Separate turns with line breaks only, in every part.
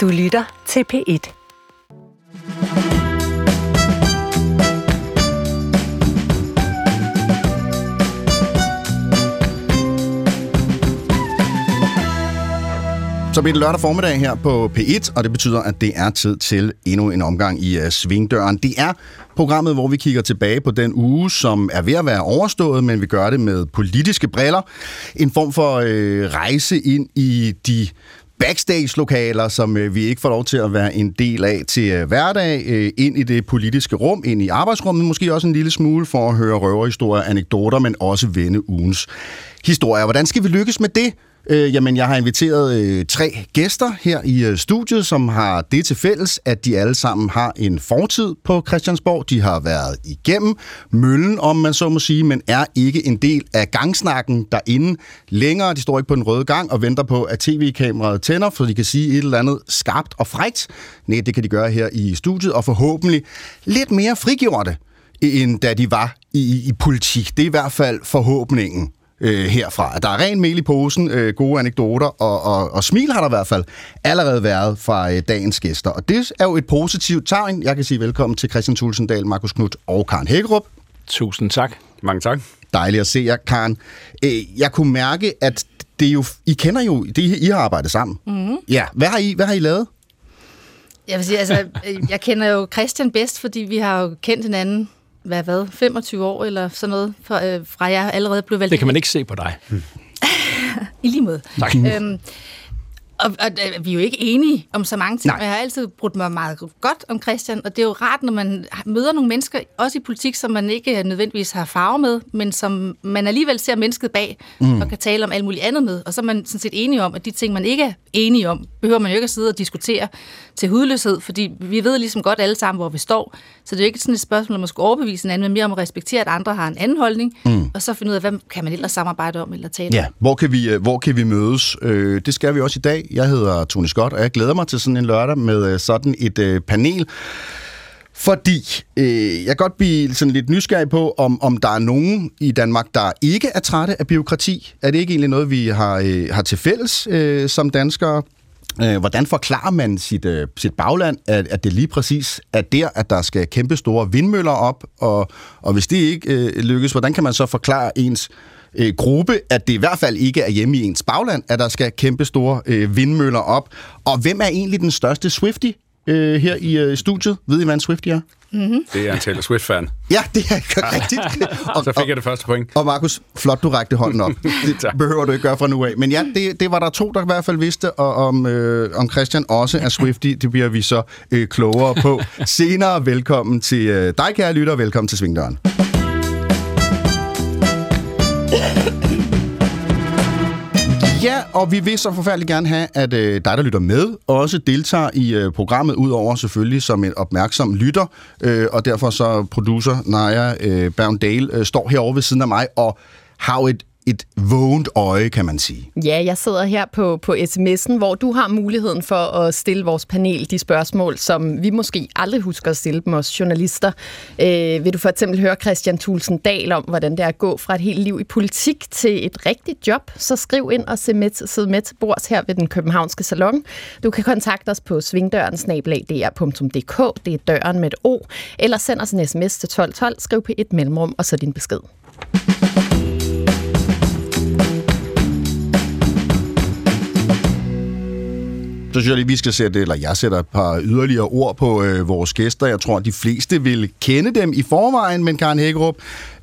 Du lytter til P1.
Så bliver det lørdag formiddag her på P1, og det betyder, at det er tid til endnu en omgang i uh, Svingdøren. Det er programmet, hvor vi kigger tilbage på den uge, som er ved at være overstået, men vi gør det med politiske briller. En form for uh, rejse ind i de backstage-lokaler, som øh, vi ikke får lov til at være en del af til øh, hverdag, øh, ind i det politiske rum, ind i arbejdsrummet, måske også en lille smule for at høre røverhistorier, anekdoter, men også vende ugens historier. Hvordan skal vi lykkes med det? Øh, jamen, jeg har inviteret øh, tre gæster her i øh, studiet, som har det til fælles, at de alle sammen har en fortid på Christiansborg. De har været igennem møllen, om man så må sige, men er ikke en del af gangsnakken derinde længere. De står ikke på den røde gang og venter på, at tv-kameraet tænder, for de kan sige et eller andet skarpt og frægt. Nej, det kan de gøre her i studiet, og forhåbentlig lidt mere frigjorte, end da de var i, i politik. Det er i hvert fald forhåbningen øh, herfra. Der er ren mel i posen, øh, gode anekdoter, og, og, og smil har der i hvert fald allerede været fra øh, dagens gæster. Og det er jo et positivt tegn. Jeg kan sige velkommen til Christian Tulsendal, Markus Knudt og Karen Hækkerup.
Tusind tak.
Mange tak.
Dejligt at se jer, Karen. Øh, jeg kunne mærke, at det er jo, I kender jo, det I har arbejdet sammen. Mm-hmm. Ja, hvad har, I, hvad har I lavet?
Jeg vil sige, altså, jeg kender jo Christian bedst, fordi vi har jo kendt hinanden hvad, hvad, 25 år eller sådan noget, fra, øh, fra jeg allerede blev valgt.
Det kan man ikke se på dig.
I lige måde.
Tak.
Øhm, og, og, og vi er jo ikke enige om så mange ting,
Nej.
og jeg har altid brugt mig meget godt om Christian, og det er jo rart, når man møder nogle mennesker, også i politik, som man ikke nødvendigvis har farve med, men som man alligevel ser mennesket bag, mm. og kan tale om alt muligt andet med, og så er man sådan set enige om, at de ting, man ikke er enige om, behøver man jo ikke at sidde og diskutere til hudløshed, fordi vi ved ligesom godt alle sammen, hvor vi står, så det er jo ikke sådan et spørgsmål, om man skal overbevise hinanden, men mere om at respektere, at andre har en anden holdning, mm. og så finde ud af, hvad kan man ellers samarbejde om eller tale
Ja,
om.
hvor kan vi, øh, hvor kan vi mødes? Øh, det skal vi også i dag. Jeg hedder Tony Scott, og jeg glæder mig til sådan en lørdag med øh, sådan et øh, panel. Fordi øh, jeg kan godt blive sådan lidt nysgerrig på, om, om der er nogen i Danmark, der ikke er trætte af byråkrati. Er det ikke egentlig noget, vi har, øh, har til fælles øh, som danskere? Øh, hvordan forklarer man sit, øh, sit bagland, at, at det lige præcis er der, at der skal kæmpe store vindmøller op? Og, og hvis det ikke øh, lykkes, hvordan kan man så forklare ens øh, gruppe, at det i hvert fald ikke er hjemme i ens bagland, at der skal kæmpe store øh, vindmøller op? Og hvem er egentlig den største Swifty øh, her i øh, studiet? Ved I, hvad en Swifty er?
Det er en Taylor Swift-fan.
Ja, det er rigtigt. og,
Så fik jeg det første point.
og Markus, flot, du rakte hånden op. Det behøver du ikke gøre fra nu af. Men ja, det, det var der to, der i hvert fald vidste, og om, øh, om Christian også er Swifty. Det bliver vi så øh, klogere på senere. Velkommen til øh, dig, kære lytter, og velkommen til Svingdøren. Ja, og vi vil så forfærdeligt gerne have, at øh, dig, der lytter med, også deltager i øh, programmet, udover selvfølgelig som en opmærksom lytter. Øh, og derfor så producer Naja øh, Berndale øh, står herovre ved siden af mig og har jo et, et vågent øje, kan man sige.
Ja, jeg sidder her på, på sms'en, hvor du har muligheden for at stille vores panel de spørgsmål, som vi måske aldrig husker at stille dem os journalister. Øh, vil du for eksempel høre Christian Thulsen Dahl om, hvordan det er at gå fra et helt liv i politik til et rigtigt job, så skriv ind og se med, sid med til bords her ved den københavnske salon. Du kan kontakte os på svingdøren det er døren med et O, eller send os en sms til 1212, skriv på et mellemrum og så din besked.
Så synes jeg lige, vi skal sætte, eller jeg sætter et par yderligere ord på øh, vores gæster. Jeg tror, de fleste vil kende dem i forvejen, men Karen Hækkerup,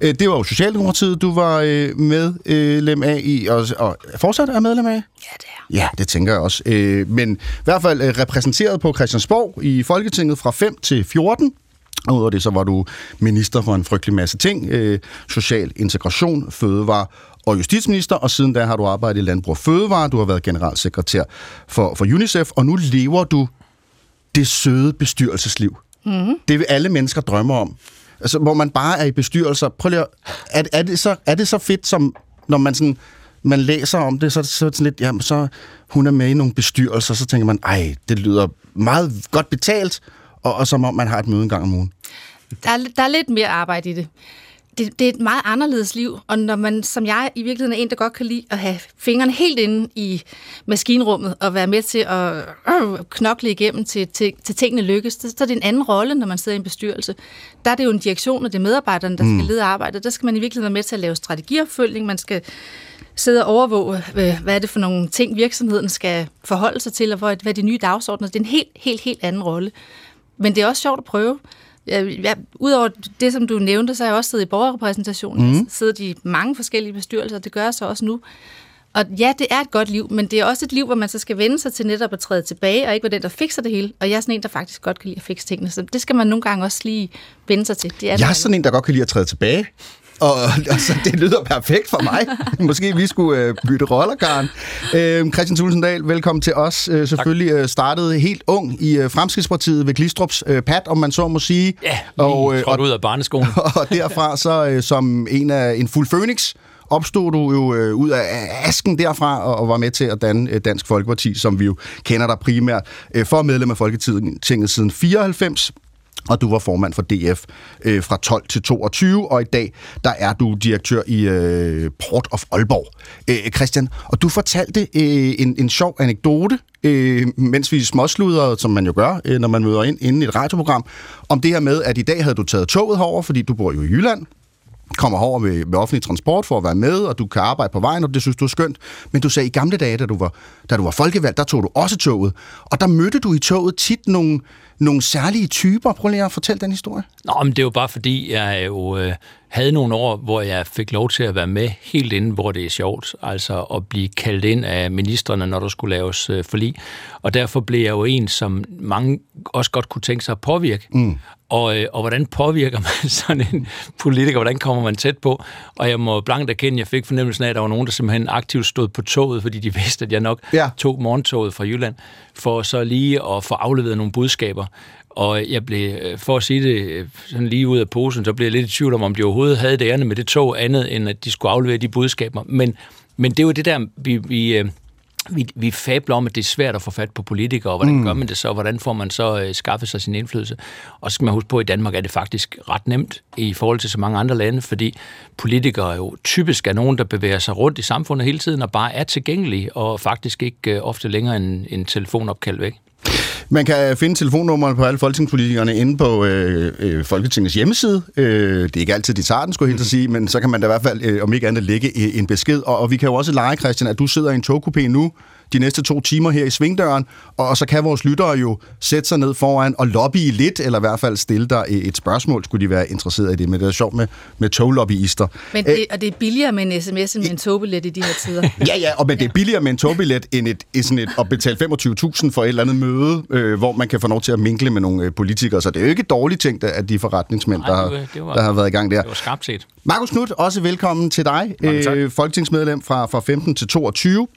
øh, det var jo Socialdemokratiet, du var øh, medlem af i, og, og fortsat er medlem af?
Ja, det er.
Ja, det tænker jeg også. Øh, men i hvert fald øh, repræsenteret på Christiansborg i Folketinget fra 5 til 14. Og udover det, så var du minister for en frygtelig masse ting. Øh, social integration, fødevare og justitsminister, og siden da har du arbejdet i Landbrug og Fødevare, du har været generalsekretær for, for UNICEF, og nu lever du det søde bestyrelsesliv. Mm-hmm. Det vil alle mennesker drømme om. Altså, hvor man bare er i bestyrelser. Prøv lige at, er, er, det så, er det så fedt, som når man sådan man læser om det, så, så er det sådan lidt, jamen, så hun er med i nogle bestyrelser, så tænker man, ej, det lyder meget godt betalt, og, og som om man har et møde en gang om ugen.
Der er, der er lidt mere arbejde i det. Det, det er et meget anderledes liv, og når man, som jeg, i virkeligheden er en, der godt kan lide at have fingrene helt inde i maskinrummet, og være med til at øh, knokle igennem til, til, til tingene lykkes, så, så er det en anden rolle, når man sidder i en bestyrelse. Der er det jo en direktion, og det er medarbejderne, der skal lede arbejdet. Der skal man i virkeligheden være med til at lave strategiopfølgning, man skal sidde og overvåge, øh, hvad er det for nogle ting, virksomheden skal forholde sig til, og hvad er de nye dagsordner. Det er en helt, helt, helt anden rolle. Men det er også sjovt at prøve. Jeg, Udover det, som du nævnte, så har jeg også siddet i borgerrepræsentationen. Mm. siddet i mange forskellige bestyrelser, det gør jeg så også nu. Og ja, det er et godt liv, men det er også et liv, hvor man så skal vende sig til netop at træde tilbage, og ikke være den, der fikser det hele. Og jeg er sådan en, der faktisk godt kan lide at fikse tingene, så det skal man nogle gange også lige vende sig til. Det er
jeg er sådan en, der godt kan lide at træde tilbage. Og altså, det lyder perfekt for mig. Måske vi skulle øh, bytte roller, Karen. Øh, Christian Tulsendal, velkommen til os. Øh, selvfølgelig øh, startede helt ung i øh, Fremskridspartiet ved Glistrups øh, pat, om man så må sige.
Ja, og, øh, og ud af barneskolen.
Og derfra så øh, som en af en fuld phoenix opstod du jo øh, ud af asken derfra og, og var med til at danne øh, Dansk Folkeparti, som vi jo kender dig primært øh, for medlem af Folketinget siden 94 og du var formand for DF øh, fra 12 til 22, og i dag der er du direktør i øh, Port of Aalborg. Øh, Christian, og du fortalte øh, en, en sjov anekdote, øh, mens vi småsludrede, som man jo gør, øh, når man møder ind inden i et radioprogram, om det her med, at i dag havde du taget toget herover, fordi du bor jo i Jylland, kommer over med, med offentlig transport for at være med, og du kan arbejde på vejen, og det synes du er skønt. Men du sagde, i gamle dage, da du var, da du var folkevalgt, der tog du også toget. Og der mødte du i toget tit nogle, nogle særlige typer. Prøv lige at fortælle den historie.
Nå, men det er jo bare fordi, jeg jo øh, havde nogle år, hvor jeg fik lov til at være med helt inden, hvor det er sjovt. Altså at blive kaldt ind af ministerne, når der skulle laves øh, forlig. Og derfor blev jeg jo en, som mange også godt kunne tænke sig at påvirke. Mm. Og, øh, og hvordan påvirker man sådan en politiker? Hvordan kommer man tæt på? Og jeg må blankt erkende, at jeg fik fornemmelsen af, at der var nogen, der simpelthen aktivt stod på toget, fordi de vidste, at jeg nok ja. tog morgentoget fra Jylland, for så lige at få afleveret nogle budskaber. Og jeg blev, øh, for at sige det øh, sådan lige ud af posen, så blev jeg lidt i tvivl om, om de overhovedet havde det ærende med det tog andet, end at de skulle aflevere de budskaber. Men, men det var det der, vi, vi, vi, vi fabler om, at det er svært at få fat på politikere, og hvordan mm. gør man det så, hvordan får man så øh, skaffet sig sin indflydelse. Og så skal man huske på, at i Danmark er det faktisk ret nemt i forhold til så mange andre lande, fordi politikere jo typisk er nogen, der bevæger sig rundt i samfundet hele tiden, og bare er tilgængelige, og faktisk ikke øh, ofte længere en, en telefonopkald væk.
Man kan finde telefonnummerne på alle folketingspolitikerne inde på øh, øh, Folketingets hjemmeside. Øh, det er ikke altid, de tager den, skulle jeg helt sige, men så kan man da i hvert fald, øh, om ikke andet, lægge øh, en besked. Og, og vi kan jo også lege, Christian, at du sidder i en togkupé nu, de næste to timer her i svingdøren, og så kan vores lyttere jo sætte sig ned foran og lobbye lidt, eller i hvert fald stille dig et spørgsmål, skulle de være interesseret i det. Men det er sjovt med, med toglobbyister.
Men det, og det er billigere med en sms end med en togbillet i de her tider.
ja, ja, og men det er billigere med en togbillet end et, sådan et, at betale 25.000 for et eller andet møde, øh, hvor man kan få lov til at minkle med nogle øh, politikere. Så det er jo ikke dårligt tænkt af de forretningsmænd, Nej, der, det var, der har været i gang der.
Det var skarpt set.
Markus Knudt, også velkommen til dig. Øh, folketingsmedlem fra, fra 15 til 22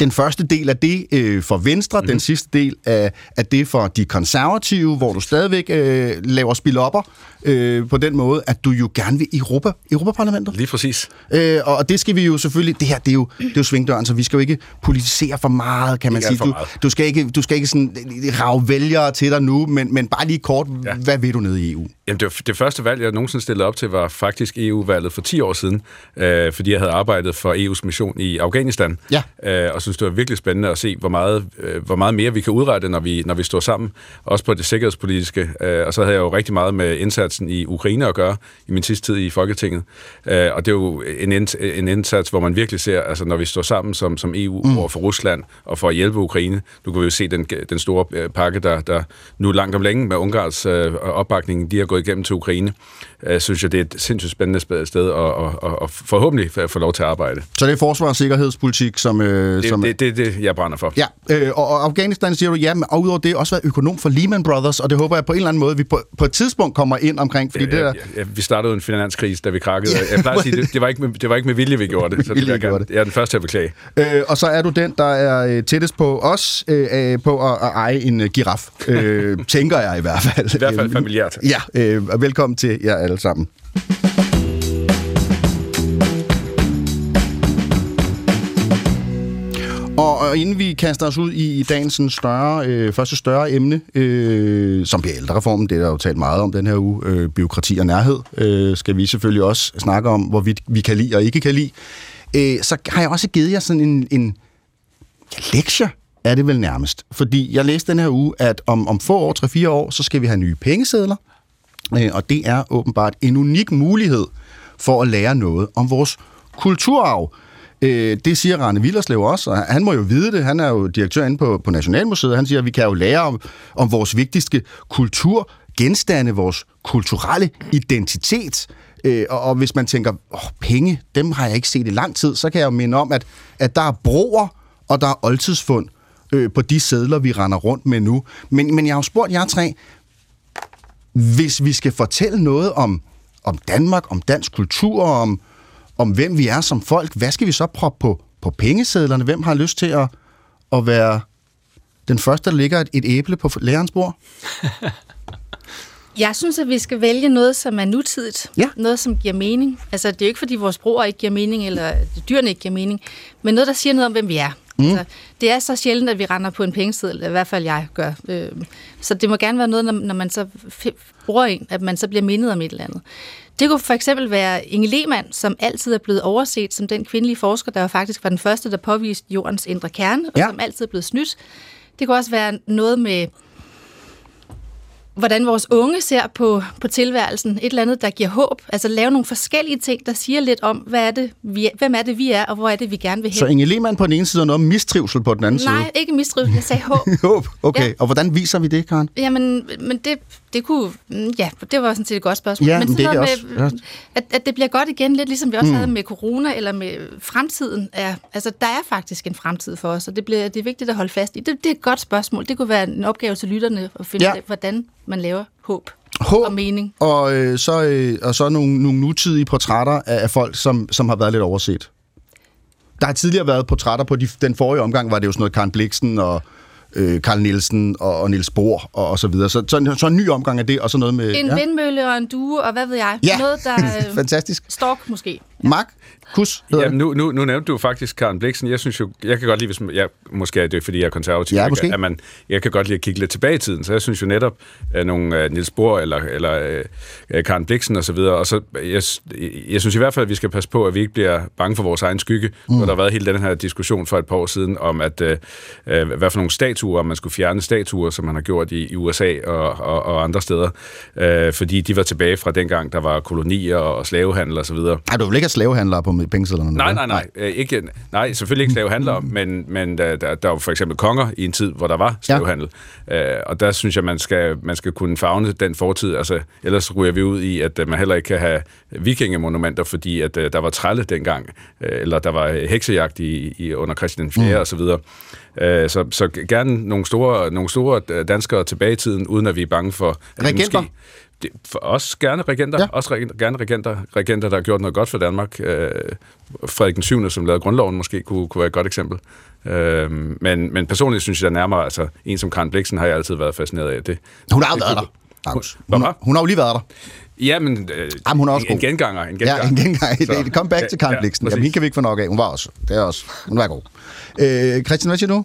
den første del af det øh, for Venstre, mm. den sidste del af, af det for de konservative, hvor du stadigvæk øh, laver spilopper øh, på den måde, at du jo gerne vil i Europa, Europaparlamentet.
Lige præcis.
Øh, og det skal vi jo selvfølgelig, det her, det er jo, det er jo svingdøren, så vi skal jo ikke politisere for meget, kan man sige. Du, du, skal ikke, du skal ikke sådan rave vælgere til dig nu, men, men bare lige kort, ja. hvad vil du ned i EU?
Jamen, det, det første valg, jeg nogensinde stillede op til, var faktisk EU-valget for 10 år siden, øh, fordi jeg havde arbejdet for EU's mission i Afghanistan,
ja.
øh, og synes, det var virkelig spændende at se, hvor meget, øh, hvor meget mere vi kan udrette, når vi, når vi står sammen, også på det sikkerhedspolitiske. Øh, og så havde jeg jo rigtig meget med indsatsen i Ukraine at gøre i min sidste tid i Folketinget. Øh, og det er jo en, en indsats, hvor man virkelig ser, altså når vi står sammen som, som EU mm. over for Rusland og for at hjælpe Ukraine, nu kan vi jo se den, den store øh, pakke, der, der nu langt om længe med Ungars øh, opbakning, de har gået igennem til Ukraine, øh, synes jeg, det er et sindssygt spændende sted at, og, og, og forhåbentlig få lov til at arbejde.
Så det er forsvar- og sikkerhedspolitik, som... Øh,
det,
som
det, det, det, jeg brænder for.
Ja, øh, og, og Afghanistan siger du, ja, men udover det også været økonom for Lehman Brothers, og det håber jeg på en eller anden måde, vi på, på et tidspunkt kommer ind omkring, fordi ja, det der...
Ja, ja, vi startede en finanskrise, da vi krakkede. Jeg plejer at sige, det, det, var ikke med, det var ikke med vilje, vi gjorde det, så det, jeg, gerne, det. jeg er den første til at beklage.
Øh, og så er du den, der er øh, tættest på os, øh, på at, at eje en uh, giraf. Øh, tænker jeg i hvert fald.
I hvert fald familiært.
Ja, øh, velkommen til jer alle alle sammen. Og og inden vi kaster os ud i, i dagens større, øh, første større emne, øh, som bliver ældrereformen, det er der jo talt meget om den her uge, øh, byråkrati og nærhed, øh, skal vi selvfølgelig også snakke om, hvorvidt vi kan lide og ikke kan lide. Øh, så har jeg også givet jer sådan en, en lektie, er det vel nærmest. Fordi jeg læste den her uge, at om, om få år, 3-4 år, så skal vi have nye pengesedler, Øh, og det er åbenbart en unik mulighed for at lære noget om vores kulturarv. Øh, det siger Rane Villerslev også, og han må jo vide det. Han er jo direktør inde på, på Nationalmuseet. Han siger, at vi kan jo lære om, om vores vigtigste kulturgenstande, vores kulturelle identitet. Øh, og, og hvis man tænker, åh, penge, dem har jeg ikke set i lang tid, så kan jeg jo minde om, at, at der er broer, og der er oldtidsfund øh, på de sædler, vi render rundt med nu. Men, men jeg har jo spurgt jer tre, hvis vi skal fortælle noget om, om Danmark, om dansk kultur, om, om hvem vi er som folk, hvad skal vi så proppe på, på pengesedlerne? Hvem har lyst til at, at være den første, der ligger et, et æble på lærerens bord?
Jeg synes, at vi skal vælge noget, som er nutidigt.
Ja.
Noget, som giver mening. Altså, det er jo ikke, fordi vores broer ikke giver mening, eller dyrene ikke giver mening, men noget, der siger noget om, hvem vi er. Mm. Altså, det er så sjældent, at vi render på en pengeseddel, i hvert fald jeg gør. Øh, Så det må gerne være noget, når, når man så bruger en, at man så bliver mindet om et eller andet. Det kunne for eksempel være Inge Lehmann, som altid er blevet overset som den kvindelige forsker, der faktisk var den første, der påviste jordens indre kerne, og
Ja.
som altid er blevet snydt. Det kunne også være noget med hvordan vores unge ser på, på tilværelsen. Et eller andet, der giver håb. Altså lave nogle forskellige ting, der siger lidt om, hvad er det, vi er, hvem er det, vi er, og hvor er det, vi gerne vil hen.
Så Inge Lehmann på den ene side, og noget om mistrivsel på den anden
Nej, ikke mistrivsel. Jeg sagde håb.
side. Håb. Okay,
Ja.
og hvordan viser vi det, Karen?
Jamen, men det, det kunne... mm, Ja, det var sådan set et godt spørgsmål.
Ja,
men sådan
det
noget
det
med,
også.
at, at det bliver godt igen, lidt ligesom vi også mm. havde med corona, eller med fremtiden. Er, altså, der er faktisk en fremtid for os, og det, bliver, det er vigtigt at holde fast i. Det, det er et godt spørgsmål. Det kunne være en opgave til lytterne at finde
Ja.
ja. ud af, hvordan man laver håb,
Håb
og mening.
og, øh, så, øh, og så nogle, nogle nutidige portrætter af, af folk, som, som har været lidt overset. Der har tidligere været portrætter på de, den forrige omgang, var det jo sådan noget Karen Bliksen og øh, Karl Nielsen og, og Niels Bohr og, og så videre. Så, så, en, så en ny omgang af det, og så noget med...
En ja. vindmølle og en due, og hvad ved jeg.
Ja.
Noget, der... øh,
Fantastisk.
Stork måske.
Mark, kus, hedder
Jamen, nu, nu, nu nævnte du faktisk Karen Bliksen. Jeg synes jo, jeg kan godt lide, hvis man, jeg, måske er det, fordi jeg er konservativ,
Ja,
jeg,
måske.
At man, jeg kan godt lide at kigge lidt tilbage i tiden, så jeg synes jo netop, at nogle uh, Niels Bohr eller, eller uh, Karen Bliksen og så videre, og så, jeg, jeg synes i hvert fald, at vi skal passe på, at vi ikke bliver bange for vores egen skygge, mm. hvor der har været hele den her diskussion for et par år siden, om at, uh, uh, hvad for nogle statuer, om man skulle fjerne statuer, som man har gjort i, i USA og, og, og andre steder, uh, fordi de var tilbage fra dengang, der var kolonier og slavehandel og så videre.
Ej, du vil ikke have slavehandlere på pengesedlerne?
Nej,
vel?
nej, nej. Øh, Ikke, nej, selvfølgelig ikke slavehandler, men, men der, der, der var for eksempel konger i en tid, hvor der var slavehandel. Ja. Øh, og der synes jeg, man skal, man skal kunne fagne den fortid. Altså, ellers ryger vi ud i, at øh, man heller ikke kan have vikingemonumenter, fordi at, øh, der var trælle dengang, øh, eller der var heksejagt i, i, under Christian 4. Mm. og så videre. Øh, så, så gerne nogle store, nogle store øh, danskere tilbage i tiden, uden at vi er bange for... At
Regenter?
Måske, det, for os gerne regenter,
Ja.
også reg- gerne regenter, regenter, der har gjort noget godt for Danmark. Øh, Frederik den 7., som lavede grundloven, måske kunne, kunne være et godt eksempel. Øh, men, men personligt synes jeg nærmere, altså en som Karen Bliksen har jeg altid været fascineret af. Det,
Hun har
det
været der. Hun,
var?
hun har jo lige været der.
Ja, men, øh,
Jamen, hun er også
en, en
god.
genganger. En genganger.
Ja, en gengang.
Så-
Det kom back til Karen
Ja,
Bliksen. Jamen, hende kan vi ikke få nok af. Hun var også. Det er også. Hun var god. Øh, Christian, hvad siger du?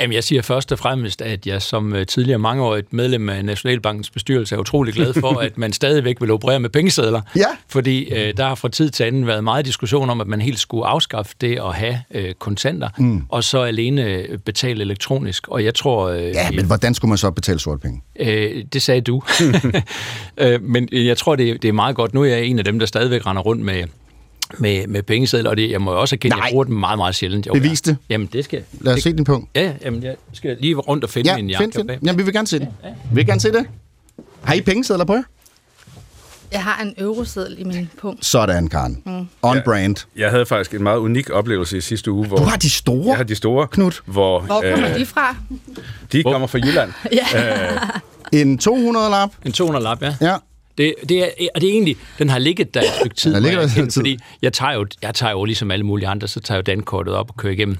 Jamen, jeg siger først og fremmest, at jeg som øh, tidligere mangeårigt medlem af Nationalbankens bestyrelse er utrolig glad for, at man stadigvæk vil operere med pengesedler.
Ja.
Fordi øh, der har fra tid til anden været meget diskussion om, at man helt skulle afskaffe det at have øh, kontanter, mm. og så alene øh, betale elektronisk. Og jeg tror... Øh,
Ja, men hvordan skulle man så betale sorte penge?
Øh, det sagde du. øh, men jeg tror, det, er- det er meget godt. Nu er jeg en af dem, der stadigvæk render rundt med, med, med pengesedler, og det, jeg må også erkende, at
Nej.
jeg bruger dem meget, meget sjældent. Jo,
Bevis det.
Jamen, det skal
Lad os
det,
se din punkt.
Ja, ja, jamen, jeg skal lige rundt og finde
Ja,
min jakke.
find, find. Jamen, vi vil gerne se det. Vi vil gerne se det. Har I pengesedler på jer?
Jeg har en euroseddel i min punkt.
Sådan, Karen. On
Ja.
brand.
Jeg havde faktisk en meget unik oplevelse i sidste uge, hvor...
Du har de store.
Jeg har de store,
Knut.
hvor
Hvor kommer
øh,
de fra?
de kommer fra Jylland.
En 200-lap.
En 200 lap, ja.
Ja.
Det, det er, og det er egentlig, den har ligget der et stykke tid,
Den
må jeg
stykke tid.
fordi jeg tager, jo, jeg tager jo ligesom alle mulige andre, så tager jeg jo dankortet op og kører igennem.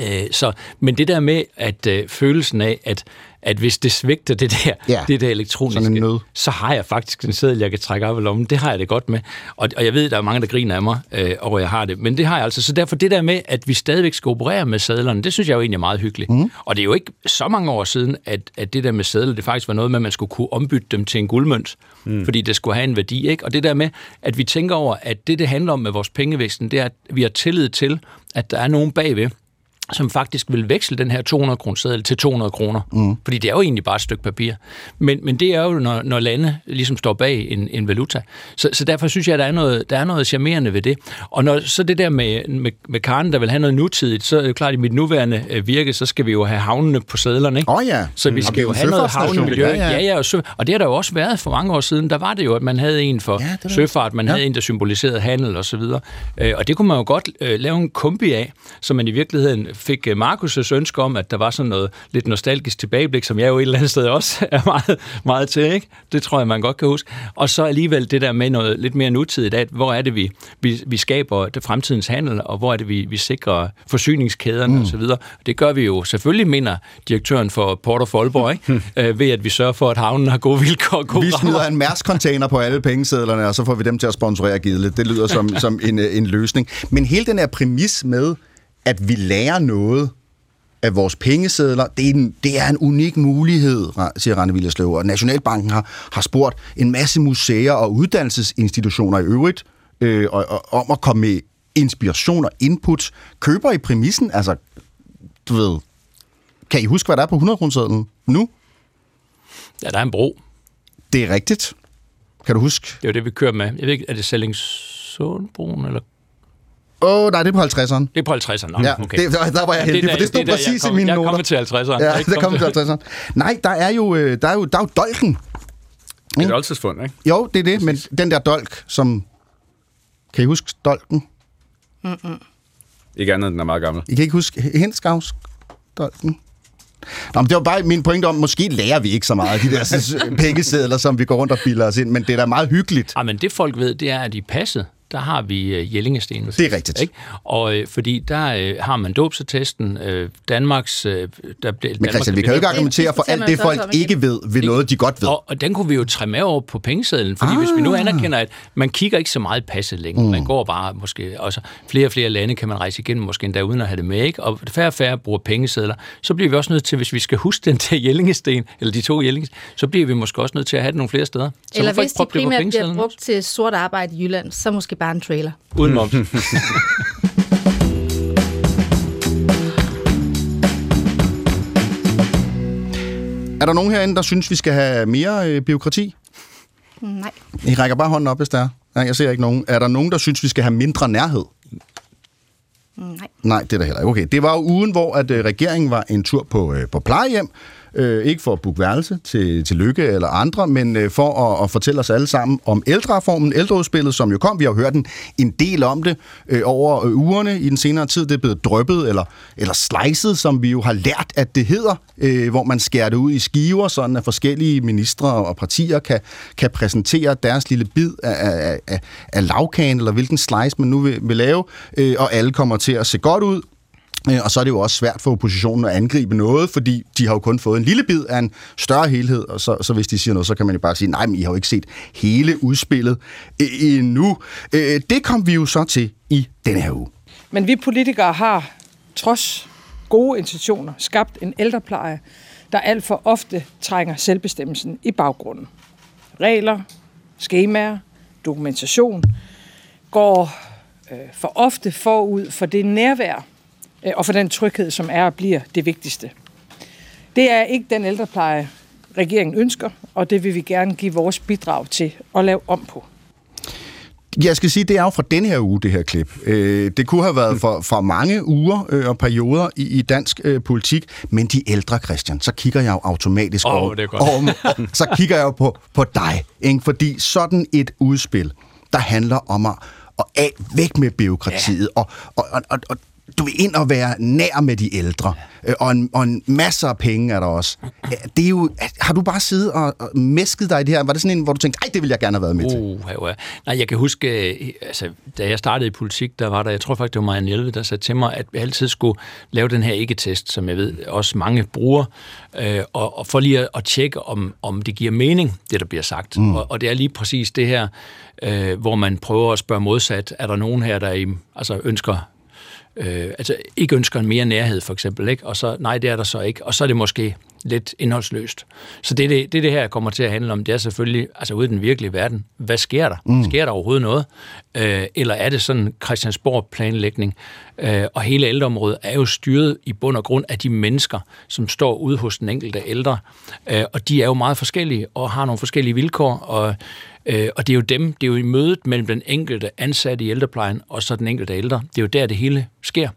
Øh, så, men det der med, at øh, følelsen af, at at hvis det svigter det der,
Ja.
det der elektroniske,
Sådan en nød.
så har jeg faktisk en seddel, jeg kan trække op i lommen. Det har jeg det godt med. Og, og jeg ved, der er mange, der griner af mig, øh, og jeg har det. Men det har jeg altså. Så derfor det der med, at vi stadigvæk skal operere med sædlerne, det synes jeg jo egentlig er meget hyggeligt. Mm. Og det er jo ikke så mange år siden, at, at det der med sædler, det faktisk var noget med, at man skulle kunne ombytte dem til en guldmønt. Mm. Fordi det skulle have en værdi. Ikke? Og det der med, at vi tænker over, at det, det handler om med vores pengevæksten, det er, at vi har tillid til, at der er nogen bagved, som faktisk vil veksle den her 200 kroner seddel til 200 kroner. Mm. Fordi det er jo egentlig bare et stykke papir. Men, men det er jo, når, når lande ligesom står bag en, en valuta. Så, så derfor synes jeg, at der er, noget, der er noget charmerende ved det. Og når så det der med, med, med Karen, der vil have noget nutidigt, så er det jo klart, at i mit nuværende øh, virke, så skal vi jo have havnene på sædlerne. Ikke?
Oh, ja.
Så vi
Og
skal jo have noget havnemiljø.
Ja, ja.
Ja, ja, og, sø, og det har der jo også været for mange år siden. Der var det jo, at man havde en for
Ja,
søfart, man
ja.
havde en, der symboliserede handel og så videre. Øh, Og det kunne man jo godt øh, lave en kombi af, så man i virkeligheden fik øh, Markus' ønske om, at der var sådan noget lidt nostalgisk tilbageblik, som jeg jo et eller andet sted også er meget, meget til, ikke? Det tror jeg, man godt kan huske. Og så alligevel det der med noget lidt mere nutidigt, at hvor er det, vi, vi, vi skaber det fremtidens handel, og hvor er det, vi, vi sikrer forsyningskæderne mm. og så videre. Det gør vi jo selvfølgelig, mener direktøren for Port of Aalborg, ikke? Øh, ved at vi sørger for, at havnen har gode vilkår gode
Vi
rammer.
smider en Mærsk-container på alle pengesedlerne, og så får vi dem til at sponsorere Gidle. Det lyder som, som en, øh, en løsning. Men hele den her præmis med, at vi lærer noget af vores pengesedler, det er en, det er en unik mulighed, siger Rane Villerslev. Og Nationalbanken har, har spurgt en masse museer og uddannelsesinstitutioner i øvrigt øh, og, og, om at komme med inspiration og input. Køber i præmissen, altså, du ved, kan I huske, hvad der er på 100 kronesedlen nu?
Ja, der er en bro.
Det er rigtigt. Kan du huske?
Det er jo det, vi kører med. Jeg ved ikke, er det Sællingsundbroen, eller...
Åh, oh, nej, det er på 50'eren.
Det er på 50'eren. Nå,
Ja,
okay.
det, der, der var jeg
Ja,
heldig,
der-
for det stod
er der, jeg
præcis i
kom-
mine
Jeg er
noter.
kommet til 50'eren. Jeg er
Ja, der kom til 50'eren. Nej, der er jo, øh, der er jo, der er jo dolken.
Et oldtidsfund, ikke?
Jo, det er det, men den der dolk, som... Kan I huske dolken?
Ikke andet, den er meget gammel.
I kan ikke huske Henskavs dolken? Nå, men det var bare min pointe om, måske lærer vi ikke så meget af de der pengesedler, som vi går rundt og bilder os ind, men det er da meget hyggeligt.
Ja, men det folk ved, det er, at i passet, der har vi uh, Jellingestenen.
Det er rigtigt.
Ikke? Og øh, fordi der øh, har man dåbsattesten, øh, Danmarks... Øh, der,
Men Christian, vi kan jo ikke argumentere for alt det,
så
folk ikke ved, ved noget, de godt ved.
Og, og den kunne vi jo træde med over på pengesedlen, fordi ah. hvis vi nu anerkender, at man kigger ikke så meget passet længere, mm. man går bare måske, også flere og flere lande kan man rejse igennem, måske endda uden at have det med, ikke? og færre og færre bruger pengesedler, så bliver vi også nødt til, hvis vi skal huske den der Jellingesten, eller de to Jellinges, så bliver vi måske også nødt til at have det nogle flere steder. Så
Eller hvis
ikke
de primært bliver brugt til sort arbejde i Jylland, så måske bare en trailer.
Uden moms.
Er der nogen herinde, der synes, vi skal have mere øh, byråkrati?
Nej.
I rækker bare hånden op, hvis der er. Nej, jeg ser ikke nogen. Er der nogen, der synes, vi skal have mindre nærhed?
Mm, Nej.
Nej, det er der heller ikke. Okay, det var jo ugen, hvor at, øh, regeringen var en tur på, øh, på plejehjem. Øh, ikke for at booke værelse til, til Lykke eller andre, men øh, for at, at fortælle os alle sammen om ældrereformen, ældreudspillet, som jo kom. Vi har jo hørt en, en del om det øh, over øh, ugerne i den senere tid. Det er blevet drøbet eller, eller slicet, som vi jo har lært, at det hedder, øh, hvor man skærer det ud i skiver, sådan at forskellige ministre og partier kan, kan præsentere deres lille bid af, af, af, af lavkagen, eller hvilken slice man nu vil, vil lave, øh, og alle kommer til at se godt ud. Øh, og så er det jo også svært for oppositionen at angribe noget, fordi de har jo kun fået en lille bid af en større helhed, og så, så hvis de siger noget, så kan man jo bare sige, nej, men I har jo ikke set hele udspillet endnu. Øh, det kom vi jo så til i denne her uge.
Men vi politikere har, trods gode intentioner, skabt en ældrepleje, der alt for ofte trænger selvbestemmelsen i baggrunden. Regler, skemaer, dokumentation går øh, for ofte forud for det nærvær og for den tryghed, som er og bliver det vigtigste. Det er ikke den ældrepleje, regeringen ønsker, og det vil vi gerne give vores bidrag til at lave om på.
Jeg skal sige, det er jo fra denne her uge, det her klip. Øh, Det kunne have været for, for mange uger øh, og perioder i, i dansk øh, politik, men de ældre, Christian, så kigger jeg jo automatisk
Åh,
over,
det er godt.
over, så kigger jeg jo på, på dig, ikke? fordi sådan et udspil, der handler om at, at af, væk med byråkratiet, ja. og, og, og, og, og du vil ind og være nær med de ældre, øh, og, en, og en masser af penge er der også. Det er jo, har du bare siddet og, og mæsket dig i det her? Var det sådan en, hvor du tænkte, ej, det vil jeg gerne have været med til?
Uh, ja, ja. Nej, jeg kan huske, øh, altså, da jeg startede i politik, der var der, jeg tror faktisk, det var Marianne Hjelve, der sagde til mig, at vi altid skulle lave den her ikke-test, som jeg ved også mange bruger, øh, og, og for lige at, at tjekke, om, om det giver mening, det der bliver sagt. Mm. Og, og det er lige præcis det her, øh, hvor man prøver at spørge modsat, er der nogen her, der I, altså ønsker øh, altså ikke ønsker en mere nærhed, for eksempel, ikke? og så, nej, det er der så ikke, og så er det måske lidt indholdsløst. Så det, det, det, det her kommer til at handle om, det er selvfølgelig, altså ude i den virkelige verden, hvad sker der? Mm. Sker der overhovedet noget? Øh, eller er det sådan Christiansborg-planlægning? Øh, og hele ældreområdet er jo styret i bund og grund af de mennesker, som står ude hos den enkelte ældre, øh, og de er jo meget forskellige, og har nogle forskellige vilkår, og Øh, og det er jo dem, det er jo i mødet mellem den enkelte ansatte i ældreplejen og så den enkelte ældre. Det er jo der, det hele sker.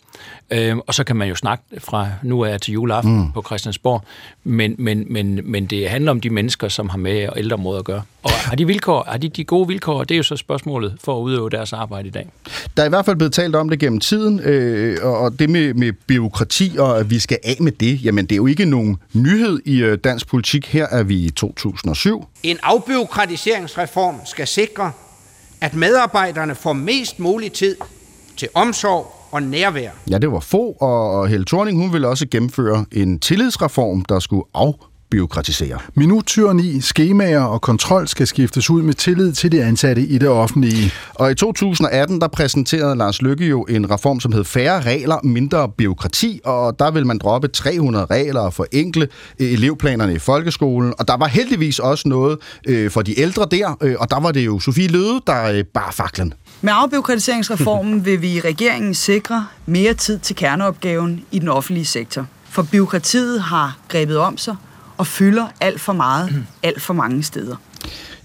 Øh, og så kan man jo snakke fra nu er til juleaften mm. på Christiansborg, men, men, men, men det handler om de mennesker, som har med ældreområdet at gøre. Og har de, vilkår, har de de gode vilkår? Det er jo så spørgsmålet for at udøve deres arbejde i dag.
Der er i hvert fald blevet talt om det gennem tiden, øh, og det med, med byråkrati, og at vi skal af med det, jamen det er jo ikke nogen nyhed i øh, dansk politik. Her er vi i 2007.
En afbyråkratiseringsreform skal sikre, at medarbejderne får mest mulig tid til omsorg og nærvær.
Ja, det var få, og Helle Thorning, hun ville også gennemføre en tillidsreform, der skulle af byråkratisere.
Minuttyranni, skemaer og kontrol skal skiftes ud med tillid til de ansatte i det offentlige.
Og i 2018, der præsenterede Lars Lykke jo en reform, som hed Færre regler, mindre byråkrati, og der vil man droppe 300 regler og forenkle øh, elevplanerne i folkeskolen. Og der var heldigvis også noget øh, for de ældre der, øh, og der var det jo Sofie Løde, der øh, bar faklen.
Med afbiokratiseringsreformen vil vi i regeringen sikre mere tid til kerneopgaven i den offentlige sektor. For byråkratiet har grebet om sig og fylder alt for meget, alt for mange steder.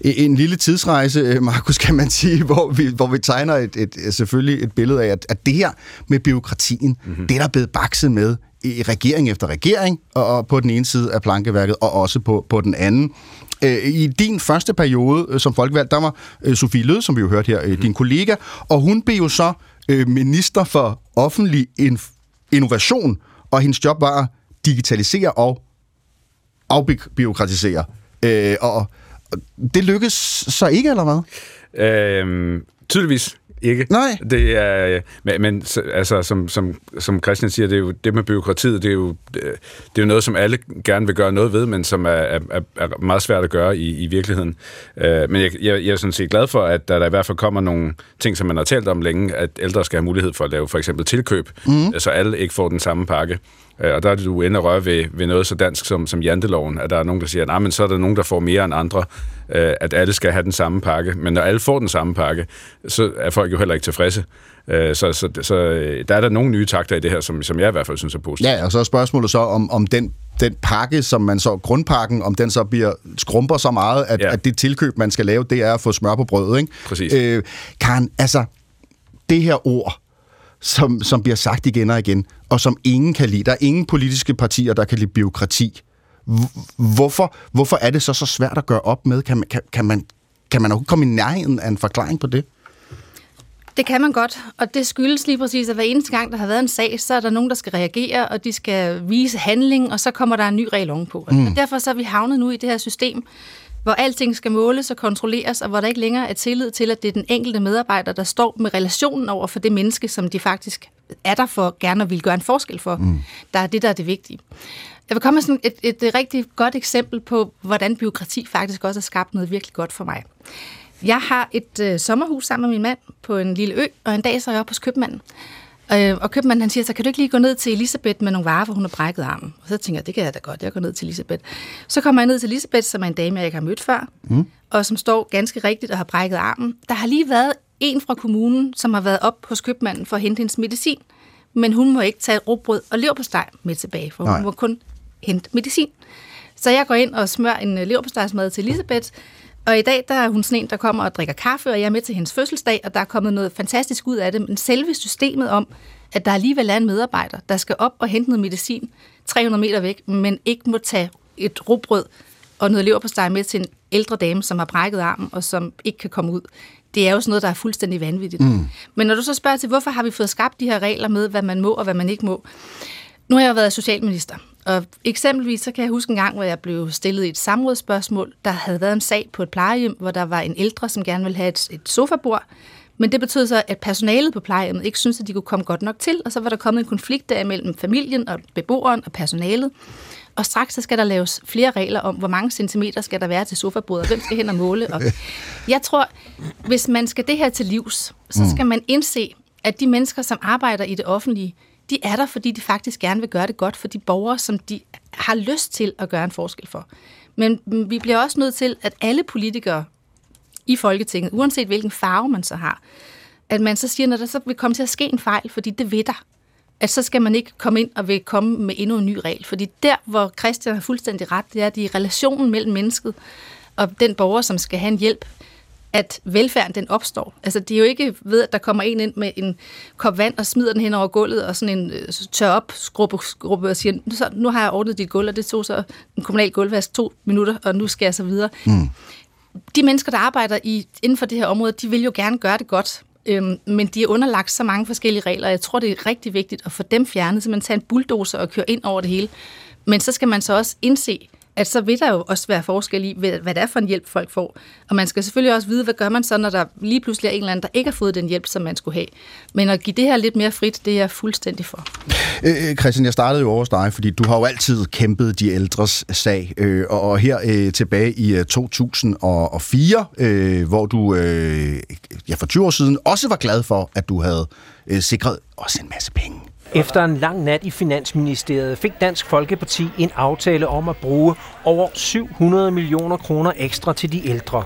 En lille tidsrejse, øh, Markus, kan man sige, hvor vi, hvor vi tegner et, et, selvfølgelig et billede af, at, at det her med byråkratien, mm-hmm. det er der blevet bakset med i regering efter regering, og, og på den ene side af plankeværket, og også på, på den anden. Øh, I din første periode øh, som folkevalgt, der var Sofie Lød, som vi jo hørte her, mm-hmm. din kollega, og hun blev jo så minister for offentlig innovation, og hendes job var at digitalisere og afbiokratisere. Øh, og, og det lykkes så ikke, eller hvad?
Øhm, tydeligvis ikke.
Nej.
Det er, men, men altså, som, som, som Christian siger, det, er jo, det med byråkratiet, det er, jo, det er jo noget, som alle gerne vil gøre noget ved, men som er, er, er meget svært at gøre i, i virkeligheden. Øh, men jeg, jeg, jeg er sådan set glad for, at der, der i hvert fald kommer nogle ting, som man har talt om længe, at ældre skal have mulighed for at lave for eksempel tilkøb, mm. så alle ikke får den samme pakke. Øh, og der er du inde og røre ved, ved noget så dansk som, som janteloven, at der er nogen, der siger, at men så er der nogen, der får mere end andre, øh, at alle skal have den samme pakke. Men når alle får den samme pakke, så er folk jo heller ikke tilfredse. Øh, så, så, så der er der nogle nye takter i det her, som, som jeg i hvert fald synes er positivt.
Ja, og så er spørgsmålet så, om, om den, den pakke, som man så, grundpakken, om den så bliver skrumper så meget, at, ja. at det tilkøb, man skal lave, det er at få smør på brødet, ikke?
Præcis.
Øh, Karen, altså, det her ord, som, som bliver sagt igen og igen, og som ingen kan lide. Der er ingen politiske partier, der kan lide byråkrati. Hvorfor, hvorfor er det så så svært at gøre op med? Kan man, kan, kan man, kan man overhovedet komme i nærheden af en forklaring på det?
Det kan man godt, og det skyldes lige præcis, at hver eneste gang, der har været en sag, så er der nogen, der skal reagere, og de skal vise handling, og så kommer der en ny regel ovenpå. Mm. Og derfor så er vi havnet nu i det her system, hvor alting skal måles og kontrolleres, og hvor der ikke længere er tillid til, at det er den enkelte medarbejder, der står med relationen over for det menneske, som de faktisk er der for gerne og vil gøre en forskel for. Mm. Der er det, der er det vigtige. Jeg vil komme med sådan et, et, et rigtig godt eksempel på, hvordan byråkrati faktisk også har skabt noget virkelig godt for mig. Jeg har et øh, sommerhus sammen med min mand på en lille ø, og en dag så er jeg oppe hos købmanden. Øh, og købmanden han siger så, kan du ikke lige gå ned til Elisabeth med nogle varer, for hun har brækket armen? Og så tænker jeg, det kan jeg da godt, jeg går ned til Elisabeth. Så kommer jeg ned til Elisabeth, som er en dame, jeg ikke har mødt før, mm. og som står ganske rigtigt og har brækket armen. Der har lige været en fra kommunen, som har været op hos købmanden for at hente hendes medicin, men hun må ikke tage råbrød og leverpostej med tilbage, for Nej. hun må kun hente medicin. Så jeg går ind og smører en øh, leverpostejsmad til Elisabeth, og i dag der er hun sådan en, der kommer og drikker kaffe, og jeg er med til hendes fødselsdag, og der er kommet noget fantastisk ud af det. Men selve systemet om, at der alligevel er en medarbejder, der skal op og hente noget medicin 300 meter væk, men ikke må tage et rugbrød og noget leverpostej med til en ældre dame, som har brækket armen og som ikke kan komme ud. det er jo sådan noget, der er fuldstændig vanvittigt. Mm. Men når du så spørger til, hvorfor har vi fået skabt de her regler med, hvad man må og hvad man ikke må? Nu har jeg været socialminister, og eksempelvis så kan jeg huske en gang, hvor jeg blev stillet et samrådsspørgsmål. Der havde været en sag på et plejehjem, hvor der var en ældre, som gerne ville have et, et sofabord. Men det betød så, at personalet på plejehjemmet ikke syntes, at de kunne komme godt nok til, og så var der kommet en konflikt der mellem familien og beboeren og personalet. Og straks så skal der laves flere regler om, hvor mange centimeter skal der være til sofabordet, og hvem skal hen og måle. Og jeg tror, hvis man skal det her til livs, så skal man indse, at de mennesker, som arbejder i det offentlige, de er der, fordi de faktisk gerne vil gøre det godt for de borgere, som de har lyst til at gøre en forskel for. Men vi bliver også nødt til, at alle politikere i Folketinget, uanset hvilken farve man så har, at man så siger, når der så vil komme til at ske en fejl, fordi det ved der, at så skal man ikke komme ind og vil komme med endnu en ny regel. Fordi der, hvor Christian har fuldstændig ret, det er, at i relationen mellem mennesket og den borger, som skal have en hjælp, at velfærden den opstår. Altså det er jo ikke ved, at der kommer en ind med en kop vand og smider den hen over gulvet og sådan en øh, tør op skruppe, skruppe og siger, nu, så, nu har jeg ordnet dit gulv, og det tog så en kommunal gulvvask to minutter, og nu skal jeg så videre. Mm. De mennesker, der arbejder i, inden for det her område, de vil jo gerne gøre det godt, øhm, men de er underlagt så mange forskellige regler, og jeg tror, det er rigtig vigtigt at få dem fjernet, så man tager en bulldozer og kører ind over det hele. Men så skal man så også indse, at så vil der jo også være forskel i, hvad det er for en hjælp, folk får. Og man skal selvfølgelig også vide, hvad gør man så, når der lige pludselig er en eller anden, der ikke har fået den hjælp, som man skulle have. Men at give det her lidt mere frit, det er jeg fuldstændig for.
Øh, øh Christian, jeg startede jo over dig, fordi du har jo altid kæmpet de ældres sag. Øh, og, her øh, tilbage i øh, 2004, øh, hvor du øh, ja, for 20 år siden også var glad for, at du havde øh, sikret også en masse penge
efter en lang nat i Finansministeriet fik Dansk Folkeparti en aftale om at bruge over 700 millioner kroner ekstra til de ældre.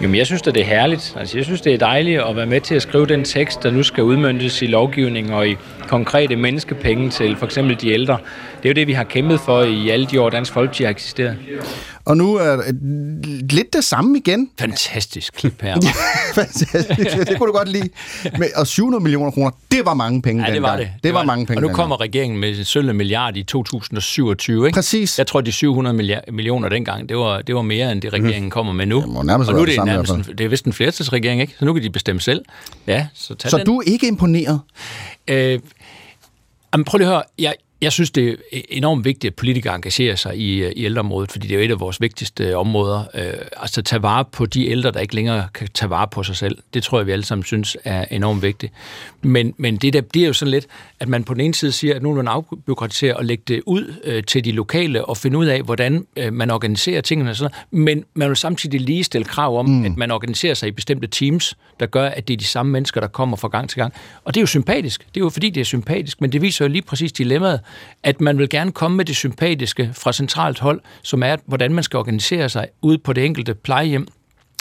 Jamen, jeg synes, at det er herligt. Altså, jeg synes, det er dejligt at være med til at skrive den tekst, der nu skal udmyndtes i lovgivning og i konkrete menneskepenge til for eksempel de ældre. Det er jo det, vi har kæmpet for i alle de år, Dansk Folkeparti har eksisteret.
Og nu er det lidt det samme igen.
Fantastisk klip her.
Fantastisk, det kunne du godt lide. Men, og 700 millioner kroner, det var mange penge
Ja, det var det.
Det, det var, var mange penge
Og nu kommer regeringen med en sølv milliard i 2027, ikke?
Præcis.
Jeg tror, de 700 millioner dengang, det var, det var mere, end det regeringen mm. kommer med nu. Det
nærmest
og nu er
det,
det,
nærmest
en, det er vist en flertalsregering, ikke? Så nu kan de bestemme selv. Ja, så tag
Så
den.
du er ikke imponeret?
Øh, jamen, prøv lige at høre. Jeg, jeg synes, det er enormt vigtigt, at politikere engagerer sig i, i ældreområdet, fordi det er jo et af vores vigtigste områder. Øh, altså tage vare på de ældre, der ikke længere kan tage vare på sig selv. Det tror jeg, vi alle sammen synes er enormt vigtigt. Men, men det der bliver jo sådan lidt, at man på den ene side siger, at nu vil man afbyråkratisere og lægge det ud øh, til de lokale og finde ud af, hvordan øh, man organiserer tingene. Og sådan Men man vil samtidig lige stille krav om, mm. at man organiserer sig i bestemte teams, der gør, at det er de samme mennesker, der kommer fra gang til gang. Og det er jo sympatisk. Det er jo fordi, det er sympatisk, men det viser jo lige præcis dilemmaet, at man vil gerne komme med det sympatiske fra centralt hold, som er, hvordan man skal organisere sig ude på det enkelte plejehjem,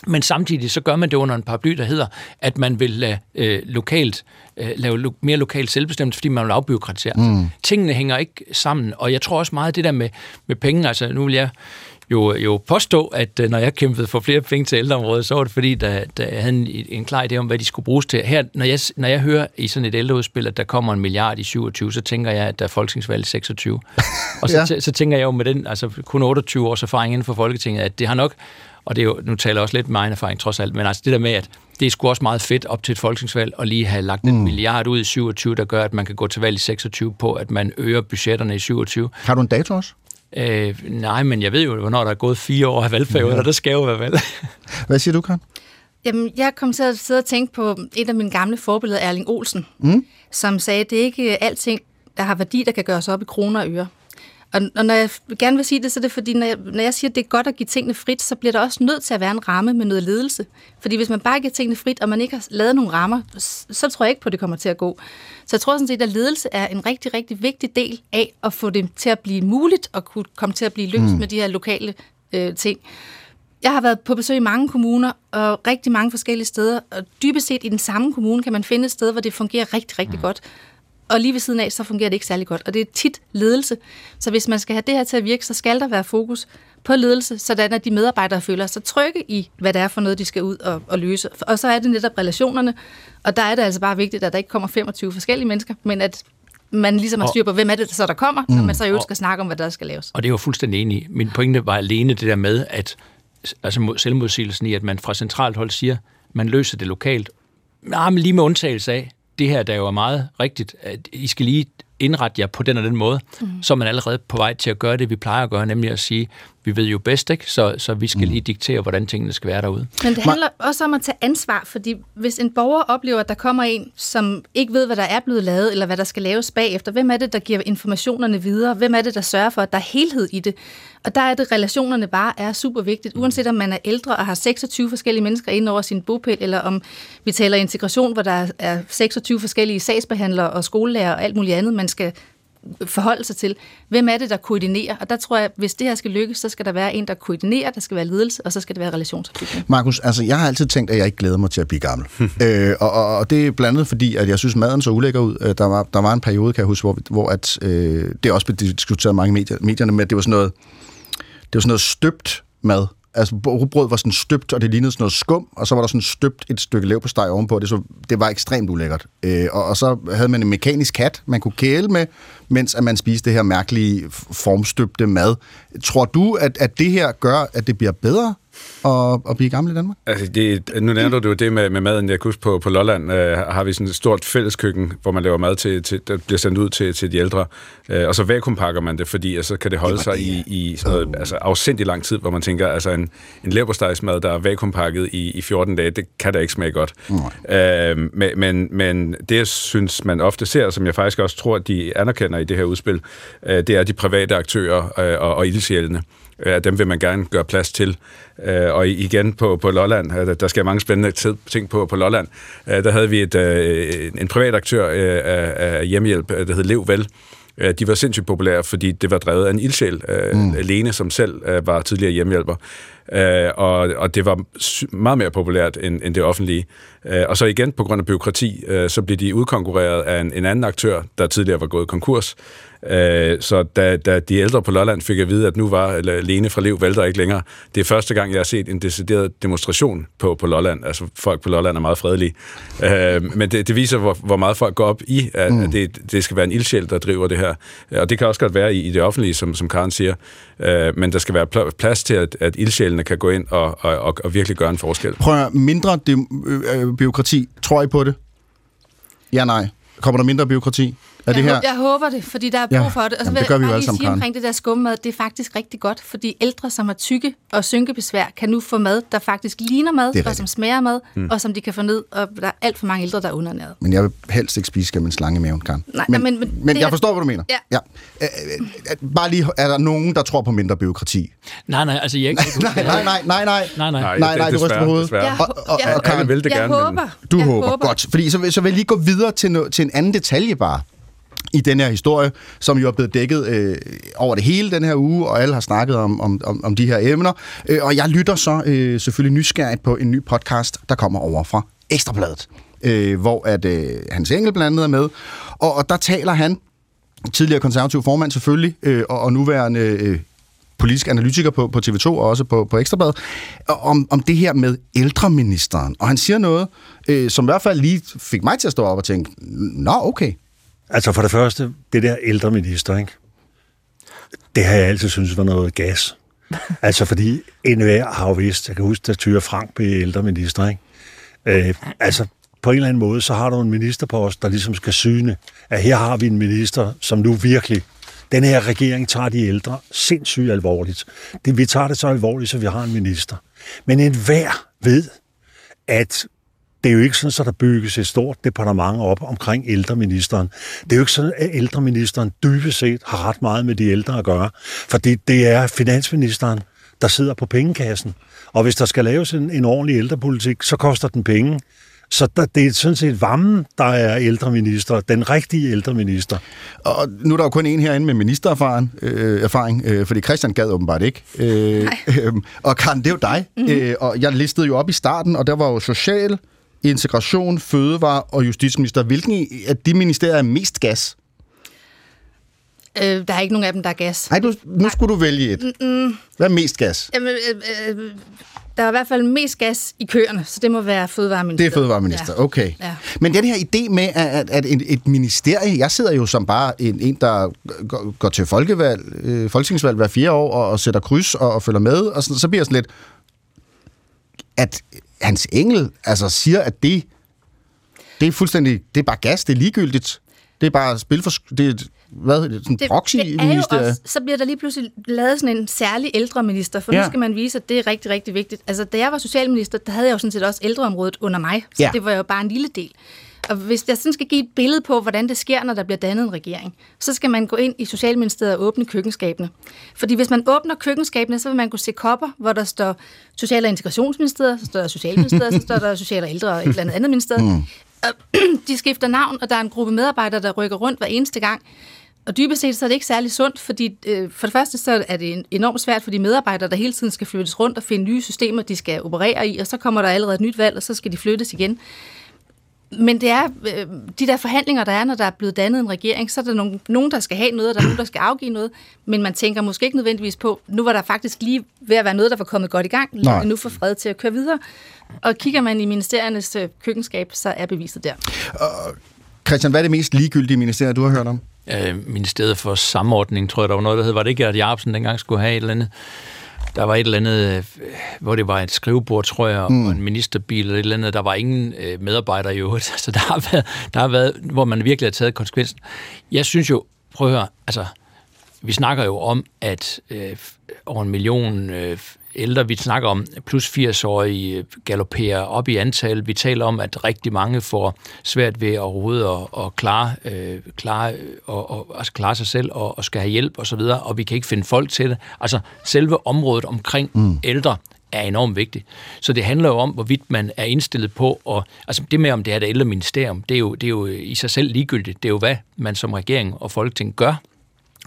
men samtidig så gør man det under en paraply, der hedder, at man vil lade, øh, lokalt, øh, lave lo- mere lokalt selvbestemmelse, fordi man vil afbyråkratisere. Mm. Tingene hænger ikke sammen, og jeg tror også meget det der med, med penge, altså nu vil jeg jo, jo påstå, at øh, når jeg kæmpede for flere penge til ældreområdet, så var det fordi, da jeg havde en, en klar idé om, hvad de skulle bruges til. Her, når jeg, når jeg hører i sådan et ældreudspil, at der kommer en milliard i 27, så tænker jeg, at der er folketingsvalg i 26. Og så, ja. så, så tænker jeg jo med den, altså kun 28 års erfaring inden for Folketinget, at det har nok, og det er jo, nu taler jeg også lidt med egen erfaring trods alt, men altså det der med, at det er sgu også meget fedt op til et folketingsvalg at lige have lagt mm. en milliard ud i 27, der gør, at man kan gå til valg i 26 på, at man øger budgetterne i 27.
Har du en dato også?
Øh, nej, men jeg ved jo, hvornår der er gået fire år af valgperioden, ja. og der skal jo være valg.
Hvad siger du, Karen?
Jamen, jeg kom til at sidde og tænke på et af mine gamle forbilleder, Erling Olsen, mm. som sagde, at det er ikke alting, der har værdi, der kan gøres op i kroner og øre. Og, og når jeg gerne vil sige det, så er det fordi, når jeg, når jeg siger, at det er godt at give tingene frit, så bliver der også nødt til at være en ramme med noget ledelse. Fordi hvis man bare giver tingene frit, og man ikke har lavet nogle rammer, så tror jeg ikke på, at det kommer til at gå. Så jeg tror sådan set, at ledelse er en rigtig, rigtig vigtig del af at få det til at blive muligt at kunne komme til at blive løst mm. med de her lokale øh, ting. Jeg har været på besøg i mange kommuner og rigtig mange forskellige steder, og dybest set i den samme kommune kan man finde et sted, hvor det fungerer rigtig, rigtig mm. godt og lige ved siden af, så fungerer det ikke særlig godt. Og det er tit ledelse. Så hvis man skal have det her til at virke, så skal der være fokus på ledelse, sådan at de medarbejdere føler sig trygge i, hvad det er for noget, de skal ud og, og løse. Og så er det netop relationerne, og der er det altså bare vigtigt, at der ikke kommer 25 forskellige mennesker, men at man ligesom har styr på, hvem er det så, der kommer, mm. når man så i øvrigt skal snakke om, hvad der skal laves.
Og det er jo fuldstændig enig Min pointe var alene det der med, at altså selvmodsigelsen i, at man fra centralt hold siger, man løser det lokalt. Ja, men lige med undtagelse af, det her der jo er meget rigtigt, at I skal lige indrette jer på den og den måde, mm. så er man allerede på vej til at gøre det, vi plejer at gøre, nemlig at sige, vi ved jo bedst, ikke? Så, så vi skal mm. lige diktere, hvordan tingene skal være derude.
Men det handler også om at tage ansvar, fordi hvis en borger oplever, at der kommer en, som ikke ved, hvad der er blevet lavet, eller hvad der skal laves bagefter, hvem er det, der giver informationerne videre? Hvem er det, der sørger for, at der er helhed i det? Og der er det, relationerne bare er super vigtigt, uanset om man er ældre og har 26 forskellige mennesker ind over sin bopæl, eller om vi taler integration, hvor der er 26 forskellige sagsbehandlere og skolelærer og alt muligt andet, man skal forholde sig til, hvem er det, der koordinerer? Og der tror jeg, at hvis det her skal lykkes, så skal der være en, der koordinerer, der skal være ledelse, og så skal det være relationsopbygning.
Markus, altså jeg har altid tænkt, at jeg ikke glæder mig til at blive gammel. øh, og, og, og det er blandt andet fordi, at jeg synes, maden så ulækker ud. Øh, der var, der var en periode, kan jeg huske, hvor, hvor at, øh, det også blev diskuteret mange medier, medierne med, at det var sådan noget, det var sådan noget støbt mad. Altså, rugbrød var sådan støbt, og det lignede sådan noget skum, og så var der sådan støbt et stykke lev på steg ovenpå. Det, så, det var ekstremt ulækkert. Øh, og, og så havde man en mekanisk kat, man kunne kæle med, mens at man spiser det her mærkelige formstøbte mad. Tror du, at, at det her gør, at det bliver bedre at, at blive gammel i Danmark?
Altså, det, nu nævner du det med, med maden. Jeg huske, på, på Lolland øh, har vi sådan et stort fælleskøkken, hvor man laver mad, til, til, der bliver sendt ud til, til de ældre. Øh, og så vakuumpakker man det, fordi altså, så kan det holde det sig det. i, i sådan noget, altså, afsindig lang tid, hvor man tænker, altså en, en leverpostejsmad, der er vakuumpakket i, i 14 dage, det kan da ikke smage godt. Øh, men, men, men det, jeg synes, man ofte ser, som jeg faktisk også tror, de anerkender i det her udspil, øh, det er de private aktører øh, og, og ildsjælene. Øh, dem vil man gerne gøre plads til. Øh, og igen på, på Lolland, øh, der skal mange spændende ting på på Lolland, der havde vi et, en privat aktør af hjemmehjælp, der hed Lev Vel, de var sindssygt populære, fordi det var drevet af en ildsjæl, mm. Lene, som selv var tidligere hjemmehjælper. Og, og det var meget mere populært end, end det offentlige. og så igen, på grund af byråkrati, så blev de udkonkurreret af en, en anden aktør, der tidligere var gået konkurs. Øh, så da, da de ældre på Lolland fik at vide, at nu var Lene fra Lev Vælter ikke længere, det er første gang, jeg har set en decideret demonstration på, på Lolland. Altså folk på Lolland er meget fredelige. Øh, men det, det viser, hvor, hvor meget folk går op i, at, mm. at det, det skal være en ildsjæl, der driver det her. Og det kan også godt være i, i det offentlige, som, som Karen siger. Øh, men der skal være plads til, at, at ildsjælene kan gå ind og, og, og, og virkelig gøre en forskel.
Prøv at mindre det, øh, øh byråkrati. Tror I på det? Ja, nej. Kommer der mindre byråkrati?
Er det her? Jeg håber det, fordi der er brug
ja.
for det. Og så
Jamen,
vil
det gør vi
jeg
jo alle sammen,
omkring det der skummad, det er faktisk rigtig godt, fordi ældre, som har tykke og synkebesvær, kan nu få mad, der faktisk ligner mad, og
rigtigt.
som smager mad, mm. og som de kan få ned, og der er alt for mange ældre, der er undernæret.
Men jeg vil helst ikke spise gennem en slange i maven, Karen.
Nej,
men,
men- men
men jeg
er-
forstår, hvad du mener.
Ja.
ja. Øh, øh, Bare lige, er der nogen, der tror på mindre byråkrati?
Nej, nej, altså jeg...
nej, nej, nej, nej, nej.
Nej, nej.
Nej, nej, du ryster på hovedet.
Jeg,
Og- og-
jeg,
og Karen,
vil det
jeg
gerne, men-
håber,
Du
jeg
håber. Godt. Fordi så, vil- så vil jeg lige gå videre til, no, til en anden detalje bare i den her historie, som jo er blevet dækket øh, over det hele den her uge, og alle har snakket om, om, om, om de her emner. Øh, og jeg lytter så øh, selvfølgelig nysgerrigt på en ny podcast, der kommer over fra Ekstrabladet, øh, hvor at øh, Hans Engel blandt andet er med. Og, og der taler han, tidligere konservativ formand selvfølgelig, øh, og, og nuværende øh, politisk analytiker på, på TV2 og også på, på Ekstrabladet, om, om det her med ældreministeren. Og han siger noget, øh, som i hvert fald lige fik mig til at stå op og tænke, nå okay,
Altså for det første, det der ældre minister, ikke? det har jeg altid synes var noget gas. altså fordi enhver har jo vidst, jeg kan huske, at Tyre Frank blev ældre minister. Ikke? Øh, altså på en eller anden måde, så har du en ministerpost, der ligesom skal syne, at her har vi en minister, som nu virkelig, den her regering tager de ældre sindssygt alvorligt. Det, vi tager det så alvorligt, så vi har en minister. Men enhver ved, at det er jo ikke sådan, at der bygges et stort departement op omkring ældreministeren. Det er jo ikke sådan, at ældreministeren dybest set har ret meget med de ældre at gøre. Fordi det er finansministeren, der sidder på pengekassen. Og hvis der skal laves en, en ordentlig ældrepolitik, så koster den penge. Så der, det er sådan set Vammen, der er ældreminister, den rigtige ældreminister.
Og nu er der jo kun en herinde med ministererfaring, øh, erfaring, øh, fordi Christian gad åbenbart ikke. Øh, øh, og Karen, det er jo dig. Mm-hmm. Øh, og jeg listede jo op i starten, og der var jo social, integration, fødevare og justitsminister. Hvilken af de ministerier er mest gas?
Øh, der er ikke nogen af dem, der er gas.
Nej, du, nu skulle du vælge et. Hvad er mest gas?
Jamen, øh, øh, der er i hvert fald mest gas i køerne, så det må være
Det
fødevareministeriet.
er fødevareminister,
Ja.
okay.
Ja.
Men den her idé med, at, at, et, ministerie, jeg sidder jo som bare en, en der går, går til folkevalg, øh, folketingsvalg hver fire år og, og sætter kryds og, og følger med, og sådan, så bliver jeg sådan lidt, at Hans Engel altså siger, at det, det er fuldstændig, det er bare gas, det er ligegyldigt. Det er bare spil for, det er, hvad, sådan
det,
proxy
det er jo også, så bliver der lige pludselig lavet sådan en særlig ældreminister, for. Ja. nu skal man vise, at det er rigtig, rigtig vigtigt. Altså, da jeg var socialminister, der havde jeg jo sådan set også ældreområdet under mig, så
Ja.
det var jo bare en lille del. Og hvis jeg sådan skal give et billede på, hvordan det sker, når der bliver dannet en regering, så skal man gå ind i Socialministeriet og åbne køkkenskabene. Fordi hvis man åbner køkkenskabene, så vil man kunne se kopper, hvor der står Social- og Integrationsministeriet, så står der Socialministeriet, så står der Social- og Ældre og et eller andet andet ministerium. Mm. Og de skifter navn, og der er en gruppe medarbejdere, der rykker rundt hver eneste gang. Og dybest set så er det ikke særlig sundt, fordi øh, for det første så er det en- enormt svært for de medarbejdere, der hele tiden skal flyttes rundt og finde nye systemer, de skal operere i, og så kommer der allerede et nyt valg, og så skal de flyttes igen. Men det er øh, de der forhandlinger, der er, når der er blevet dannet en regering, så er der nogen, nogen, der skal have noget, og der er nogen, der skal afgive noget, men man tænker måske ikke nødvendigvis på, nu var der faktisk lige ved at være noget, der var kommet godt i gang,
Nej.
lad nu få fred til at køre videre. Og kigger man i ministeriernes øh, køkkenskab, så er beviset der.
Christian, hvad er det mest ligegyldige ministerium, du har hørt om?
øh, Ministeriet for Samordning, tror jeg, der var noget, der hed. Var det ikke, at Jacobsen dengang skulle have et eller andet? Der var et eller andet, øh, hvor det var et skrivebord, tror jeg, mm. og en ministerbil eller et eller andet. Der var ingen øh, medarbejdere i øvrigt. Så der har, været, der har været, hvor man virkelig har taget konsekvensen. Jeg synes jo, prøv at høre, altså, vi snakker jo om, at øh, over en million øh, ældre, vi snakker om plus 80-årige øh, galopperer op i antal. Vi taler om, at rigtig mange får svært ved overhovedet at, at klare, øh, klare, øh, og, og, altså klare sig selv og, og skal have hjælp osv., og, så videre, og vi kan ikke finde folk til det. Altså selve området omkring mm. ældre er enormt vigtigt. Så det handler jo om, hvorvidt man er indstillet på, og altså det med, om det er et ældre ministerium, det er, jo, det er jo i sig selv ligegyldigt. Det er jo, hvad man som regering og folketing gør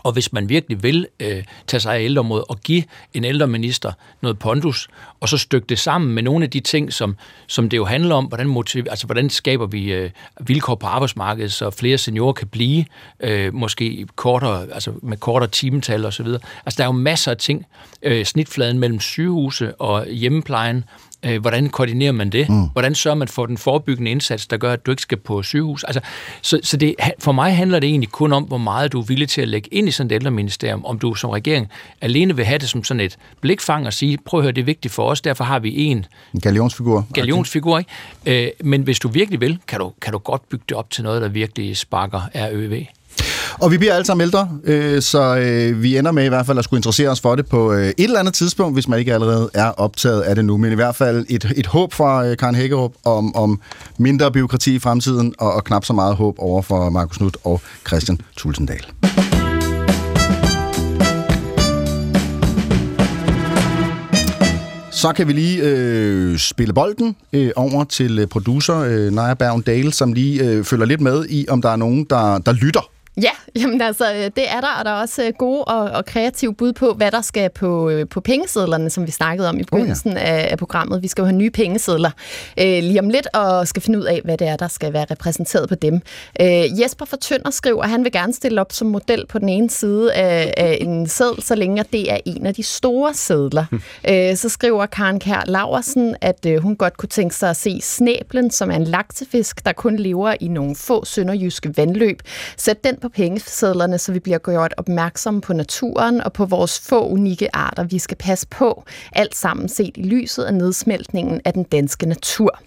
og hvis man virkelig vil øh, tage sig af ældreområdet og give en ældreminister noget pondus, og så stykke det sammen med nogle af de ting, som, som det jo handler om, hvordan, motiv, altså, hvordan skaber vi øh, vilkår på arbejdsmarkedet, så flere seniorer kan blive, øh, måske kortere, altså med kortere timetal osv. Altså der er jo masser af ting. Øh, snitfladen mellem sygehuse og hjemmeplejen, Øh, hvordan koordinerer man det? Mm. Hvordan sørger man for den forebyggende indsats, der gør, at du ikke skal på sygehus? Altså, så så det, for mig handler det egentlig kun om, hvor meget du er villig til at lægge ind i sådan et ældreministerium, om du som regering alene vil have det som sådan et blikfang og sige, prøv at høre, det er vigtigt for os, derfor har vi en
En galionsfigur.
galionsfigur, ikke? Øh, men hvis du virkelig vil, kan du, kan du godt bygge det op til noget, der virkelig sparker RØV.
Og vi bliver alle sammen ældre, øh, så øh, vi ender med i hvert fald at skulle interessere os for det på øh, et eller andet tidspunkt, hvis man ikke allerede er optaget af det nu. Men i hvert fald et, et håb fra øh, Karen Hækkerup om, om mindre byråkrati i fremtiden, og, og knap så meget håb over for Markus Nutt og Christian Tulsendal. Så kan vi lige øh, spille bolden øh, over til øh, producer øh, Naja Bergen Dale, som lige øh, følger lidt med i, om der er nogen, der, der lytter
Ja, jamen altså, det er der, og der er også øh, gode og, og kreative bud på, hvad der skal på, øh, på pengesedlerne, som vi snakkede om i begyndelsen oh, ja. af, af programmet. Vi skal jo have nye pengesedler øh, lige om lidt, og skal finde ud af, hvad det er, der skal være repræsenteret på dem. Øh, Jesper fra Tønder skriver, at han vil gerne stille op som model på den ene side af, af en seddel, så længe det er en af de store sedler. Hmm. Øh, så skriver Karen Kær Laversen, at øh, hun godt kunne tænke sig at se snæblen, som er en laksefisk, der kun lever i nogle få sønderjyske vandløb. Sæt den på pengesedlerne, så vi bliver gjort opmærksomme på naturen og på vores få unikke arter, vi skal passe på. Alt sammen set i lyset af nedsmeltningen af den danske natur.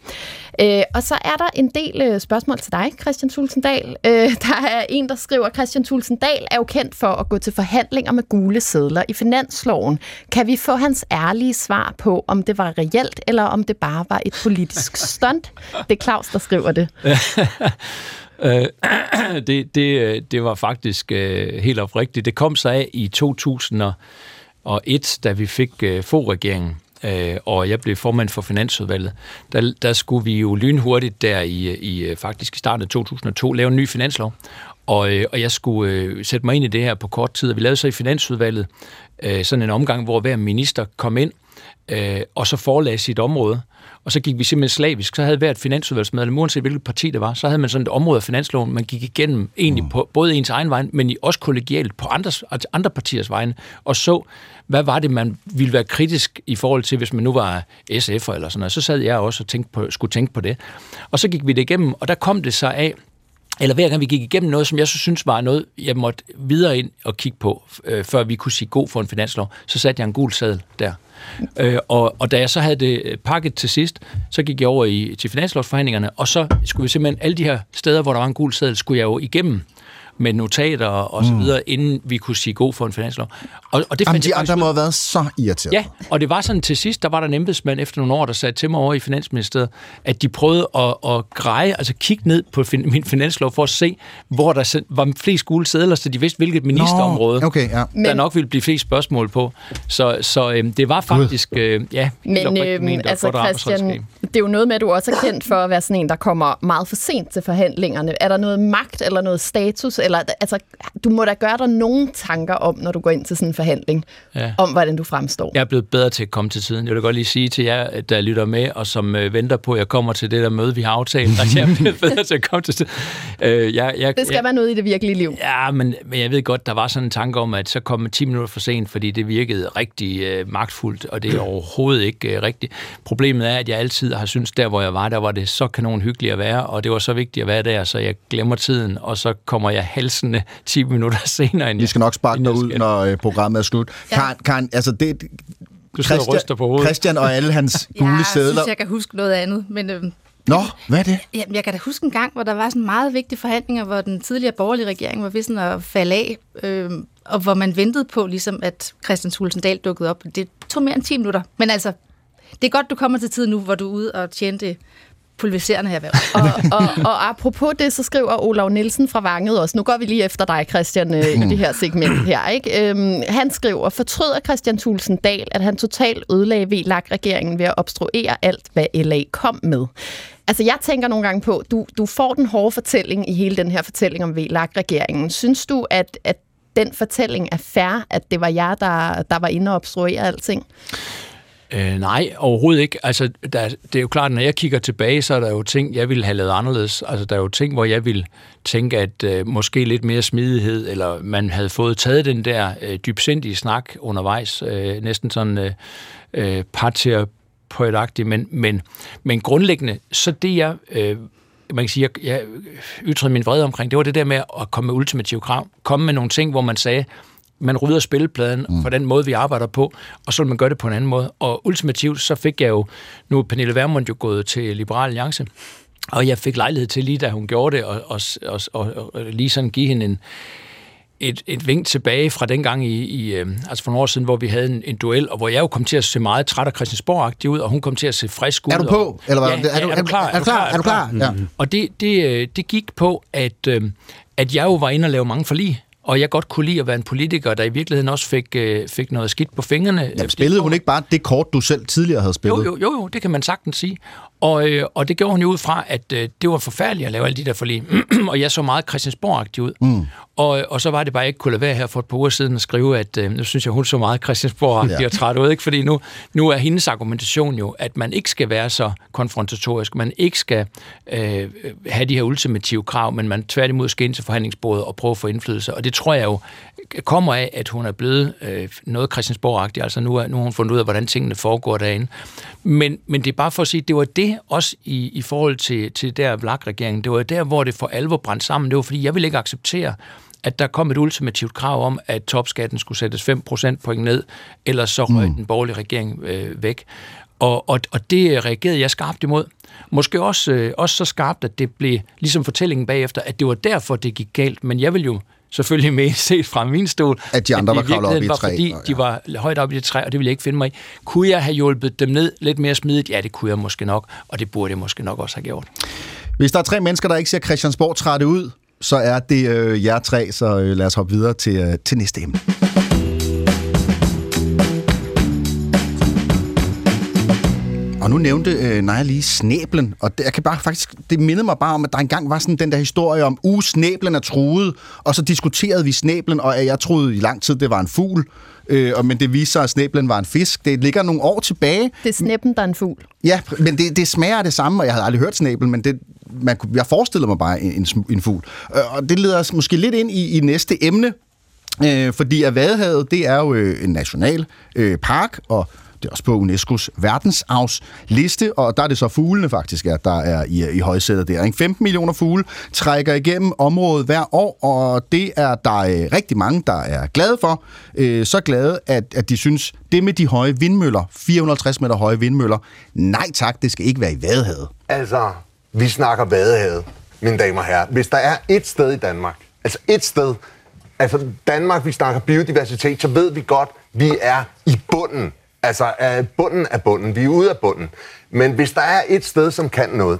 Øh, og så er der en del øh, spørgsmål til dig, Christian Tulsendal. Øh, der er en, der skriver, at Christian Tulsendal er jo kendt for at gå til forhandlinger med gule sedler i finansloven. Kan vi få hans ærlige svar på, om det var reelt, eller om det bare var et politisk stunt? Det er Claus, der skriver det.
Øh, det, det, øh, det var faktisk øh, helt oprigtigt. Det kom så af i 2001, da vi fik øh, få-regeringen, øh, og jeg blev formand for Finansudvalget. Der, der skulle vi jo lynhurtigt der i, i øh, faktisk i starten af 2002 lave en ny finanslov, og, øh, og jeg skulle øh, sætte mig ind i det her på kort tid, og vi lavede så i Finansudvalget øh, sådan en omgang, hvor hver minister kom ind øh, og så forelagde sit område, og så gik vi simpelthen slavisk. Så havde hvert finansudvalgsmedlem, uanset hvilket parti det var, så havde man sådan et område af finansloven, man gik igennem egentlig på både ens egen vej, men også kollegialt på andres, altså andre partiers vegne, og så, hvad var det, man ville være kritisk i forhold til, hvis man nu var SF'er eller sådan noget. Så sad jeg også og tænkte på, skulle tænke på det. Og så gik vi det igennem, og der kom det så af, eller hver gang vi gik igennem noget, som jeg så synes var noget, jeg måtte videre ind og kigge på, øh, før vi kunne sige god for en finanslov, så satte jeg en gul sædel der. Øh, og, og da jeg så havde det øh, pakket til sidst, så gik jeg over i, til finanslovsforhandlingerne, og så skulle vi simpelthen alle de her steder, hvor der var en gul sædel, skulle jeg jo igennem med notater og så
Mm.
videre, inden vi kunne sige god for en finanslov. Og, og det
Jamen,
fandt
de andre må have været så irriteret.
Ja, og det var sådan til sidst, der var der en embedsmand efter nogle år, der sagde til mig over i Finansministeriet, at de prøvede at, at greje, altså kigge ned på fin, min finanslov for at se, hvor der var flest gule sædler, så de vidste, hvilket ministerområde,
okay, ja.
der
Men-
nok ville blive flest spørgsmål på. Så, så øhm, det var faktisk, øh, ja, helt
Men øhm,
ment og
altså Christian, det er jo noget med, at du også er kendt for at være sådan en, der kommer meget for sent til forhandlingerne. Er der noget magt eller noget status? Eller, altså, du må da gøre dig nogle tanker om, når du går ind til sådan en forhandling,
Ja.
om hvordan du fremstår.
Jeg er blevet bedre til at komme til tiden. Jeg vil godt lige sige til jer, der lytter med, og som øh, venter på, at jeg kommer til det der møde, vi har aftalt, at jeg er blevet bedre til at komme til tiden. Øh, jeg, jeg,
Det skal
jeg,
være noget i det virkelige liv.
Ja, men, men jeg ved godt, der var sådan en tanke om, at så kom man 10 minutter for sent, fordi det virkede rigtig øh, magtfuldt, og det er overhovedet ikke øh, rigtigt. Problemet er, at jeg altid har syntes, der hvor jeg var, der var det så kanon hyggeligt at være, og det var så vigtigt at være der, så jeg glemmer tiden, og så kommer jeg halsende 10 minutter senere. End
Vi skal nok sparke dig ud, når øh, programmet er slut. Ja. Karen, Karen, altså det...
Du og ryster på hovedet.
Christian og alle hans gule
jeg
sædler.
synes, jeg kan huske noget andet, men... Øhm,
Nå, hvad er det?
Jamen, jeg kan da huske en gang, hvor der var sådan meget vigtige forhandlinger, hvor den tidligere borgerlige regering var ved sådan at falde af, øh, og hvor man ventede på, ligesom at Christian Thulesen Dahl dukkede op. Det tog mere end 10 minutter. Men altså, det er godt, du kommer til tid nu, hvor du er ude og tjene det pulveriserende erhverv.
og, og, og apropos det, så skriver Olav Nielsen fra Vanget også. Nu går vi lige efter dig, Christian, øh, i det her segment her. Ikke? Øhm, han skriver, fortryder Christian Thulsen Dahl, at han totalt ødelagde VLAG-regeringen ved at obstruere alt, hvad LA kom med. Altså, jeg tænker nogle gange på, du, du får den hårde fortælling i hele den her fortælling om VLAG-regeringen. Synes du, at, at den fortælling er fair, at det var jer, der, der var inde og obstruere alting?
Øh, nej, overhovedet ikke. Altså, der, det er jo klart, når jeg kigger tilbage, så er der jo ting, jeg ville have lavet anderledes. Altså, der er jo ting, hvor jeg ville tænke, at øh, måske lidt mere smidighed, eller man havde fået taget den der øh, dybsindige snak undervejs, øh, næsten sådan øh, øh, parterapøjtagtigt. men, men, men grundlæggende, så det jeg... Øh, man kan sige, jeg, jeg ytrede min vrede omkring, det var det der med at komme med ultimative krav. Komme med nogle ting, hvor man sagde, man rydder spillepladen mm. for den måde, vi arbejder på, og så vil man gøre det på en anden måde. Og ultimativt, så fik jeg jo, nu er Pernille Vermund jo gået til Liberal Alliance, og jeg fik lejlighed til lige da hun gjorde det, og, og, og, og, og lige sådan give hende en, et, et vink tilbage fra dengang i, i øh, altså for nogle år siden, hvor vi havde en, en duel, og hvor jeg jo kom til at se meget træt og Christiansborg-agtig ud, og hun kom til at se frisk ud.
Er du på?
Og,
Eller hvad?
Ja,
Er du-
er du klar?
er du klar? Er du klar? Ja.
Og det, det, øh, det gik på, at, øh, at jeg jo var inde og lave mange forlig, og jeg godt kunne lide at være en politiker, der i virkeligheden også fik, øh, fik noget skidt på fingrene.
Ja, spillede hun ikke bare det kort, du selv tidligere havde spillet?
Jo, jo, jo, jo, det kan man sagtens sige. Og, øh, og det gjorde hun jo ud fra, at øh, det var forfærdeligt at lave alle de der forlig. og jeg så meget Christiansborg-agtig ud. Mm. Og, og så var det bare, jeg ikke kunne lade være her for et par uger siden at skrive, at øh, nu synes jeg, hun så meget Christiansborg-agtig
Ja.
og træt ud. Ikke? Fordi nu, nu er hendes argumentation jo, at man ikke skal være så konfrontatorisk. Man ikke skal øh, have de her ultimative krav, men man tværtimod skal ind til forhandlingsbordet og prøve at få indflydelse. Og det tror jeg jo kommer af, at hun er blevet øh, noget Christiansborg-agtig. Altså nu, er, nu har hun fundet ud af, hvordan tingene foregår derinde. Men, men det er bare for at sige, det var det også i, i forhold til, til der VLAG-regeringen. Det var der, hvor det for alvor brændte sammen. Det var fordi, jeg ville ikke acceptere, at der kom et ultimativt krav om, at topskatten skulle sættes 5% point ned, ellers så røg den borgerlige regering øh, væk. Og, og, og det reagerede jeg skarpt imod. Måske også, øh, også så skarpt, at det blev ligesom fortællingen bagefter, at det var derfor, det gik galt. Men jeg vil jo selvfølgelig med set fra min stol,
At de andre
det
var kravlet op i et
var,
træ,
fordi
og-
de var højt op i et træ, og det ville jeg ikke finde mig i. Kunne jeg have hjulpet dem ned lidt mere smidigt? Ja, det kunne jeg måske nok, og det burde jeg måske nok også have gjort.
Hvis der er tre mennesker, der ikke ser Christiansborg trætte ud, så er det øh, jer tre, så øh, lad os hoppe videre til, øh, til næste emne. Og nu nævnte øh, Naja lige snæblen, og det, jeg kan bare faktisk, det mindede mig bare om, at der engang var sådan den der historie om, uh, snæblen er truet, og så diskuterede vi snæblen, og jeg troede i lang tid, det var en fugl, øh, og, men det viste sig, at snæblen var en fisk. Det ligger nogle år tilbage.
Det er snæppen, der er en fugl.
Ja, men det, det smager det samme, og jeg havde aldrig hørt snæbel, men det, man, jeg forestiller mig bare en, en, en fugl. Øh, Og det leder os måske lidt ind i, i næste emne, øh, fordi at Vadehavet, det er jo øh, en national øh, park, og det er også på UNESCO's verdensarvsliste, og der er det så fuglene faktisk, at der er i, i højsædet der. Ikke? 15 millioner fugle trækker igennem området hver år, og det er der øh, rigtig mange, der er glade for. Øh, så glade, at, at de synes, det med de høje vindmøller, 450 meter høje vindmøller, nej tak, det skal ikke være i Vadehavet.
Altså, vi snakker Vadehavet, mine damer og herrer. Hvis der er et sted i Danmark, altså et sted, altså Danmark, vi snakker biodiversitet, så ved vi godt, vi er i bunden. Altså, er bunden af bunden. Vi er ude af bunden. Men hvis der er et sted, som kan noget,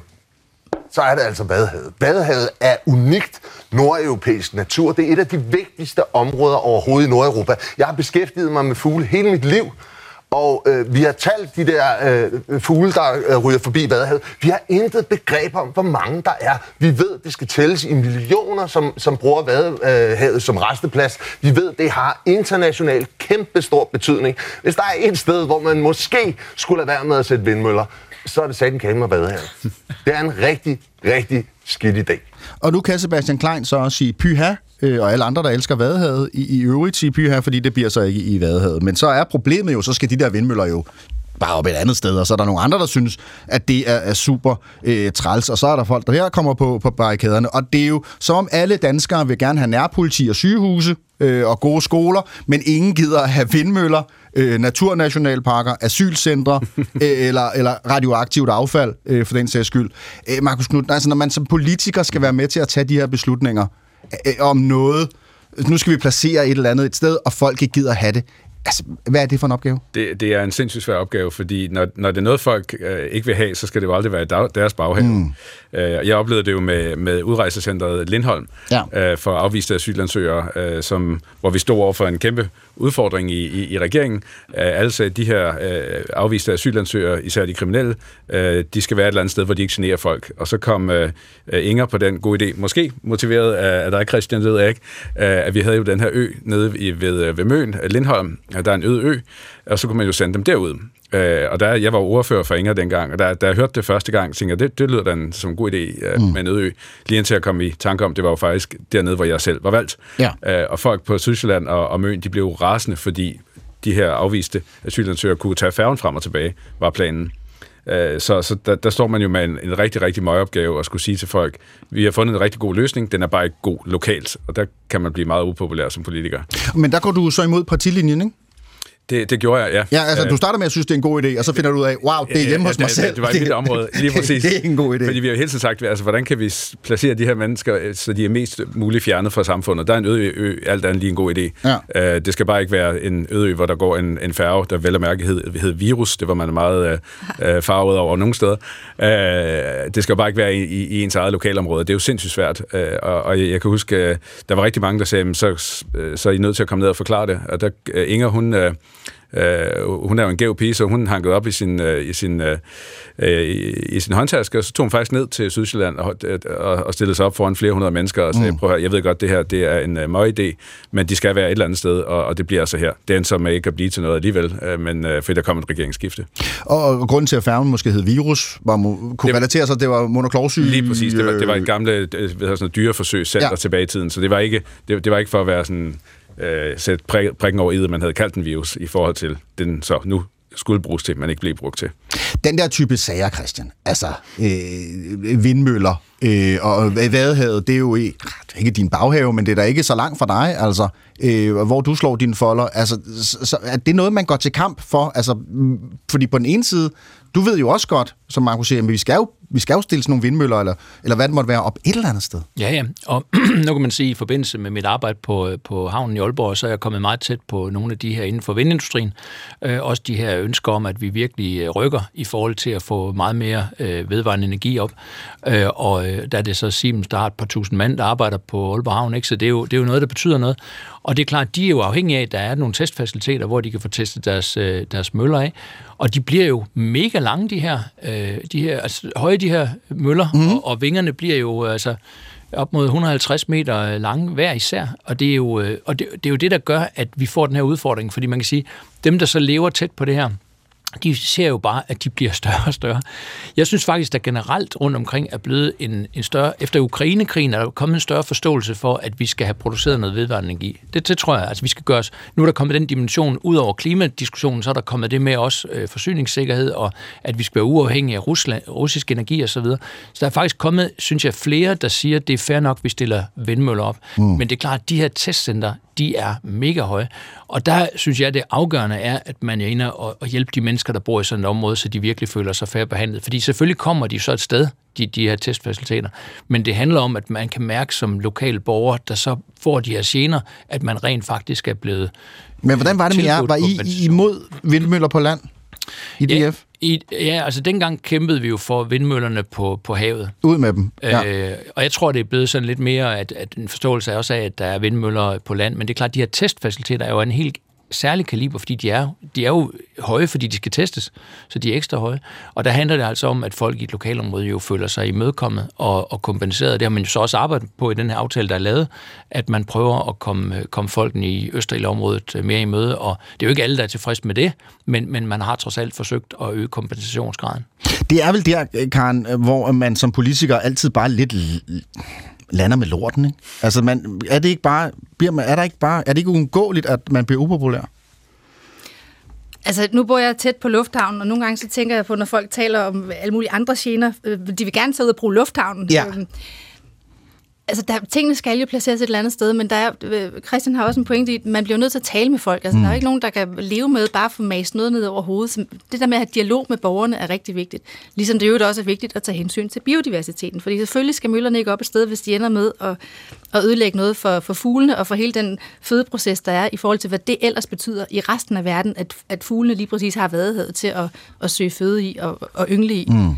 så er det altså Vadehavet. Vadehavet er unikt nordeuropæisk natur. Det er et af de vigtigste områder overhovedet i Nordeuropa. Jeg har beskæftiget mig med fugle hele mit liv. Og øh, vi har talt de der øh, fugle, der øh, ryger forbi Vadehavet. Vi har intet begreb om, hvor mange der er. Vi ved, det skal tælles i millioner, som, som bruger Vadehavet som resteplads. Vi ved, det har internationalt kæmpe stor betydning. Hvis der er et sted, hvor man måske skulle lade være med at sætte vindmøller, så er det sat en kamera Vadehavet. Det er en rigtig, rigtig skidt idé.
Og nu kan Sebastian Klein så også sige pyha, øh, og alle andre, der elsker Vadehavet, i, i øvrigt sige pyha, fordi det bliver så ikke i Vadehavet. Men så er problemet jo, så skal de der vindmøller jo bare op et andet sted, og så er der nogle andre, der synes, at det er, er super øh, træls, og så er der folk, der her kommer på, på barrikaderne, og det er jo som om alle danskere vil gerne have nærpoliti og sygehuse øh, og gode skoler, men ingen gider have vindmøller, øh, naturnationalparker, asylcentre øh, eller, eller radioaktivt affald, øh, for den sags skyld. Øh, Markus Knudt, altså når man som politiker skal være med til at tage de her beslutninger øh, om noget, nu skal vi placere et eller andet et sted, og folk ikke gider have det, Altså, hvad er det for en opgave?
Det, det er en sindssygt svær opgave, fordi når, når det er noget, folk øh, ikke vil have, så skal det jo aldrig være i deres baghave. Mm. Øh, jeg oplevede det jo med, med udrejsecentret Lindholm ja. øh, for afviste asylansøgere, øh, som, hvor vi stod over for en kæmpe udfordring i, i, i regeringen. Øh, alle sagde, at de her øh, afviste asylansøgere, især de kriminelle, øh, de skal være et eller andet sted, hvor de ikke generer folk. Og så kom øh, øh Inger på den gode idé, måske motiveret af, af dig, Christian, ved jeg ikke, øh, at vi havde jo den her ø nede ved, øh, ved Møn, Lindholm, der er en øde ø, og så kunne man jo sende dem derud. Øh, og der, jeg var ordfører for Inger dengang, og da, da jeg hørte det første gang, tænkte jeg, det, det lyder da en, som en god idé uh, mm. med en øde ø. Lige indtil jeg kom i tanke om, det var jo faktisk dernede, hvor jeg selv var valgt. Ja. Uh, og folk på Sydsjælland og, og Møn, de blev rasende, fordi de her afviste asylansøgere kunne tage færgen frem og tilbage, var planen. Så, så der, der står man jo med en, en rigtig, rigtig møgopgave og skulle sige til folk, vi har fundet en rigtig god løsning, den er bare ikke god lokalt, og der kan man blive meget upopulær som politiker.
Men der går du så imod partilinjen, ikke?
Det, det gjorde jeg, ja.
Ja, altså du starter med at synes, det er en god idé, og så finder du ud af, wow, det er hjemme ja, hos mig
det,
selv.
Det, var et mit område, lige præcis.
det, det er en god idé.
Fordi vi har jo hele tiden sagt, altså, hvordan kan vi placere de her mennesker, så de er mest muligt fjernet fra samfundet. Der er en øde ø, alt andet lige en god idé. Ja. Uh, det skal bare ikke være en øde ø, hvor der går en, en færge, der vel og mærke hed, hed virus. Det var man meget uh, farvet over nogle steder. Uh, det skal bare ikke være i, i, i ens eget lokalområde. Det er jo sindssygt svært. Uh, og, og jeg, jeg kan huske, uh, der var rigtig mange, der sagde, så, så er I nødt til at komme ned og forklare det. Og der, uh, Inger, hun... Uh, Uh, hun er jo en gæv pige, så hun hankede op i sin, uh, i sin, uh, i, i sin håndtaske, og så tog hun faktisk ned til Sydsjælland og, og, og stillede sig op foran flere hundrede mennesker og sagde, mm. prøv at jeg ved godt, det her det er en uh, møg idé, men de skal være et eller andet sted, og, og det bliver altså her. Er så med ikke at blive til noget alligevel, uh, men uh, fordi der kom et regeringsskifte.
Og, og grunden til, at færgen måske hed virus, var, kunne det, relatere sig, det var monoklovsyge?
Lige præcis, det var, det var et gamle ved sådan, dyreforsøg selv ja. tilbage i tiden, så det var ikke, det, det var ikke for at være sådan øh, sætte prik, prikken over i man havde kaldt den virus, i forhold til den så nu skulle bruges til, man ikke blev brugt til.
Den der type sager, Christian, altså øh, vindmøller øh, og vadehavet, det er jo ah, ikke, det ikke din baghave, men det er da ikke så langt fra dig, altså, øh, hvor du slår dine folder. Altså, så er det noget, man går til kamp for? Altså, fordi på den ene side, du ved jo også godt, som Markus siger, men vi skal jo, vi skal jo stille sådan nogle vindmøller, eller, eller hvad det måtte være, op et eller andet sted.
Ja, ja. Og nu kan man sige, at i forbindelse med mit arbejde på, øh, på havnen i Aalborg, så er jeg kommet meget tæt på nogle af de her inden for vindindustrien. Øh, også de her ønsker om, at vi virkelig øh, rykker i forhold til at få meget mere øh, vedvarende energi op. Øh, og øh, der er det så Siemens, der har et par tusind mand, der arbejder på Aalborg Havn, ikke? så det er, jo, det er jo noget, der betyder noget. Og det er klart, de er jo afhængige af, at der er nogle testfaciliteter, hvor de kan få testet deres, øh, deres møller af. Og de bliver jo mega lange, de her, øh, de her altså, høje de her møller, mm. og, og vingerne bliver jo altså op mod 150 meter lange hver især. Og det er jo, øh, og det, det, er jo det, der gør, at vi får den her udfordring. Fordi man kan sige, dem, der så lever tæt på det her, de ser jo bare, at de bliver større og større. Jeg synes faktisk, der generelt rundt omkring er blevet en, en større... Efter Ukrainekrigen er der kommet en større forståelse for, at vi skal have produceret noget vedvarende energi. Det, det tror jeg. Altså, vi skal gøre os, nu er der kommet den dimension ud over klimadiskussionen, så er der kommet det med også øh, forsyningssikkerhed, og at vi skal være uafhængige af Rusland, russisk energi osv. Så, videre. så der er faktisk kommet, synes jeg, flere, der siger, at det er fair nok, at vi stiller vindmøller op. Mm. Men det er klart, at de her testcenter, de er mega høje. Og der synes jeg, det afgørende er, at man er inde og, og hjælpe de mennesker, der bor i sådan et område, så de virkelig føler sig færre Fordi selvfølgelig kommer de så et sted, de, de her testfaciliteter. Men det handler om, at man kan mærke som lokal borger, der så får de her gener, at man rent faktisk er blevet
Men hvordan var det med jer? Var I imod vindmøller på land? I DF?
Ja, i, ja, altså dengang kæmpede vi jo for vindmøllerne på, på havet.
Ud med dem, ja.
øh, Og jeg tror, det er blevet sådan lidt mere, at, at en forståelse er også af, at der er vindmøller på land. Men det er klart, de her testfaciliteter er jo en helt særlig kaliber, fordi de er, de er jo høje, fordi de skal testes, så de er ekstra høje. Og der handler det altså om, at folk i et lokalområde jo føler sig imødekommet og, og kompenseret. Det har man jo så også arbejdet på i den her aftale, der er lavet, at man prøver at komme, komme folken i Østerilområdet øh, mere i møde, og det er jo ikke alle, der er tilfreds med det, men, men man har trods alt forsøgt at øge kompensationsgraden.
Det er vel der, øh, Karen, øh, hvor man som politiker altid bare lidt lander med lorten, ikke? Altså, man, er det ikke bare, bliver man, er der ikke bare, er det ikke uundgåeligt, at man bliver upopulær?
Altså, nu bor jeg tæt på lufthavnen, og nogle gange så tænker jeg på, når folk taler om alle mulige andre gener, øh, de vil gerne tage ud og bruge lufthavnen.
Ja.
Øhm, altså, der, tingene skal jo placeres et eller andet sted, men der er, øh, Christian har også en pointe i, at man bliver nødt til at tale med folk. Altså, mm. der er jo ikke nogen, der kan leve med bare få mast noget ned over hovedet. Så det der med at have dialog med borgerne er rigtig vigtigt. Ligesom det jo også er vigtigt at tage hensyn til biodiversiteten, fordi selvfølgelig skal møllerne ikke op et sted, hvis de ender med at, at ødelægge noget for, for fuglene og for hele den fødeproces, der er i forhold til, hvad det ellers betyder i resten af verden, at, at fuglene lige præcis har været til at, at søge føde i og, og yngle i. Mm.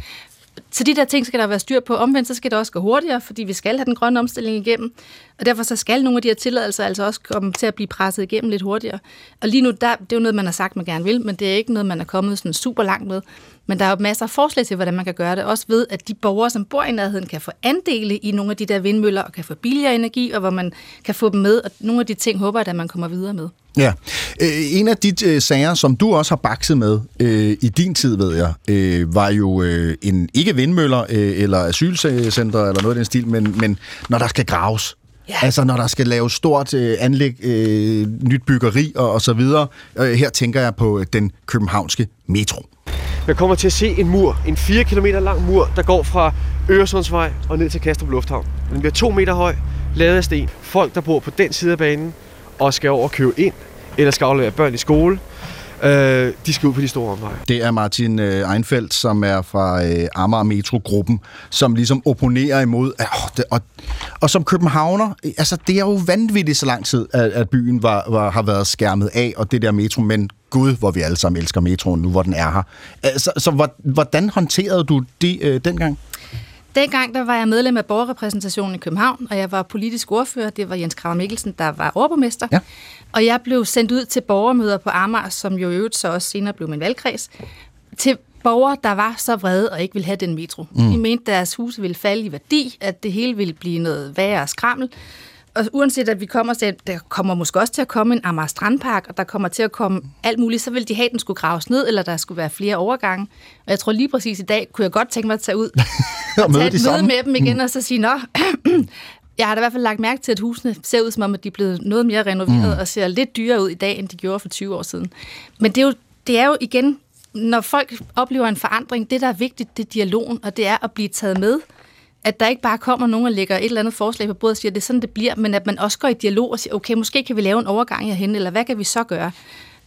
Så de der ting skal der være styr på. Omvendt så skal det også gå hurtigere, fordi vi skal have den grønne omstilling igennem. Og derfor så skal nogle af de her tilladelser altså også komme til at blive presset igennem lidt hurtigere. Og lige nu, der, det er jo noget, man har sagt, man gerne vil, men det er ikke noget, man er kommet sådan super langt med. Men der er jo masser af forslag til, hvordan man kan gøre det. Også ved, at de borgere, som bor i nærheden, kan få andele i nogle af de der vindmøller, og kan få billigere energi, og hvor man kan få dem med. Og nogle af de ting håber jeg, at man kommer videre med.
Ja. Øh, en af de øh, sager, som du også har bakset med øh, i din tid, ved jeg, øh, var jo øh, en ikke vindmøller øh, eller asylcenter eller noget af den stil, men, men når der skal graves. Ja. Altså når der skal laves stort øh, anlæg, øh, nyt byggeri og, og så videre. Øh, her tænker jeg på den københavnske metro.
Man kommer til at se en mur, en 4 km lang mur, der går fra Øresundsvej og ned til Kastrup Lufthavn. Den bliver 2 meter høj, lavet af sten. Folk, der bor på den side af banen, og skal over og købe ind, eller skal aflevere børn i skole, øh, de skal ud på de store omveje.
Det er Martin øh, Einfeldt, som er fra øh, Amager Metro-gruppen, som ligesom opponerer imod, øh, det, og, og som københavner, øh, altså det er jo vanvittigt så lang tid, at, at byen var, var, har været skærmet af, og det der metro, men gud, hvor vi alle sammen elsker metroen nu, hvor den er her. Altså, så hvordan håndterede du det øh, dengang?
Dengang der var jeg medlem af borgerrepræsentationen i København, og jeg var politisk ordfører. Det var Jens Kramer Mikkelsen, der var overborgmester. Ja. Og jeg blev sendt ud til borgermøder på Amager, som jo i øvrigt så også senere blev min valgkreds, til borgere, der var så vrede og ikke ville have den metro. Mm. De mente, at deres huse ville falde i værdi, at det hele ville blive noget værre skrammel og uanset at vi kommer til, der kommer måske også til at komme en Amager Strandpark, og der kommer til at komme alt muligt, så vil de have, at den skulle graves ned, eller der skulle være flere overgange. Og jeg tror lige præcis i dag, kunne jeg godt tænke mig at tage ud og, og tage et møde med dem igen, mm. og så sige, nå, jeg har da i hvert fald lagt mærke til, at husene ser ud som om, at de er blevet noget mere renoveret, mm. og ser lidt dyrere ud i dag, end de gjorde for 20 år siden. Men det er jo, det er jo igen, når folk oplever en forandring, det der er vigtigt, det er dialogen, og det er at blive taget med at der ikke bare kommer nogen og lægger et eller andet forslag på bordet og siger, at det er sådan, det bliver, men at man også går i dialog og siger, okay, måske kan vi lave en overgang herhen, eller hvad kan vi så gøre?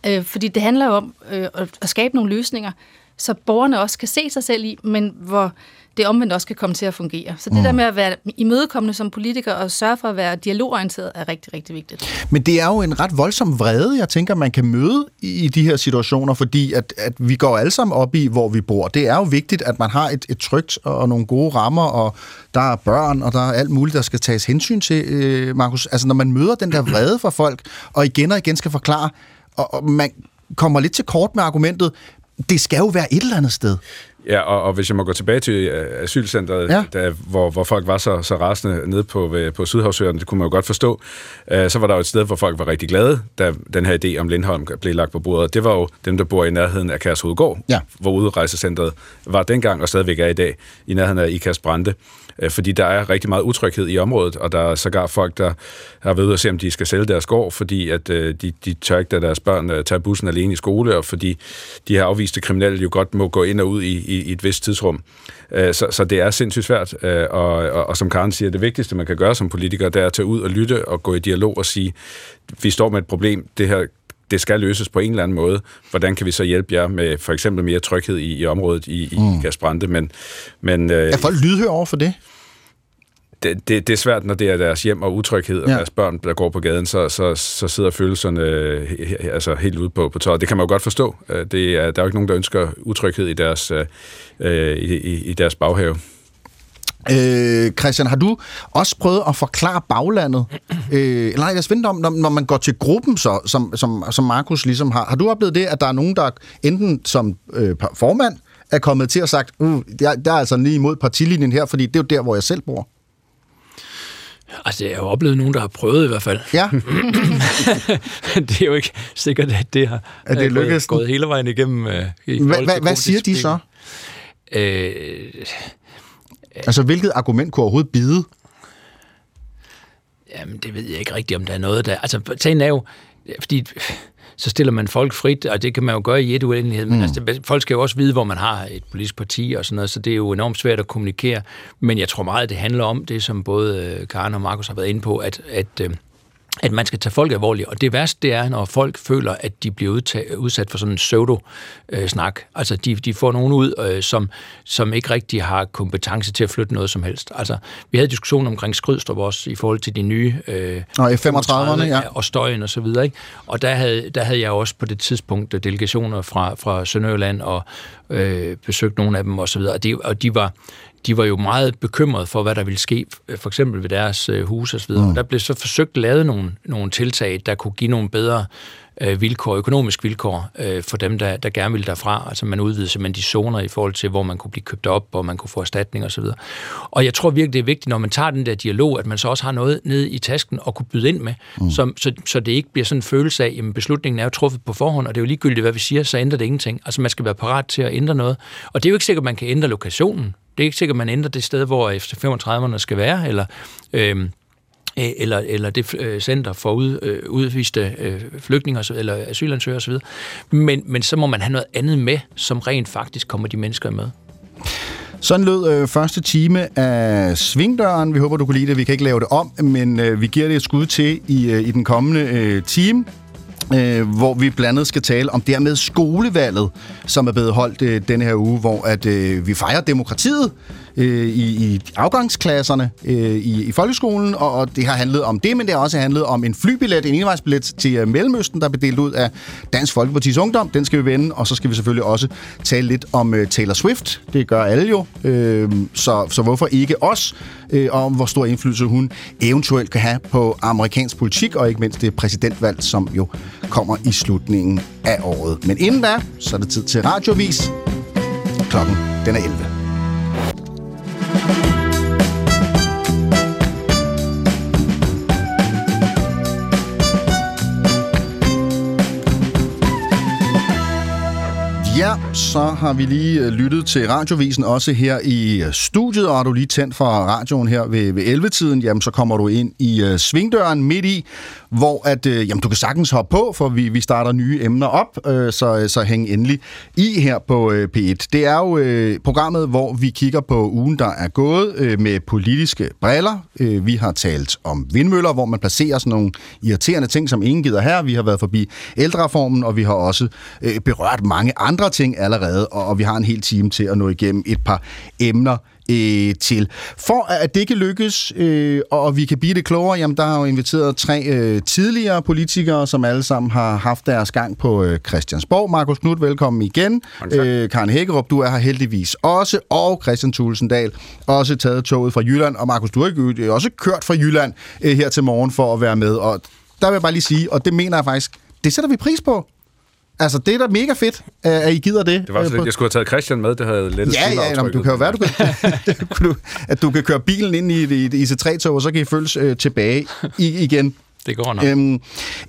Øh, fordi det handler jo om øh, at skabe nogle løsninger, så borgerne også kan se sig selv i, men hvor det omvendt også kan komme til at fungere. Så det mm. der med at være imødekommende som politiker og sørge for at være dialogorienteret er rigtig, rigtig vigtigt.
Men det er jo en ret voldsom vrede, jeg tænker, man kan møde i de her situationer, fordi at, at vi går alle sammen op i, hvor vi bor. Det er jo vigtigt, at man har et, et trygt og nogle gode rammer, og der er børn, og der er alt muligt, der skal tages hensyn til, øh, Markus. Altså når man møder den der vrede fra folk, og igen og igen skal forklare, og, og man kommer lidt til kort med argumentet, det skal jo være et eller andet sted.
Ja, og, og hvis jeg må gå tilbage til øh, asylcentret, ja. der, hvor, hvor folk var så, så rasende nede på, ved, på Sydhavsøerne, det kunne man jo godt forstå, øh, så var der jo et sted, hvor folk var rigtig glade, da den her idé om Lindholm blev lagt på bordet. Det var jo dem, der bor i nærheden af Kærs Hovedgård,
ja.
hvor udrejsecentret var dengang og stadigvæk er i dag, i nærheden af Ikas Brande. Øh, fordi der er rigtig meget utryghed i området, og der er sågar folk, der har været ude at se, om de skal sælge deres gård, fordi at, øh, de, de tør ikke, at deres børn øh, tager bussen alene i skole, og fordi de her afviste kriminelle jo godt må gå ind og ud i, i, i et vist tidsrum. Så, så det er sindssygt svært, og, og, og som Karen siger, det vigtigste, man kan gøre som politiker, det er at tage ud og lytte og gå i dialog og sige, vi står med et problem, det her det skal løses på en eller anden måde. Hvordan kan vi så hjælpe jer med for eksempel mere tryghed i, i området i, i mm. Gasbrande? Men, men,
øh, er folk lydhør over for det?
Det, det, det er svært, når det er deres hjem og utryghed, og ja. deres børn, der går på gaden, så, så, så sidder følelserne altså helt ude på, på tøjet. Det kan man jo godt forstå. Øh, det er, der er jo ikke nogen, der ønsker utryghed i deres, øh, øh, i, i, i deres baghave.
Øh, Christian, har du også prøvet at forklare baglandet? Øh, nej, jeg vente om, når, når man går til gruppen, så, som, som, som Markus ligesom har. Har du oplevet det, at der er nogen, der enten som øh, formand er kommet til at sagt, uh, jeg, jeg er altså lige imod partilinjen her, fordi det er jo der, hvor jeg selv bor?
Altså, jeg har oplevet nogen, der har prøvet i hvert fald.
Ja.
det er jo ikke sikkert, at det har
er det
gået, gået hele vejen igennem.
Hvad hvad, hvad siger de så? Øh, altså, hvilket argument kunne overhovedet bide?
Jamen, det ved jeg ikke rigtigt, om der er noget der... Altså, sagen er jo, fordi så stiller man folk frit, og det kan man jo gøre i et uendelighed, men mm. altså, folk skal jo også vide, hvor man har et politisk parti og sådan noget, så det er jo enormt svært at kommunikere. Men jeg tror meget, det handler om det, som både øh, Karen og Markus har været inde på, at, at øh, at man skal tage folk alvorligt. Og det værste, det er, når folk føler, at de bliver udtaget, udsat for sådan en pseudo-snak. Altså, de, de får nogen ud, øh, som, som ikke rigtig har kompetence til at flytte noget som helst. Altså, vi havde diskussion omkring Skrydstrup også, i forhold til de nye...
Øh, Nå, F-35'erne, ja.
Og støjen og så videre, ikke? Og der havde, der havde jeg også på det tidspunkt delegationer fra, fra Sønderjylland og øh, besøgt nogle af dem og så videre. Og de, og de var de var jo meget bekymrede for, hvad der ville ske, for eksempel ved deres øh, hus osv. Mm. Der blev så forsøgt lavet nogle, nogle tiltag, der kunne give nogle bedre øh, vilkår, økonomisk vilkår øh, for dem, der, der gerne ville derfra. Altså man udvidede simpelthen de zoner i forhold til, hvor man kunne blive købt op, og man kunne få erstatning osv. Og jeg tror virkelig, det er vigtigt, når man tager den der dialog, at man så også har noget nede i tasken og kunne byde ind med, mm. så, så, så det ikke bliver sådan en følelse af, at beslutningen er jo truffet på forhånd, og det er jo ligegyldigt, hvad vi siger, så ændrer det ingenting. Altså man skal være parat til at ændre noget. Og det er jo ikke sikkert, at man kan ændre lokationen. Det er ikke sikkert, at man ændrer det sted, hvor F-35'erne skal være, eller... Øh, Øh, eller, eller det øh, center for ud, øh, udviste øh, flygtninge eller asylansøgere osv. Men, men så må man have noget andet med, som rent faktisk kommer de mennesker med.
Sådan lød øh, første time af Svingdøren. Vi håber, du kunne lide det. Vi kan ikke lave det om, men øh, vi giver det et skud til i, øh, i den kommende øh, time øh, hvor vi blandt andet skal tale om dermed skolevalget, som er blevet holdt øh, denne her uge, hvor at øh, vi fejrer demokratiet øh, i, i afgangsklasserne øh, i, i folkeskolen, og, og det har handlet om det, men det har også handlet om en flybillet, en envejsbillet til øh, Mellemøsten, der blev delt ud af Dansk Folkepartis Ungdom. Den skal vi vende, og så skal vi selvfølgelig også tale lidt om øh, Taylor Swift. Det gør alle jo, øh, så, så hvorfor ikke os, øh, om hvor stor indflydelse hun eventuelt kan have på amerikansk politik, og ikke mindst det præsidentvalg, som jo kommer i slutningen af året. Men inden da, så er det tid til radiovis. Klokken den er 11. så har vi lige øh, lyttet til radiovisen også her i øh, studiet, og har du lige tændt for radioen her ved, ved 11-tiden, jamen så kommer du ind i uh, svingdøren midt i, hvor at, øh, jamen, du kan sagtens hoppe på, for vi, vi starter nye emner op, øh, så, øh, så hæng endelig i her på øh, P1. Det er jo øh, programmet, hvor vi kigger på ugen, der er gået øh, med politiske briller. Øh, vi har talt om vindmøller, hvor man placerer sådan nogle irriterende ting, som ingen gider her. Vi har været forbi ældreformen, og vi har også øh, berørt mange andre ting allerede, og vi har en hel time til at nå igennem et par emner øh, til. For at det ikke lykkes, øh, og vi kan blive det klogere, jamen der har jo inviteret tre øh, tidligere politikere, som alle sammen har haft deres gang på øh, Christiansborg. Markus Knudt, velkommen igen. Øh, Karen Hækkerup, du er her heldigvis også, og Christian Tulsendal, også taget toget fra Jylland. Og Markus, du har også kørt fra Jylland øh, her til morgen for at være med, og der vil jeg bare lige sige, og det mener jeg faktisk, det sætter vi pris på Altså, det er da mega fedt, at I gider det.
Det var så
Øh,
jeg skulle have taget Christian med, det havde lettet
Ja, ja, nå, men du kan jo være, du kan, at du kan køre bilen ind i et, i et IC3-tog, og så kan I følges øh, tilbage i, igen.
Det går nok.
Øhm,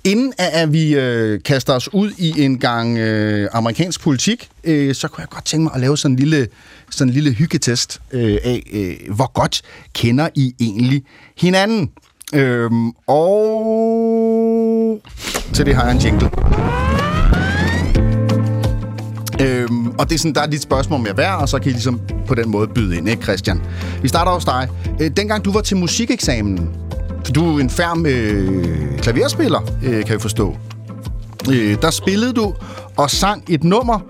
inden at, at vi øh, kaster os ud i en gang øh, amerikansk politik, øh, så kunne jeg godt tænke mig at lave sådan en lille, sådan en lille hyggetest øh, af, øh, hvor godt kender I egentlig hinanden. Øhm, og til det har jeg en jingle. Øhm, og det er sådan, der er lidt spørgsmål med hver, og så kan I ligesom på den måde byde ind, ikke Christian? Vi starter hos dig. Øh, dengang du var til musikeksamen, for du er en færm øh, klaverspiller, øh, kan jeg forstå. Øh, der spillede du og sang et nummer.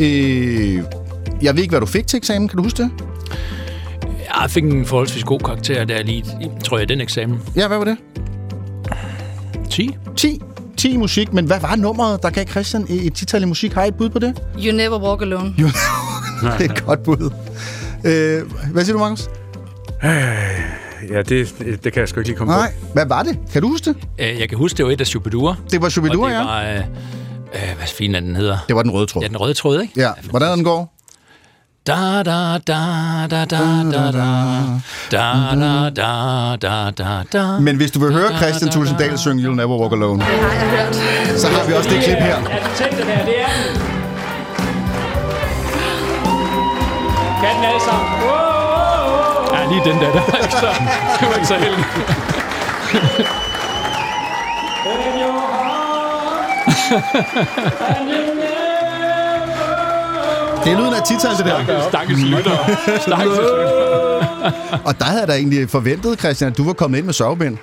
Øh, jeg ved ikke, hvad du fik til eksamen. Kan du huske det?
Jeg fik en forholdsvis god karakter der lige, tror jeg, den eksamen.
Ja, hvad var det?
10.
10. 10 i musik, men hvad var nummeret, der gav Christian et tital i musik? Har I et bud på det?
You never walk alone.
Jo. det er et godt bud. Øh, hvad siger du, Markus?
Ja, det, det kan jeg sgu ikke lige komme
Nej, hvad var det? Kan du huske det?
Øh, Jeg kan huske, det var et af Shubidua.
Det var Shubidua, ja.
var, øh, øh, hvad fint er den hedder?
Det var den røde tråd.
Ja, den røde tråd, ikke?
Ja, hvordan den går?
Da da da da da da da da da da da da da
Men hvis du vil høre Christian Thulesen Dahl synge You'll Never Walk Alone,
Det har jeg hørt.
så har vi også det klip her.
Tænk det her, det er den. Kan den alle sammen?
Ja, lige den der, der var ikke så, det var ikke så heldig.
And you
Det er lyden af tital, det der.
Stakkels lytter. Stakkels lytter.
Og der havde jeg da egentlig forventet, Christian, at du var kommet ind med sørgebind.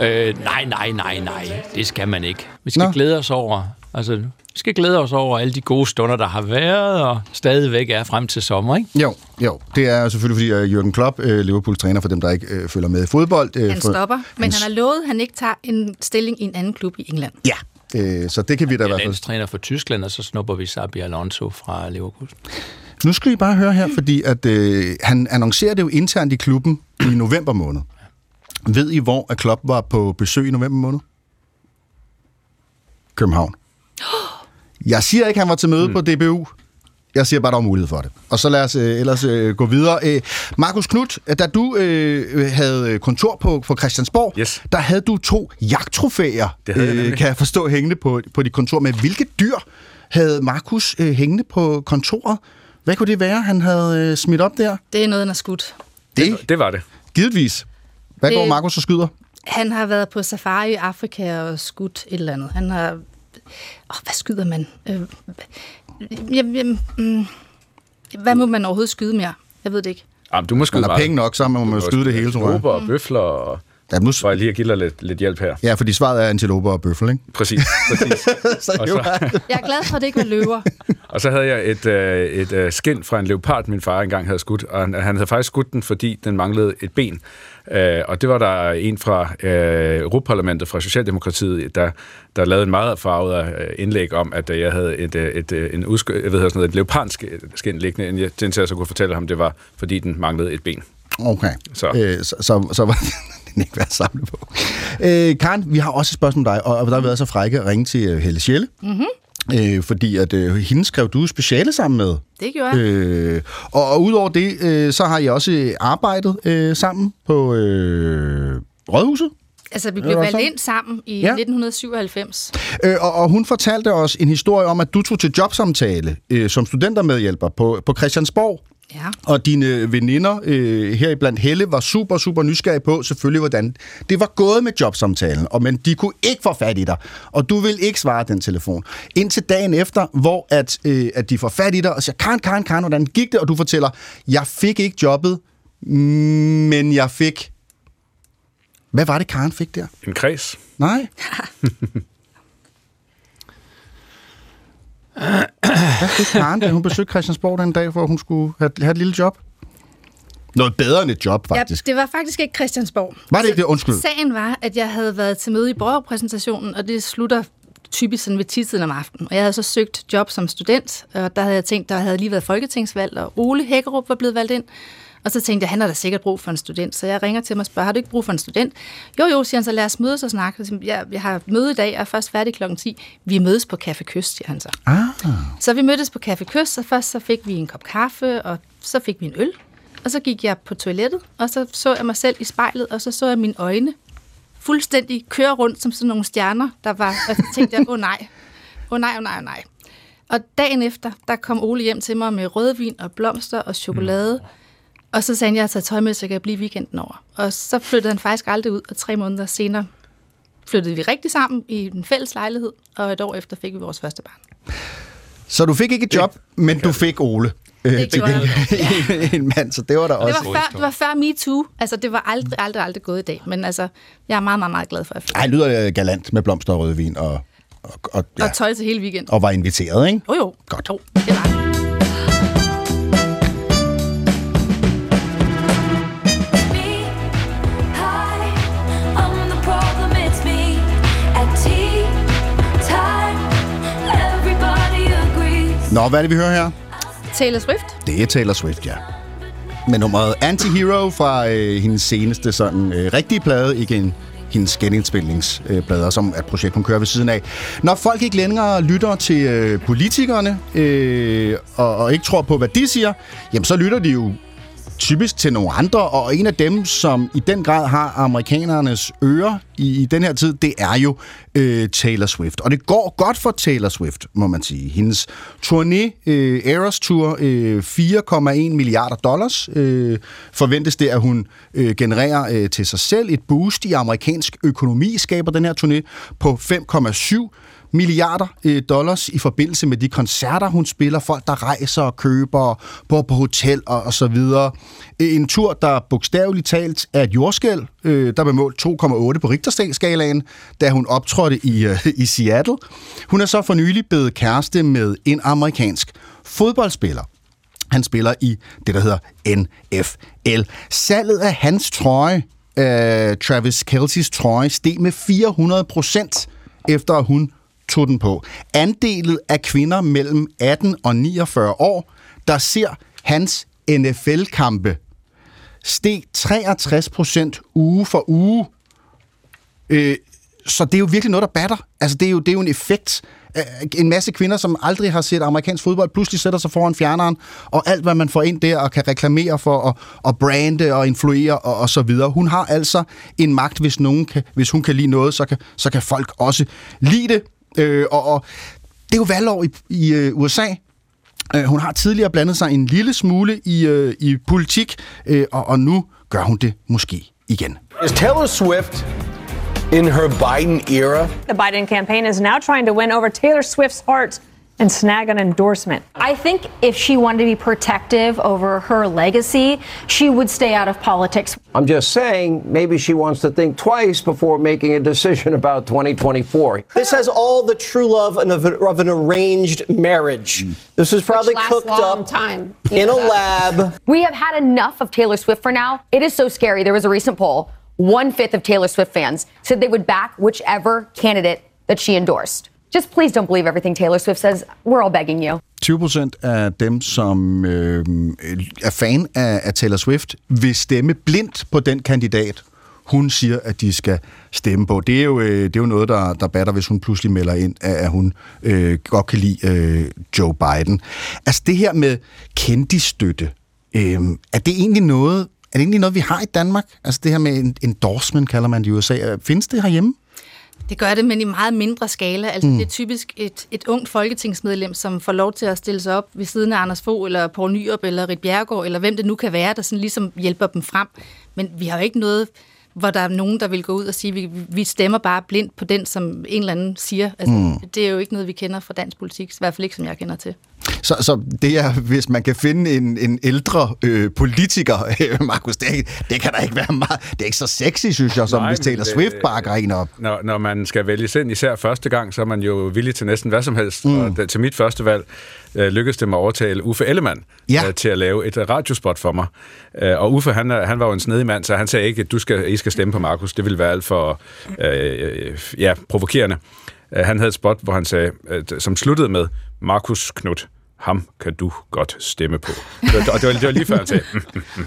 Øh, nej, nej, nej, nej. Det skal man ikke. Vi skal
Nå.
Glæde os over... Altså, vi skal glæde os over alle de gode stunder, der har været, og stadigvæk er frem til sommer, ikke?
Jo, jo. Det er selvfølgelig, fordi uh, Jürgen Klopp, uh, Liverpools træner, for dem, der ikke uh, følger med i fodbold. Uh,
Han stopper, men han har lovet, at han ikke tager en stilling i en anden klub i England.
Ja, uh, så det kan vi da i
er
hvert fald.
landstræner for Tyskland, og så snupper vi Sabi Alonso fra Liverpool.
Nu skal I bare høre her, fordi at, uh, han annoncerer det jo internt i klubben i november måned. Ved I, hvor at Klopp var på besøg i november måned? København. Jeg siger ikke, at han var til møde mm. på DBU. Jeg siger bare, der var mulighed for det. Og så lad os øh, ellers øh, gå videre. Øh, Markus Knudt, da du øh, havde kontor på, på Christiansborg,
Yes.
der havde du to jagttrofæer,
Det
øh, kan jeg forstå, hængende på, på dit kontor. Men hvilke dyr havde Markus øh, hængende på kontoret? Hvad kunne det være, han havde øh, smidt op der?
Det er noget, han har skudt.
Det,
Det var det.
givetvis. Hvad
Det-
går Markus og skyder?
Han har været på safari i Afrika og skudt et eller andet. Han har... Åh, hvad skyder man? Øh, jamen, jamen, mm, hvad må man overhovedet skyde mere? Jeg ved det ikke.
Jamen, du må skyde
Man har penge nok, så må man jo skyde det hele, tror jeg.
Og bøfler og...
Ja, nu,
For jeg lige at give dig lidt, lidt hjælp her.
ja, fordi svaret er antiloper og bøffel, ikke?
Præcis, præcis.
Så
Og så-
Jeg er glad for, at det ikke var løver.
Og så havde jeg et, øh, et øh, skind fra en leopard, min far engang havde skudt, og han, han havde faktisk skudt den, fordi den manglede et ben. Øh, og det var der en fra øh, Europaparlamentet, fra Socialdemokratiet, der, der lavede en meget farvet øh, indlæg om, at øh, jeg havde et, øh, et, øh, en udsk- jeg ved, sådan noget, et leopardskind liggende, indtil jeg så kunne fortælle ham, det var, fordi den manglede et ben.
Okay,
Så.
Øh, så, så, så var den ikke værd at samle på. Øh, Karen, vi har også et spørgsmål dig, og, der har været så frække at ringe til øh, Helle Schelle,
Mm-hmm.
øh, fordi at øh, hende skrev du speciale sammen med.
Det gjorde jeg.
Øh, og, og udover det, øh, så har I også arbejdet øh, sammen på øh, Rådhuset.
Altså, vi blev valgt ind sammen i
Ja.
1997.
Øh, og, og hun fortalte os en historie om, at du tog til jobsamtale øh, som studentermedhjælper på, på Christiansborg.
Ja.
Og dine veninder, øh, heriblandt Helle, var super, super nysgerrige på selvfølgelig, hvordan det var gået med jobsamtalen. Og, men de kunne ikke få fat i dig, og du vil ikke svare den telefon. Indtil dagen efter, hvor at, øh, at de får fat i dig og siger, Karen, Karen, Karen, hvordan gik det? Og du fortæller, jeg fik ikke jobbet, men jeg fik... Hvad var det, Karen fik der?
En kreds.
Nej. Hvad fik Karen, da hun besøgte Christiansborg den dag, hvor hun skulle have, have et lille job? Noget bedre end et job, faktisk.
Ja, det var faktisk ikke Christiansborg.
Var det ikke det? Undskyld.
Sagen var, at jeg havde været til møde i borgerrepræsentationen, og det slutter typisk sådan ved 10 om aftenen. Og jeg havde så søgt job som student, og der havde jeg tænkt, der havde lige været folketingsvalg, og Ole Hækkerup var blevet valgt ind. Og så tænkte jeg, han har da sikkert brug for en student. Så jeg ringer til ham og spørger, har du ikke brug for en student? Jo, jo, siger han, så lad os mødes og snakke. Så Jeg, jeg har møde i dag, og er først færdig klokken 10. Vi mødes på Café Kyst, siger han så.
Ah.
Så vi mødtes på Café Kyst, og først så fik vi en kop kaffe, og så fik vi en øl. Og så gik jeg på toilettet, og så så jeg mig selv i spejlet, og så så jeg mine øjne fuldstændig køre rundt som sådan nogle stjerner, der var, og så tænkte jeg, åh oh, nej, åh oh, nej, åh oh, nej, oh, nej. Og dagen efter, der kom Ole hjem til mig med rødvin og blomster og chokolade, mm. Og så sagde han, at jeg har taget tøj med, så jeg kan blive weekenden over. Og så flyttede han faktisk aldrig ud, og tre måneder senere flyttede vi rigtig sammen i en fælles lejlighed, og et år efter fik vi vores første barn.
Så du fik ikke et job, men du fik Ole. Øh,
Det
til
gjorde
gengæld. en mand, så det var der
Det
også.
var, før, det var før MeToo. Altså, det var aldrig, aldrig, aldrig gået i dag. Men altså, jeg er meget, meget, meget glad for, at jeg
Ej, lyder øh, galant med blomster og rødvin og, og, og, ja,
Og tøj til hele weekenden.
og var inviteret, ikke?
Jo, jo.
Godt.
Jo, det var
Nå, hvad er det, vi hører her?
Taylor Swift.
Det er Taylor Swift, ja. Med nummeret Anti-Hero fra øh, hendes seneste sådan øh, rigtige plade, ikke en hendes genindspilningsplader, som er et projekt, hun kører ved siden af. Når folk ikke længere lytter til øh, politikerne øh, og, og ikke tror på, hvad de siger, jamen så lytter de jo typisk til nogle andre, og en af dem, som i den grad har amerikanernes ører i, i den her tid, det er jo øh, Taylor Swift. Og det går godt for Taylor Swift, må man sige. Hendes turné, øh, Eras Tour, øh, 4,1 milliarder dollars, øh, forventes det, at hun øh, genererer øh, til sig selv. Et boost i amerikansk økonomi skaber den her turné på 5,7 milliarder øh, dollars i forbindelse med de koncerter, hun spiller. Folk, der rejser og køber, bor på hotel og, og så videre. Øh, en tur, der bogstaveligt talt er et jordskæld, øh, der blev målt 2,8 på Richterskalaen, da hun optrådte i, øh, i Seattle. Hun er så for nylig blevet kæreste med en amerikansk fodboldspiller. Han spiller i det, der hedder NFL. Salget af hans trøje, øh, Travis Kelce's trøje, steg med 400 procent, efter hun tog den på. Andelet af kvinder mellem 18 og 49 år, der ser hans NFL-kampe, steg 63 procent uge for uge. Øh, så det er jo virkelig noget, der batter. Altså, det er jo, det er jo en effekt. Øh, en masse kvinder, som aldrig har set amerikansk fodbold, pludselig sætter sig foran fjerneren, og alt, hvad man får ind der, og kan reklamere for, og, og brande og influere, og, og så videre. Hun har altså en magt, hvis, nogen kan, hvis hun kan lide noget, så kan, så kan folk også lide det. Øh, og, og det er jo valgår i, i øh, USA. Øh, hun har tidligere blandet sig en lille smule i, øh, i politik, øh, og, og nu gør hun det måske igen.
Is Taylor Swift in her Biden era?
The Biden campaign is now trying to win over Taylor Swift's heart and snag an endorsement.
I think if she wanted to be protective over her legacy, she would stay out of politics.
I'm just saying, maybe she wants to think twice before making a decision about 2024.
This has all the true love of, of an arranged marriage. Mm. This was probably cooked up
time.
in a lab.
We have had enough of Taylor Swift for now. It is so scary. There was a recent poll. One fifth of Taylor Swift fans said they would back whichever candidate that she endorsed. Just please don't believe everything Taylor Swift says. We're all begging you.
20 procent af dem, som øh, er fan af, af Taylor Swift, vil stemme blindt på den kandidat, hun siger, at de skal stemme på. Det er jo, øh, det er jo noget, der, der batter, hvis hun pludselig melder ind, at, hun øh, godt kan lide øh, Joe Biden. Altså det her med kendisstøtte, øh, er det egentlig noget, er det egentlig noget, vi har i Danmark? Altså det her med en endorsement, kalder man det i USA. Findes det herhjemme?
Det gør det, men i meget mindre skala. Altså,
Mm.
Det er typisk et, et ungt folketingsmedlem, som får lov til at stille sig op ved siden af Anders Fogh, eller Poul Nyrup, eller Rit Bjergård, eller hvem det nu kan være, der sådan ligesom hjælper dem frem. Men vi har jo ikke noget, hvor der er nogen, der vil gå ud og sige, vi, vi stemmer bare blindt på den, som en eller anden siger. Altså,
mm.
Det er jo ikke noget, vi kender fra dansk politik, i hvert fald ikke, som jeg kender til.
Så, så det er, hvis man kan finde en, en ældre øh, politiker, øh, Markus, det, det kan da ikke være meget, det er ikke så sexy, synes jeg, som
Nej,
hvis Taylor Swift bakker en op.
Når, når man skal vælge ind, især første gang, så er man jo villig til næsten hvad som helst. Mm. Og da, til mit første valg øh, lykkedes det mig at overtale Uffe Ellemann ja. øh, til at lave et øh, radiospot for mig. Øh, og Uffe, han, han var jo en snedig mand, så han sagde ikke, at du skal, I skal stemme på Markus. Det ville være alt for øh, øh, ja, provokerende. Øh, han havde et spot, hvor han sagde, som sluttede med, Markus Knut ham kan du godt stemme på. Det var, det var, det var lige før, han sagde...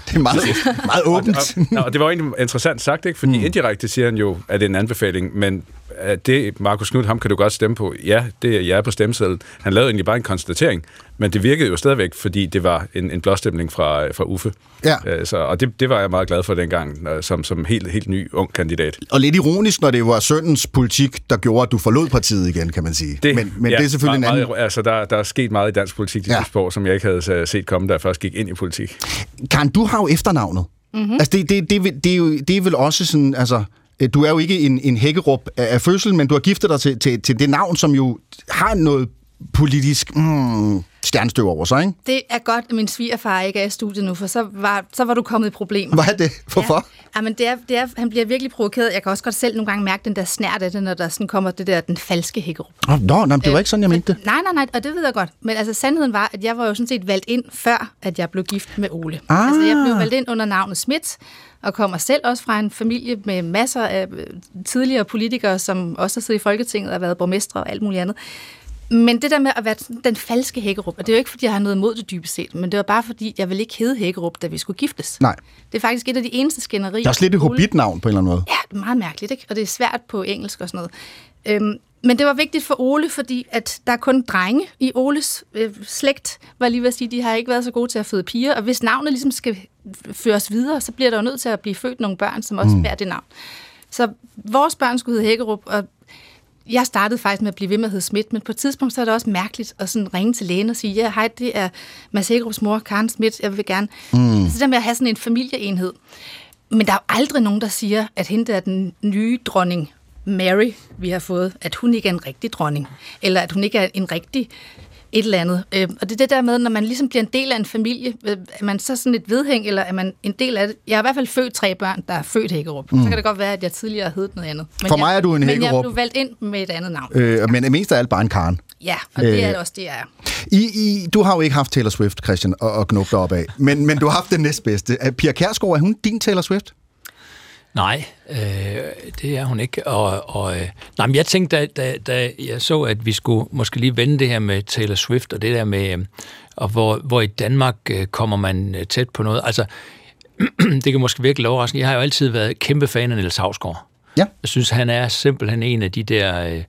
det er meget, meget åbent.
Og, og, og det var egentlig interessant sagt, ikke? fordi mm. indirekte siger han jo, at det er en anbefaling, men at det Markus Knudt, ham kan du godt stemme på. Ja, det er jeg på stemmesedlen. Han lavede egentlig bare en konstatering, men det virkede jo stadigvæk, fordi det var en, en blåstemning fra, fra Uffe.
Ja.
Øh, Så, og det, det var jeg meget glad for dengang, øh, som, som helt, helt ny ung kandidat.
Og lidt ironisk, når det var søndens politik, der gjorde, at du forlod partiet igen, kan man sige.
Det,
men men
ja,
det er selvfølgelig
meget,
en anden...
Meget, altså, der, der er sket meget i dansk politik de
Ja.
sidste år, som jeg ikke havde øh, set komme, da jeg først gik ind i politik.
Karen, du har jo efternavnet.
Mhm.
Altså, det, det, det, det, det, er jo, det er vel også sådan, altså... øh, Du er jo ikke en, en hækkerup af, af fødsel, men du har giftet dig til, til, til det navn, som jo har noget politisk mm, stjernestøv over sig, ikke?
Det er godt, at min svigerfar ikke er i studiet nu, for så var, så var du kommet i problemer.
Hvad er det? Hvorfor?
Ja, men det er, det er, han bliver virkelig provokeret. Jeg kan også godt selv nogle gange mærke den der snært af det, når der sådan kommer det der, den falske hækkerup.
Nå, nå, nej, det var ikke sådan, jeg mente det.
Nej, nej, nej, og det ved jeg godt. Men altså, sandheden var, at jeg var jo sådan set valgt ind, før at jeg blev gift med Ole.
Ah.
Altså, jeg blev valgt ind under navnet Schmidt, og kommer selv også fra en familie med masser af øh, tidligere politikere, som også har siddet i Folketinget og været borgmestre og alt muligt andet. Men det der med at være den falske Hækkerup, og det er jo ikke, fordi jeg har noget imod det dybest set, men det var bare fordi, jeg ville ikke hedde Hækkerup, da vi skulle giftes.
Nej.
Det er faktisk et af de eneste skænderier.
Det er lidt et hobbit-navn på en eller anden måde.
Ja, det er meget mærkeligt, ikke? Og det er svært på engelsk og sådan noget. Øhm, men det var vigtigt for Ole, fordi at der er kun drenge i Oles øh, slægt, var lige ved at sige, de har ikke været så gode til at føde piger, og hvis navnet ligesom skal føres videre, så bliver der jo nødt til at blive født nogle børn, som også
Mm.
bærer det navn. Så vores børn skulle hedde Hækkerup, og jeg startede faktisk med at blive ved med at hedde Schmidt, men på et tidspunkt så er det også mærkeligt at sådan ringe til lægen og sige, ja, hej, det er Mads Hækkerups mor, Karen Schmidt, jeg vil gerne.
Mm.
Altså det der med at have sådan en familieenhed. Men der er jo aldrig nogen, der siger, at hende er den nye dronning, Mary, vi har fået, at hun ikke er en rigtig dronning, eller at hun ikke er en rigtig et eller andet. Øh, og det er det der med, når man ligesom bliver en del af en familie, øh, er man så sådan et vedhæng, eller er man en del af det? Jeg har i hvert fald født tre børn, der er født Hækkerup.
Mm.
Så kan det godt være, at jeg tidligere heddet noget andet.
For mig
jeg,
er du en
Men jeg
Hækkerup.
blev valgt ind med et andet navn.
Øh, men mest af alt bare en Karen.
Ja, og det er
Øh,
også det, er.
I, I, du har jo ikke haft Taylor Swift, Christian, og, og dig op af. Men, men du har haft den næstbedste. Pia Kærsgaard, er hun din Taylor Swift?
Nej, øh, det er hun ikke. Og, og, øh, nej, men jeg tænkte, da, da, da jeg så, at vi skulle måske lige vende det her med Taylor Swift, og det der med, øh, og hvor, hvor i Danmark øh, kommer man øh, tæt på noget. Altså, det kan måske virkelig overraskende. Jeg har jo altid været kæmpe fan af Niels Havsgaard.
Ja.
Jeg synes, han er simpelthen en af de der... Øh,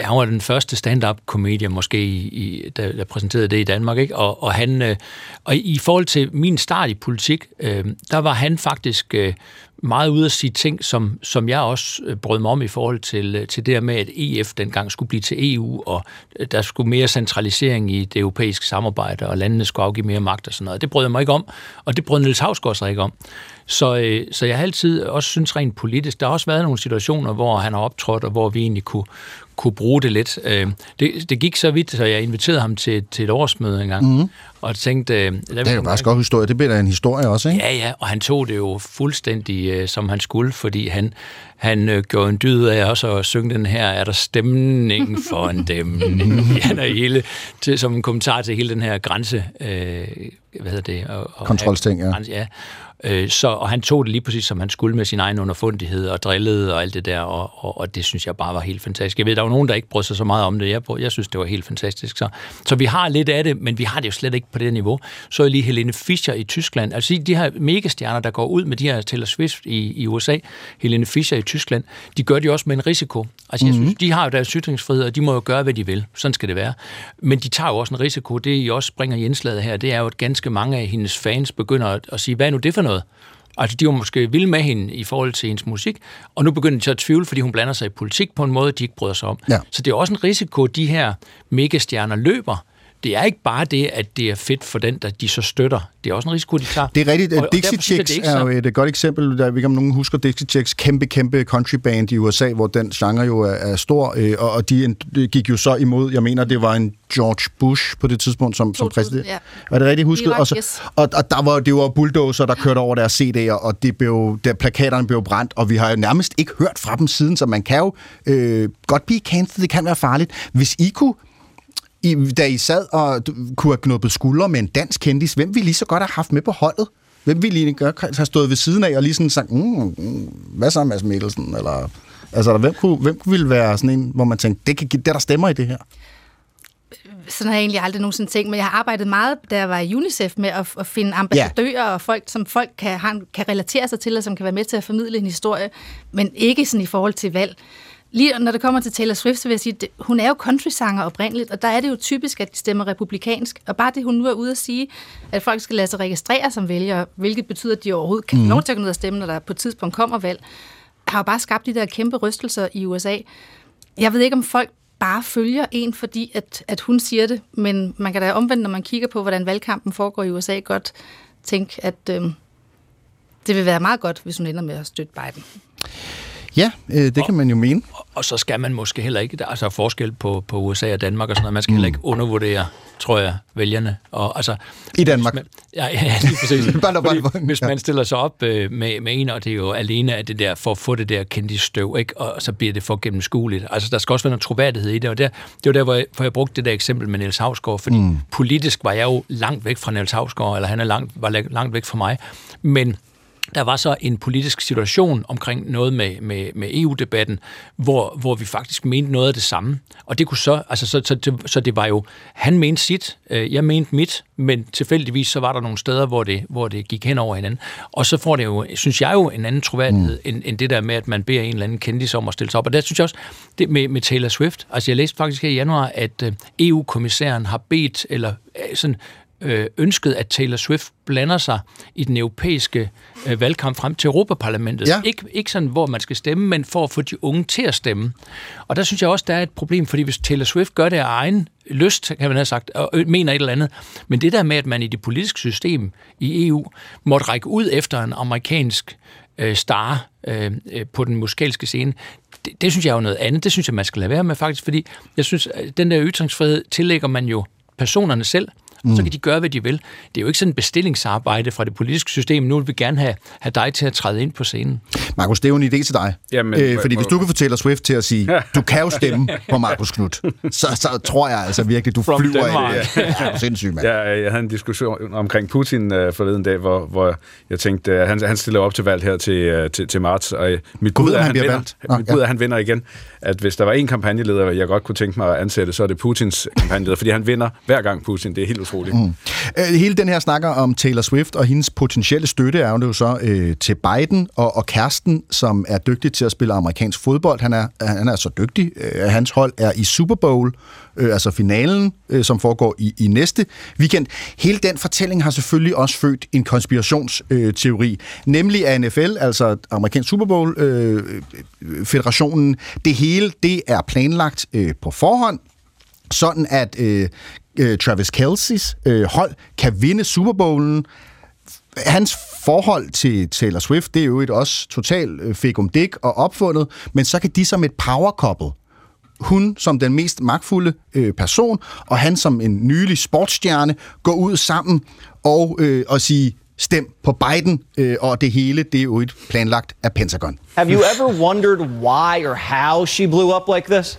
han var den første stand-up komedie måske, i, i, der, der præsenterede det i Danmark, ikke? Og, og, han, øh, og i forhold til min start i politik, øh, der var han faktisk øh, meget ude at sige ting, som, som jeg også øh, brød mig om i forhold til, øh, til det her med, at EF dengang skulle blive til EU, og øh, der skulle mere centralisering i det europæiske samarbejde, og landene skulle afgive mere magt og sådan noget. Det brød jeg mig ikke om, og det brød Niels Havsgaard sig ikke om. Så, øh, så jeg har altid også synes rent politisk, der har også været nogle situationer, hvor han har optrådt, og hvor vi egentlig kunne, kunne bruge det lidt. Øh, det, det gik så vidt, så jeg inviterede ham til, til et årsmøde engang,
mm
og tænkte... Øh,
Det er jo faktisk godt historie. Det bliver da en historie også, ikke?
Ja, ja, og han tog det jo fuldstændig, øh, som han skulle, fordi han, han øh, gjorde en dyd af også at synge den her, er der stemning for en dæmning? Er hele, til, som en kommentar til hele den her grænse, øh, hvad hedder det? Og, og
Kontrolsting, ja.
Grænse, ja. Øh, så, og han tog det lige præcis, som han skulle med sin egen underfundighed og drillede og alt det der, og, og, og det synes jeg bare var helt fantastisk. Jeg ved, der var nogen, der ikke brød sig så meget om det. Jeg, jeg synes, det var helt fantastisk. Så, så vi har lidt af det, men vi har det jo slet ikke på det niveau. Så er lige Helene Fischer i Tyskland. Altså de her megastjerner, der går ud med de her Taylor Swift i, i USA, Helene Fischer i Tyskland, de gør det jo også med en risiko. Altså jeg
Mhm.
synes, de har jo deres ytringsfrihed, og de må jo gøre, hvad de vil. Sådan skal det være. Men de tager jo også en risiko. Det, I også springer i indslaget her, det er jo, at ganske mange af hendes fans begynder at, at sige, hvad er nu det for noget? Altså, de var måske vilde med hende i forhold til hendes musik, og nu begynder de så at tvivle, fordi hun blander sig i politik på en måde, de ikke bryder sig om.
Ja.
Så det er også en risiko, de her megastjerner løber. Det er ikke bare det, at det er fedt for den, der de så støtter. Det er også en risiko, de tager.
Det er rigtigt.
Og-
Dixie Chicks er
så-
jo et godt eksempel. Der, jeg ved ikke, om nogen husker Dixie Chicks kæmpe, kæmpe country band i USA, hvor den genre jo er, er stor. Øh, og og de, gik jo så imod, jeg mener, det var en George Bush på det tidspunkt som, som
2000,
præsident.
ja.
Er det rigtigt husket?
Irak,
Og, så,
yes.
og, og der var, det var bulldozer, der kørte over deres CD'er, og det blev, der, plakaterne blev brændt, og vi har jo nærmest ikke hørt fra dem siden, så man kan jo øh, godt blive cancelled, det kan være farligt. Hvis I kunne i, da I sad og du, kunne have knuppet skuldre med en dansk kendis, hvem ville I så godt have haft med på holdet? Hvem ville I godt have stået ved siden af og lige sådan sagt, mm, mm, hvad så Mads Mikkelsen? Eller, altså, hvem, kunne, hvem ville være sådan en, hvor man tænkte, det, kan, det er der stemmer i det her?
sådan har jeg egentlig aldrig nogensinde tænkt, men jeg har arbejdet meget, da jeg var i UNICEF, med at, at finde ambassadører ja. og folk, som folk kan, har, kan relatere sig til, og som kan være med til at formidle en historie, men ikke sådan i forhold til valg. Lige når det kommer til Taylor Swift, så vil jeg sige, at hun er jo countrysanger oprindeligt, og der er det jo typisk, at de stemmer republikansk. Og bare det, hun nu er ude at sige, at folk skal lade sig registrere som vælgere, hvilket betyder, at de overhovedet kan
Mhm.
lov til at gå ned og stemme, når der på et tidspunkt kommer valg, har jo bare skabt de der kæmpe rystelser i USA. Jeg ved ikke, om folk bare følger en, fordi at, at hun siger det, men man kan da omvendt, når man kigger på, hvordan valgkampen foregår i USA, godt tænke, at øhm, det vil være meget godt, hvis hun ender med at støtte Biden.
Ja, øh, det kan man jo mene.
Og så skal man måske heller ikke, der er altså forskel på, på USA og Danmark og sådan noget, man skal mm. heller ikke undervurdere, tror jeg, vælgerne. Og, altså,
I Danmark.
Man, ja, ja, lige præcis.
Bare- bare-
Fordi, hvis man stiller sig op øh, med, med en, og det er jo alene af det der, for at få det der kendte støv, ikke? og så bliver det for gennemskueligt. Altså, der skal også være noget troværdighed i det, og der, det var der, hvor jeg, hvor jeg brugte det der eksempel med Niels Havsgaard, fordi mm. politisk var jeg jo langt væk fra Niels Havsgaard, eller han er langt, var la- langt væk fra mig, men der var så en politisk situation omkring noget med, med, med EU-debatten, hvor, hvor vi faktisk mente noget af det samme. Og det kunne så, altså så, så, det, så det var jo, han mente sit, øh, jeg mente mit, men tilfældigvis så var der nogle steder, hvor det, hvor det gik hen over hinanden. Og så får det jo, synes jeg jo, en anden troværdighed, mm. end, end det der med, at man beder en eller anden kendis om at stille sig op. Og der synes jeg også, det med, med Taylor Swift, altså jeg læste faktisk her i januar, at øh, EU-kommissæren har bedt, eller øh, sådan øh, ønsket, at Taylor Swift blander sig i den europæiske øh, valgkamp frem til Europaparlamentet.
Ja.
Ikke, ikke sådan, hvor man skal stemme, men for at få de unge til at stemme. Og der synes jeg også, der er et problem, fordi hvis Taylor Swift gør det af egen lyst, kan man have sagt, og øh, mener et eller andet, men det der med, at man i det politiske system i EU måtte række ud efter en amerikansk øh, star øh, øh, på den musikalske scene, det, det synes jeg er jo noget andet. Det synes jeg, man skal lade være med faktisk, fordi jeg synes, at den der ytringsfrihed tillægger man jo personerne selv, mm. så kan de gøre, hvad de vil. Det er jo ikke sådan et bestillingsarbejde fra det politiske system. Nu vil vi gerne have, have dig til at træde ind på scenen.
Markus, det er jo en idé til dig.
Jamen,
øh, fordi
må-
hvis du kan fortælle Swift til at sige, du kan jo stemme på Markus Knudt, så, så tror jeg altså virkelig, du
From
flyver
Denmark.
i det. Ja, du er sindssyg, mand.
Ja, jeg havde en diskussion omkring Putin øh, forleden dag, hvor, hvor jeg tænkte, øh, han, han stiller op til valg her til, øh, til, til marts, og øh, mit
Gud,
bud er,
han bliver
vinder,
valgt. Nå,
mit
ja.
bud er, han vinder igen. At hvis der var en kampagneleder, jeg godt kunne tænke mig at ansætte, så er det Putins kampagneleder, fordi han vinder hver gang Putin. Det er helt utroligt.
Mm. Øh, hele den her snakker om Taylor Swift og hendes potentielle støtte er jo så øh, til Biden og, og kæresten, som er dygtig til at spille amerikansk fodbold. Han er, han er så dygtig. Øh, hans hold er i Super Bowl, øh, altså finalen, øh, som foregår i, i næste weekend. Hele den fortælling har selvfølgelig også født en konspirationsteori, øh, nemlig af NFL, altså amerikansk Super Bowl øh, øh, federationen. Det hele, det er planlagt øh, på forhånd sådan at øh, øh, Travis Kelce's øh, hold kan vinde Super Bowlen. Hans forhold til Taylor Swift, det er jo et også totalt øh, fikum dick og opfundet, men så kan de som et power couple, hun som den mest magtfulde øh, person, og han som en nylig sportsstjerne, gå ud sammen og, øh, og sige, stem på Biden, øh, og det hele, det er jo et planlagt af Pentagon.
Have you ever wondered why or how she blew up like this?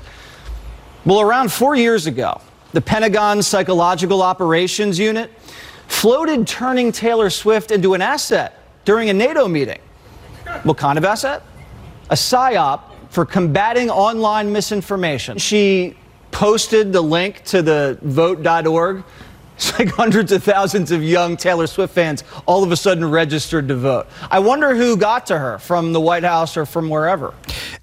Well, around four years ago, the Pentagon's Psychological Operations Unit floated turning Taylor Swift into an asset during a NATO meeting. What kind of asset? A PSYOP for combating online misinformation. She posted the link to the vote.org. It's like hundreds of thousands of young Taylor Swift fans all of a sudden registered to vote. I wonder who got to her from the White House or from wherever.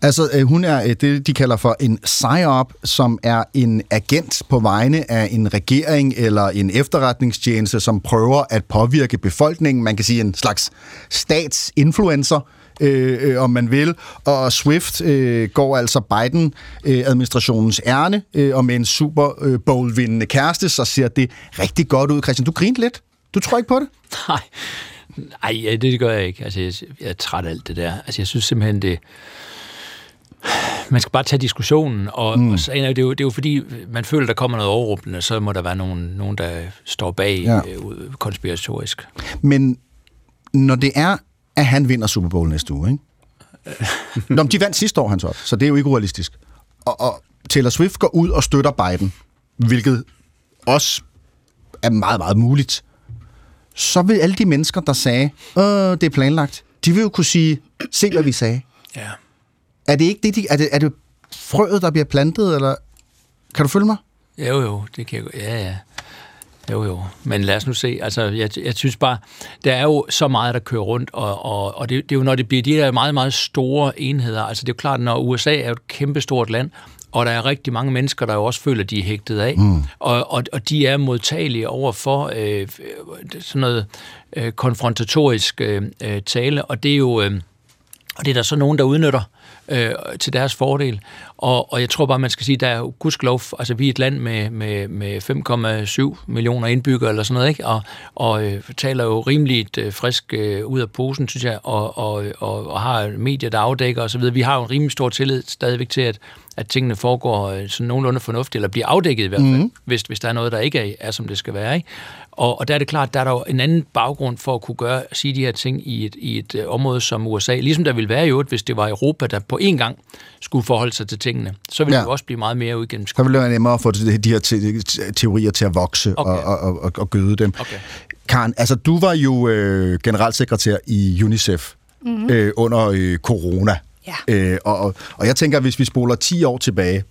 Altså, øh, hun er øh, det, de kalder for en psyop, som er en agent på vegne af en regering eller en efterretningstjeneste, som prøver at påvirke befolkningen. Man kan sige en slags statsinfluencer, øh, øh, om man vil. Og Swift øh, går altså Biden-administrationens ærne, øh, og med en Super øh, Bowl-vindende kæreste, så ser det rigtig godt ud. Christian, du grinte lidt. Du tror ikke på det?
Nej, Nej det gør jeg ikke. Altså, jeg, jeg er træt af alt det der. Altså, jeg synes simpelthen, det... Man skal bare tage diskussionen, og, mm. og så, det, er jo, det er jo fordi, man føler, der kommer noget overrumplende, så må der være nogen, nogen der står bag
ja.
øh, konspiratorisk.
Men når det er, at han vinder Super Bowl næste uge, ikke? Nå, men de vandt sidste år, hans op, så det er jo ikke urealistisk. Og, og Taylor Swift går ud og støtter Biden, hvilket også er meget, meget muligt. Så vil alle de mennesker, der sagde, øh, det er planlagt, de vil jo kunne sige, se hvad vi sagde.
Ja.
Er det ikke det, de, er det, er det frøet, der bliver plantet, eller kan du følge mig?
Jo, jo, det kan jeg Ja, ja. Jo, jo. Men lad os nu se. Altså, jeg, jeg synes bare, der er jo så meget, der kører rundt, og, og, og det, det er jo, når det bliver de der meget, meget store enheder. Altså, det er jo klart, når USA er jo et kæmpestort land, og der er rigtig mange mennesker, der jo også føler, de er hægtet af. Mm. Og, og, og de er modtagelige over for øh, sådan noget øh, konfrontatorisk øh, øh, tale, og det er jo... Øh, og det er der så nogen, der udnytter øh, til deres fordel. Og, og jeg tror bare, man skal sige, der er gudskelov, altså vi er et land med, med, med 5,7 millioner indbyggere eller sådan noget, ikke? Og, og øh, taler jo rimeligt øh, frisk øh, ud af posen, synes jeg, og, og, og, og har medier, der afdækker osv. Vi har jo en rimelig stor tillid stadigvæk til, at, at tingene foregår øh, sådan nogenlunde fornuftigt, eller bliver afdækket i hvert fald, mm. hvis, hvis der er noget, der ikke er, er som det skal være. Ikke? Og, og der er det klart, der er der jo en anden baggrund for at kunne gøre, sige de her ting i et, i et øh, område som USA. Ligesom der ville være i øvrigt, hvis det var Europa, der på én gang skulle forholde sig til tingene. Så ville
Ja.
det jo også blive meget mere uigennem.
Så vil det være nemmere at få de de her te- te- teorier til at vokse okay. og, og, og, og gøde dem.
Okay.
Karen, altså du var jo øh, generalsekretær i UNICEF
Mhm.
øh, under øh, corona.
Ja.
Øh, og, og, og jeg tænker, at hvis vi spoler 10 år tilbage,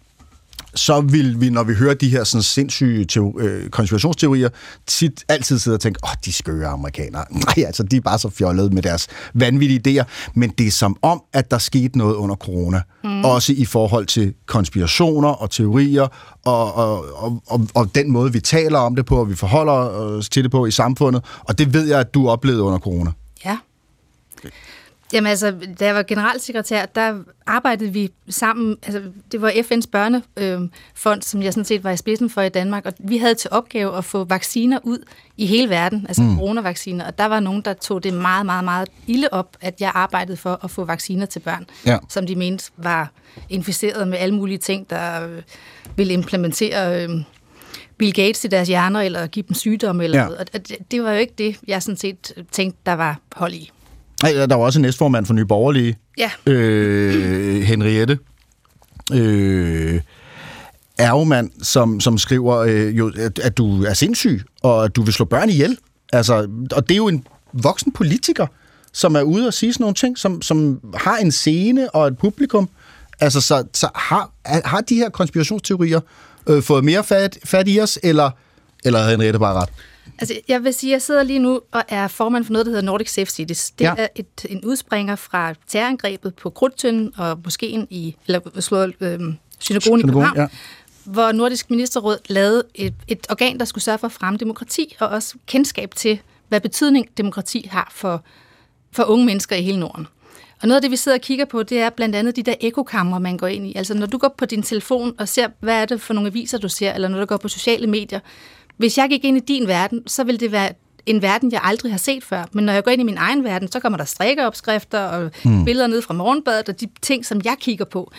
så vil vi, når vi hører de her sådan sindssyge teo- øh, konspirationsteorier, tit altid sidde og tænke, åh, oh, de skøre amerikanere. Nej, altså, de er bare så fjollede med deres vanvittige idéer. Men det er som om, at der skete noget under corona. Mm. Også i forhold til konspirationer og teorier, og, og, og, og, og den måde, vi taler om det på, og vi forholder os til det på i samfundet. Og det ved jeg, at du oplevede under corona.
Ja. Jamen altså, da jeg var generalsekretær, der arbejdede vi sammen, altså det var FN's børnefond, som jeg sådan set var i spidsen for i Danmark, og vi havde til opgave at få vacciner ud i hele verden, altså
Mm.
coronavacciner, og der var nogen, der tog det meget, meget, meget ilde op, at jeg arbejdede for at få vacciner til børn,
Ja.
som de mente var inficeret med alle mulige ting, der øh, ville implementere... Øh, Bill Gates i deres hjerner, eller give dem sygdomme, eller
ja.
noget. Og det, det var jo ikke det, jeg sådan set tænkte, der var hold i.
Nej, der var også en næstformand for Nye Borgerlige,
Ja.
øh, Henriette øh, Ergemann, som, som skriver, øh, jo, at, at du er sindssyg, og at du vil slå børn ihjel. Altså, og det er jo en voksen politiker, som er ude og sige sådan nogle ting, som, som har en scene og et publikum. Altså, så, så har, har de her konspirationsteorier øh, fået mere fat, fat i os, eller, eller havde Henriette bare ret?
Altså, jeg vil sige, at jeg sidder lige nu og er formand for noget, der hedder Nordic Safe Cities. Det
Ja.
er et, en udspringer fra terrorangrebet på Krudtønden og moskeen i, eller slået, øh, synagogen i
Synagogen,
København,
ja.
ja. hvor Nordisk Ministerråd lavede et, et organ, der skulle sørge for at fremme demokrati, og også kendskab til, hvad betydning demokrati har for, for unge mennesker i hele Norden. Og noget af det, vi sidder og kigger på, det er blandt andet de der ekokammer, man går ind i. Altså når du går på din telefon og ser, hvad er det for nogle aviser, du ser, eller når du går på sociale medier. Hvis jeg gik ind i din verden, så vil det være en verden, jeg aldrig har set før. Men når jeg går ind i min egen verden, så kommer der strikkeopskrifter og
Mm.
billeder ned fra morgenbadet og de ting, som jeg kigger på.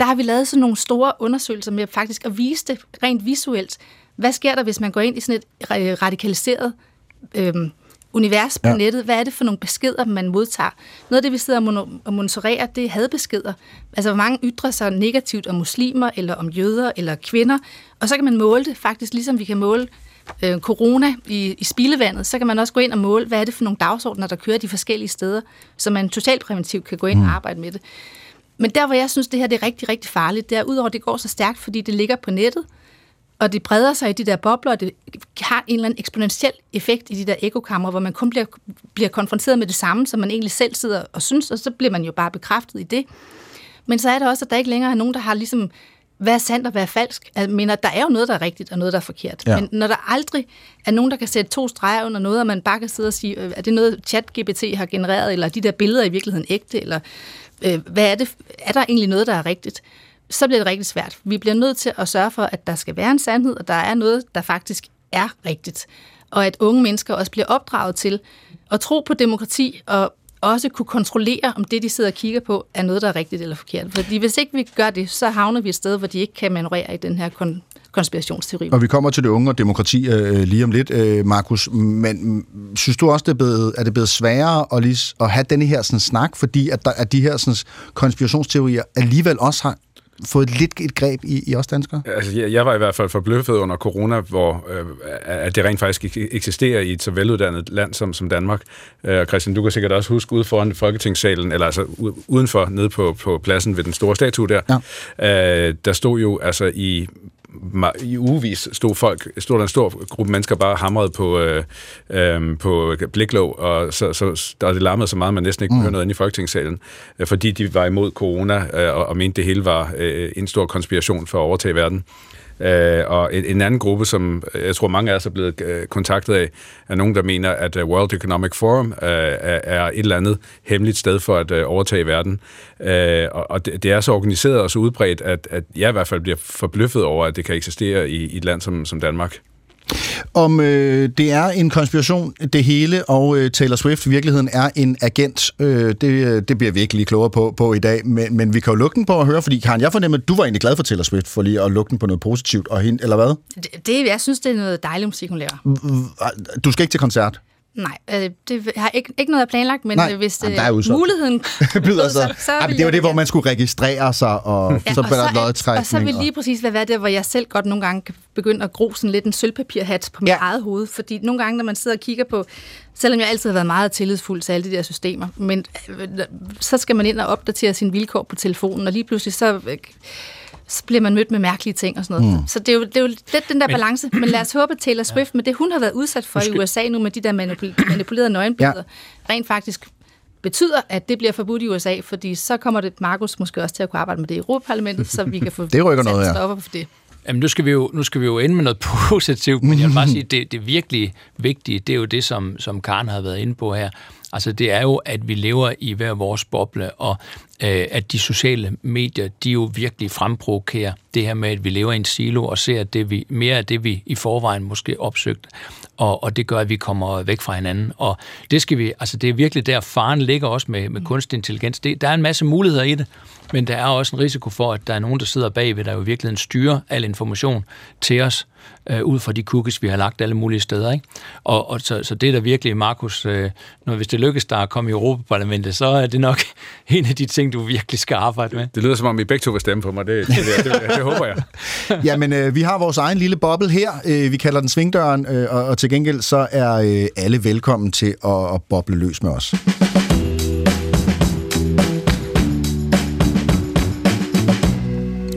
Der har vi lavet sådan nogle store undersøgelser med faktisk at vise det rent visuelt. Hvad sker der, hvis man går ind i sådan et ra- radikaliseret øhm, univers på
Ja.
nettet? Hvad er det for nogle beskeder, man modtager? Noget af det, vi sidder og monitorerer, det er hadbeskeder. Altså, hvor mange ytrer sig negativt om muslimer, eller om jøder, eller kvinder. Og så kan man måle det faktisk, ligesom vi kan måle øh, corona i, i spildevandet, så kan man også gå ind og måle, hvad er det for nogle dagsordner, der kører de forskellige steder, så man totalt præventivt kan gå ind
Mm.
og arbejde med det. Men der, hvor jeg synes, det her det er rigtig, rigtig farligt, det er, udover at det går så stærkt, fordi det ligger på nettet, og det breder sig i de der bobler, og det har en eller anden eksponentiel effekt i de der ekokammer, hvor man kun bliver, bliver konfronteret med det samme, som man egentlig selv sidder og synes, og så bliver man jo bare bekræftet i det. Men så er der også, at der ikke længere er nogen, der har ligesom, hvad er sandt og hvad er falsk. Jeg mener, der er jo noget, der er rigtigt, og noget, der er forkert.
Ja.
Men når der aldrig er nogen, der kan sætte to streger under noget, og man bare kan sidde og sige, øh, er det noget, chat-GPT har genereret, eller er de der billeder i virkeligheden ægte, eller øh, hvad er det, er der egentlig noget, der er rigtigt? Så bliver det rigtig svært. Vi bliver nødt til at sørge for, at der skal være en sandhed, og der er noget, der faktisk er rigtigt. Og at unge mennesker også bliver opdraget til at tro på demokrati, og også kunne kontrollere, om det, de sidder og kigger på, er noget, der er rigtigt eller forkert. Fordi hvis ikke vi gør det, så havner vi et sted, hvor de ikke kan manøvrere i den her kon- konspirationsteori.
Og vi kommer til det unge og demokrati øh, øh lige om lidt, øh, Markus. Men mm, synes du også, det er blevet, er det blevet sværere at, lige, at have denne her sådan, snak, fordi at, der, at de her sådan, konspirationsteorier alligevel også har fået lidt et greb i, i os danskere?
Altså, jeg, jeg var i hvert fald forbløffet under corona, hvor øh, at det rent faktisk eksisterer i et så veluddannet land som, som Danmark. Øh, Christian, du kan sikkert også huske ude foran Folketingssalen, eller altså udenfor, nede på, på pladsen ved den store statue der, ja. øh, der stod jo altså i i ugevis stod folk, stod der en stor gruppe mennesker bare hamret på, øh, øh, på bliklåg, og så, så der det larmede så meget, at man næsten ikke kunne
Mm.
høre noget inde i Folketingssalen, øh, fordi de var imod corona, øh, og, og mente, det hele var øh, en stor konspiration for at overtage verden. Øh, og en, en anden gruppe, som øh, jeg tror mange af os er blevet øh, kontaktet af, er nogen, der mener, at øh, World Economic Forum øh, er, er et eller andet hemmeligt sted for at øh, overtage verden. Øh, og og det, det er så organiseret og så udbredt, at, at jeg i hvert fald bliver forbløffet over, at det kan eksistere i, i et land som, som Danmark.
Om øh, det er en konspiration, det hele, og øh, Taylor Swift i virkeligheden er en agent, øh, det, øh, det bliver vi ikke lige klogere på, på i dag, men, men vi kan jo lukke den på at høre, fordi Karen, jeg fornemmer, at du var egentlig glad for Taylor Swift, for lige at lukke den på noget positivt, og hende, eller hvad?
Det, det, jeg synes, det er noget dejlig musik, hun laver.
Du skal ikke til koncert.
Nej, øh, det har ikke, ikke noget jeg planlagt, men
Nej,
Nej. hvis
jamen,
øh,
der er udsolgt.
muligheden
Byder
så,
sig.
så
Ej, men
vil
det var det, hvor man skulle registrere sig, og
Ja,
så blev der
så er, og så vil lige præcis være der, hvor jeg selv godt nogle gange kan begynde at gro sådan lidt en sølvpapirhat på mit ja. eget hoved. Fordi nogle gange, når man sidder og kigger på, selvom jeg altid har været meget tillidsfuld til alle de der systemer, men øh, så skal man ind og opdatere sine vilkår på telefonen, og lige pludselig så, øh, så bliver man mødt med mærkelige ting og sådan noget.
Mm.
Så det er, jo, det er jo lidt den der balance. Men lad os håbe, at Taylor Swift, med det hun har været udsat for
Måske-
i USA nu, med de der manipul- manipulerede nøgenbilleder, ja. rent faktisk betyder, at det bliver forbudt i USA, fordi så kommer det Markus måske også til at kunne arbejde med det i Europaparlamentet, så vi kan få
Det rykker noget, ja.
stopper for det.
Jamen, nu skal vi jo, nu skal vi jo ende med noget positivt, men jeg vil bare sige, det, det virkelig vigtige, det er jo det, som, som Karen har været inde på her. Altså, det er jo, at vi lever i hver vores boble, og øh, at de sociale medier, de jo virkelig fremprovokerer det her med, at vi lever i en silo og ser det, vi, mere af det, vi i forvejen måske opsøgt, og, og det gør, at vi kommer væk fra hinanden. Og det skal vi, altså det er virkelig der, faren ligger også med, med kunstig intelligens. Det, der er en masse muligheder i det, men der er også en risiko for, at der er nogen, der sidder bagved, der jo i virkeligheden styrer al information til os, øh, ud fra de cookies, vi har lagt alle mulige steder. Ikke? Og, og så, så det er der virkelig, Markus, øh, når hvis det lykkes dig at komme i Europaparlamentet, så er det nok en af de ting, du virkelig skal arbejde med.
Det lyder som om, I begge to vil stemme på mig. Det, det, det, det, det håber jeg.
Jamen, øh, vi har vores egen lille boble her. Øh, vi kalder den Svingdøren, øh, og, og til gengæld så er øh, alle velkommen til at, at boble løs med os.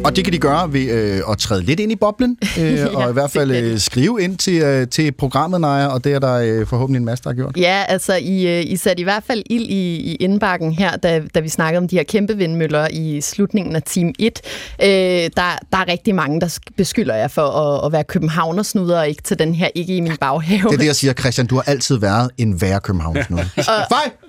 Og det kan de gøre ved øh, at træde lidt ind i boblen, øh,
Ja,
og i hvert fald øh, skrive ind til, øh, til programmet, Naja, og det er der øh, forhåbentlig en masse, der har gjort.
Ja, altså I, øh, I satte i hvert fald ild i, i indbakken her, da, da vi snakkede om de her kæmpe vindmøller i slutningen af time 1. Øh, der, der er rigtig mange, der sk- beskylder jer for at, at være københavnersnuder og ikke til den her ikke i min baghave.
Det er det, jeg siger, Christian, du har altid været en værre Københavns nu.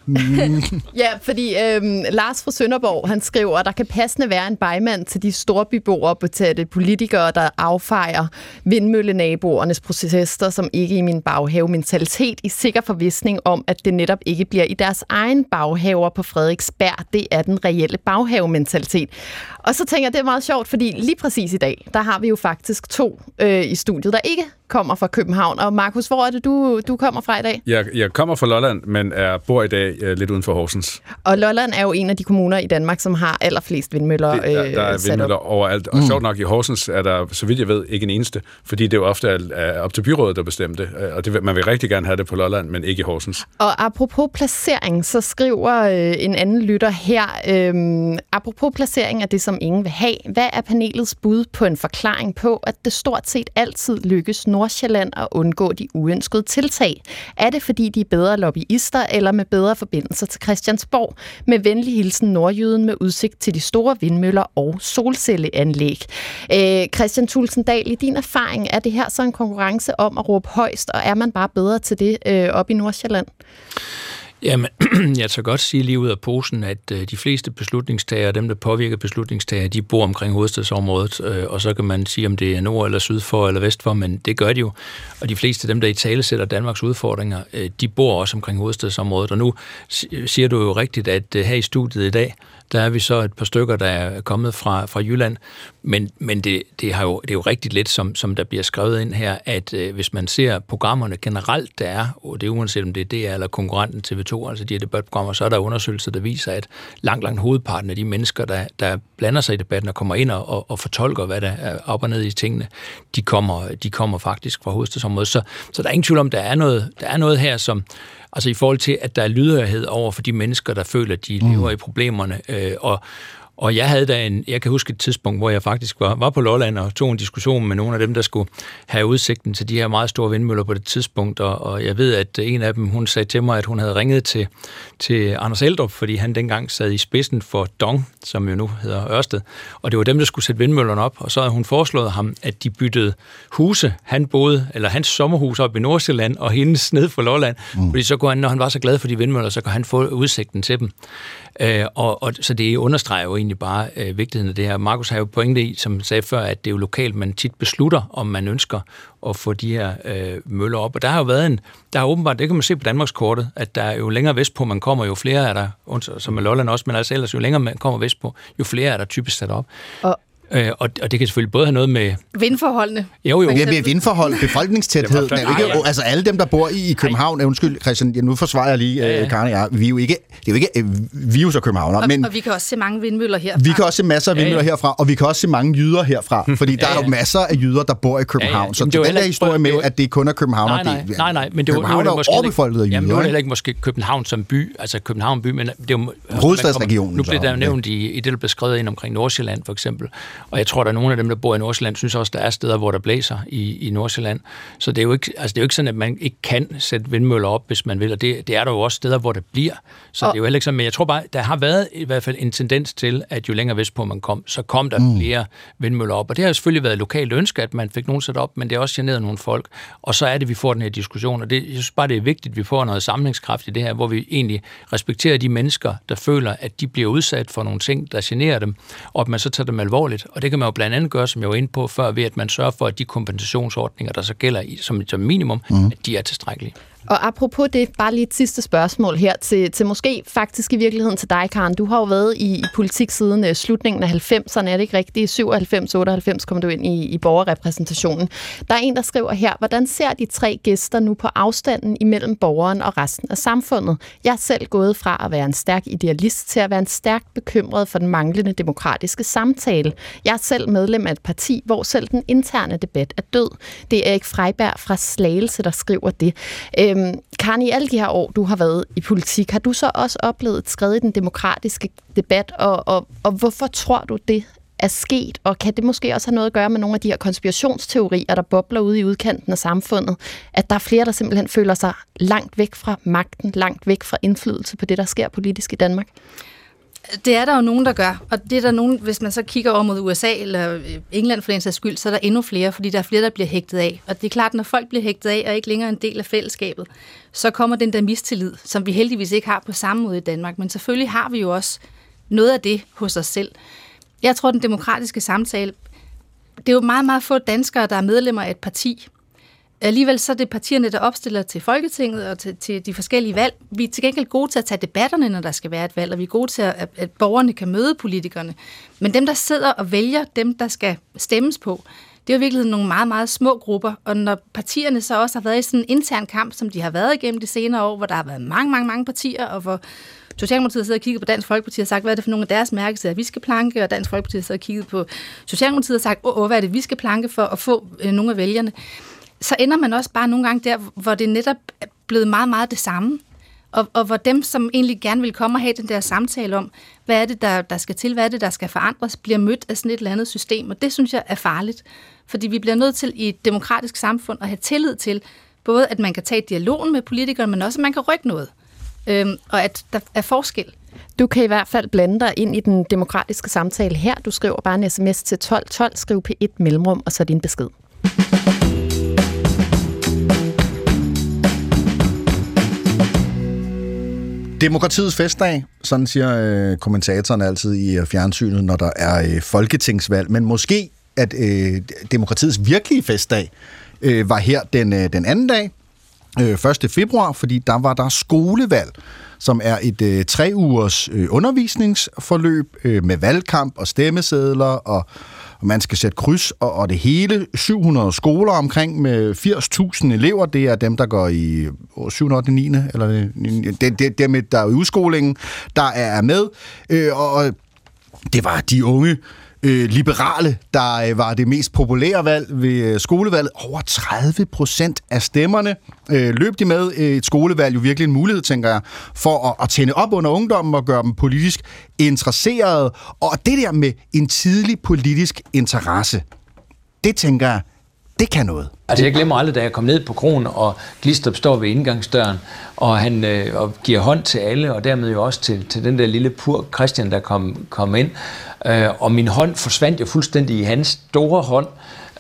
Mm. Ja, fordi øhm, Lars fra Sønderborg, han skriver, at der kan passende være en bejmand til de storbyboere tætte politikere, der affejer vindmøllenaboernes protester, som ikke i min baghave mentalitet, i sikker forvisning om, at det netop ikke bliver i deres egen baghaver på Frederiksberg. Det er den reelle baghave-mentalitet. Og så tænker jeg, det er meget sjovt, fordi lige præcis i dag, der har vi jo faktisk to øh, i studiet, der ikke kommer fra København. Og Markus, hvor er det, du, du kommer fra i dag?
Jeg, jeg kommer fra Lolland, men er, bor i dag uh, lidt uden for Horsens.
Og Lolland er jo en af de kommuner i Danmark, som har allerflest vindmøller
Det, der, der
øh,
er
sat
vindmøller
op.
overalt. Og mm. sjovt nok, i Horsens er der, så vidt jeg ved, ikke en eneste. Fordi det er jo ofte er, er op til byrådet, der bestemte det. Og det, man vil rigtig gerne have det på Lolland, men ikke i Horsens.
Og apropos placering, så skriver øh, en anden lytter her, øh, apropos placering af det, som ingen vil have, hvad er panelets bud på en forklaring på, at det stort set altid lykkes Nordsjælland at undgå de uønskede tiltag? Er det, fordi de er bedre lobbyister eller med bedre forbindelser til Christiansborg? Med venlig hilsen Nordjyden med udsigt til de store vindmøller og solcelleanlæg. Øh, Christian Tulsendal, i din erfaring, er det her så en konkurrence om at råbe højst, og er man bare bedre til det øh, op i Nordsjælland?
Jamen, jeg tør godt sige lige ud af posen, at øh, de fleste beslutningstagere, dem der påvirker beslutningstagere, de bor omkring hovedstadsområdet, øh, og så kan man sige, om det er nord eller syd for eller vest for, men det gør de jo. Og de fleste af dem, der i tale sætter Danmarks udfordringer, øh, de bor også omkring hovedstadsområdet. Og nu siger du jo rigtigt, at her i studiet i dag, der er vi så et par stykker, der er kommet fra, fra Jylland, men, men det, det, har jo, det er jo rigtigt lidt, som, som der bliver skrevet ind her, at øh, hvis man ser programmerne generelt, der er, og det er uanset om det er DR eller konkurrenten TV2, altså de her debatprogrammer, så er der undersøgelser, der viser, at langt, langt hovedparten af de mennesker, der, der blander sig i debatten og kommer ind og, og, og fortolker, hvad der er op og ned i tingene, de kommer, de kommer faktisk fra hovedstadsområdet. Så, så der er ingen tvivl om, der er noget, der er noget her, som, Altså i forhold til, at der er lydhørighed over for de mennesker, der føler, at de lever i problemerne, øh, og, Og jeg havde da en, jeg kan huske et tidspunkt, hvor jeg faktisk var, var på Lolland og tog en diskussion med nogle af dem, der skulle have udsigten til de her meget store vindmøller på det tidspunkt, og, og jeg ved, at en af dem, hun sagde til mig, at hun havde ringet til, til Anders Eldrup, fordi han dengang sad i spidsen for Dong, som jo nu hedder Ørsted, og det var dem, der skulle sætte vindmøllerne op, og så havde hun foreslået ham, at de byttede huse. Han boede, eller hans sommerhus op i Nordsjælland, og hendes ned for Lolland, mm. fordi så kunne han, når han var så glad for de vindmøller, så kunne han få udsigten til dem. Øh, og, og, så det understreger jo egentlig bare øh, vigtigheden af det her. Markus har jo pointe i, som sagde før, at det er jo lokalt, man tit beslutter, om man ønsker at få de her øh, møller op. Og der har jo været en, der har åbenbart, det kan man se på Danmarkskortet, at der er jo længere vestpå man kommer, jo flere er der, und- som er Lolland også, men altså ellers jo længere man kommer vestpå, jo flere er der typisk sat op.
Og
Øh, og, og det kan selvfølgelig både have noget med...
Vindforholdene.
Jo, jo.
Ja, med vindforhold, befolkningstæthed.
Var
er jo ikke,
ja.
altså alle dem, der bor i, i København, øh, undskyld Christian, ja, nu forsvarer jeg lige
Ja, ja.
øh, Karen og jeg, vi er jo ikke, det er jo ikke, øh, vi er jo så københavner,
Og,
men
og vi kan også se mange vindmøller her.
vi kan også se masser af
Ja, ja.
vindmøller herfra, og vi kan også se mange jyder herfra, fordi der
Ja,
er jo
ja.
masser af jyder, der bor i København.
Jamen,
Så
det var
den
heller
der
ikke-
historie med,
var-
at det kun er københavner,
Nej, nej,
det,
nej, nej, men det var,
København
nu
er jo overbefolket af
jamen,
jyder,
er det
ikke?
heller ikke måske København som by, altså København by, men det er jo...
Hovedstadsregionen
Nu bliver der jo
ja.
nævnt i, i det, der blev skrevet ind omkring Nordsjælland, for eksempel. Og jeg tror, der er nogle af dem, der bor i Nordsjælland, synes også, der er steder, hvor der blæser i, i Nordsjælland. Så det er, jo ikke, altså det er jo ikke sådan, at man ikke kan sætte vindmøller op, hvis man vil, og det, det er der jo også steder, hvor der bliver. Så
Og-
det er jo heller ikke sådan, men jeg tror bare, der har været i hvert fald en tendens til, at jo længere vestpå man kom, så kom der mm. flere vindmøller op. Og det har jo selvfølgelig været et lokalt ønske, at man fik nogen sat op, men det har også generet nogle folk. Og så er det, vi får den her diskussion, og det, jeg synes bare, det er vigtigt, at vi får noget samlingskraft i det her, hvor vi egentlig respekterer de mennesker, der føler, at de bliver udsat for nogle ting, der generer dem, og at man så tager dem alvorligt. Og det kan man jo blandt andet gøre, som jeg var inde på før, ved at man sørger for, at de kompensationsordninger, der så gælder i, som, som minimum, mm. at de er tilstrækkelige.
Og apropos det, bare lige et sidste spørgsmål her til, til måske faktisk i virkeligheden til dig, Karen. Du har jo været i, i politik siden uh, slutningen af 90'erne, er det ikke rigtigt? I 97-98 kom du ind i, i borgerrepræsentationen. Der er en, der skriver her, hvordan ser de tre gæster nu på afstanden imellem borgeren og resten af samfundet? Jeg er selv gået fra at være en stærk idealist til at være en stærkt bekymret for den manglende demokratiske samtale. Jeg er selv medlem af et parti, hvor selv den interne debat er død. Det er Erik Freiberg fra Slagelse, der skriver det. Øhm, Øhm, Karen, i alle de her år, du har været i politik, har du så også oplevet et skridt i den demokratiske debat, og, og, og hvorfor tror du det er sket, og kan det måske også have noget at gøre med nogle af de her konspirationsteorier, der bobler ude i udkanten af samfundet, at der er flere, der simpelthen føler sig langt væk fra magten, langt væk fra indflydelse på det, der sker politisk i Danmark?
Det er der jo nogen, der gør, og det er der nogen, hvis man så kigger over mod USA eller øh, England for den sags skyld, så er der endnu flere, fordi der er flere, der bliver hægtet af. Og det er klart, når folk bliver hægtet af og ikke længere en del af fællesskabet, så kommer den der mistillid, som vi heldigvis ikke har på samme måde i Danmark. Men selvfølgelig har vi jo også noget af det hos os selv. Jeg tror, den demokratiske samtale, det er jo meget, meget få danskere, der er medlemmer af et parti. Alligevel så er det partierne, der opstiller til Folketinget og til, til de forskellige valg. Vi er til gengæld gode til at tage debatterne, når der skal være et valg, og vi er gode til, at, at borgerne kan møde politikerne. Men dem, der sidder og vælger, dem, der skal stemmes på, det er jo i virkeligheden nogle meget, meget små grupper. Og når partierne så også har været i sådan en intern kamp, som de har været igennem de senere år, hvor der har været mange, mange, mange partier, og hvor Socialdemokratiet sidder og kigget på Dansk Folkeparti og sagt, hvad er det for nogle af deres mærkesager, vi skal planke, og Dansk Folkeparti sidder og kigget på Socialdemokratiet og sagt, åh, åh, hvad er det, vi skal planke for at få øh, nogle af vælgerne. Så ender man også bare nogle gange der, hvor det netop er blevet meget, meget det samme. Og, og hvor dem, som egentlig gerne vil komme og have den der samtale om, hvad er det, der, der skal til, hvad er det, der skal forandres, bliver mødt af sådan et eller andet system. Og det synes jeg er farligt. Fordi vi bliver nødt til i et demokratisk samfund at have tillid til, både at man kan tage dialogen med politikere, men også at man kan rykke noget. Øhm, og at der er forskel.
Du kan i hvert fald blande dig ind i den demokratiske samtale her. Du skriver bare en sms til 1212, skriv på et mellemrum, og så din besked.
Demokratiets festdag, sådan siger øh, kommentatoren altid i øh, fjernsynet, når der er øh, folketingsvalg. Men måske, at øh, demokratiets virkelige festdag øh, var her den, øh, den anden dag, øh, 1. februar, fordi der var der skolevalg, som er et øh, tre ugers øh, undervisningsforløb øh, med valgkamp og stemmesedler og og man skal sætte kryds, og, og det hele 700 skoler omkring med 80.000 elever, det er dem, der går i 7. 8. 9. eller øh, det, det, det, dem, der er i udskolingen, der er med, øh, og det var de unge øh, liberale, der øh, var det mest populære valg ved øh, skolevalget. Over 30 procent af stemmerne øh, løb de med. Øh, et skolevalg jo virkelig en mulighed, tænker jeg, for at, at tænde op under ungdommen og gøre dem politisk interesserede. Og det der med en tidlig politisk interesse, det tænker jeg, det kan noget.
Altså jeg glemmer aldrig, da jeg kom ned på kronen, og Glistrup står ved indgangsdøren, og han øh, og giver hånd til alle, og dermed jo også til, til den der lille pur Christian, der kom, kom ind. Øh, og min hånd forsvandt jo fuldstændig i hans store hånd,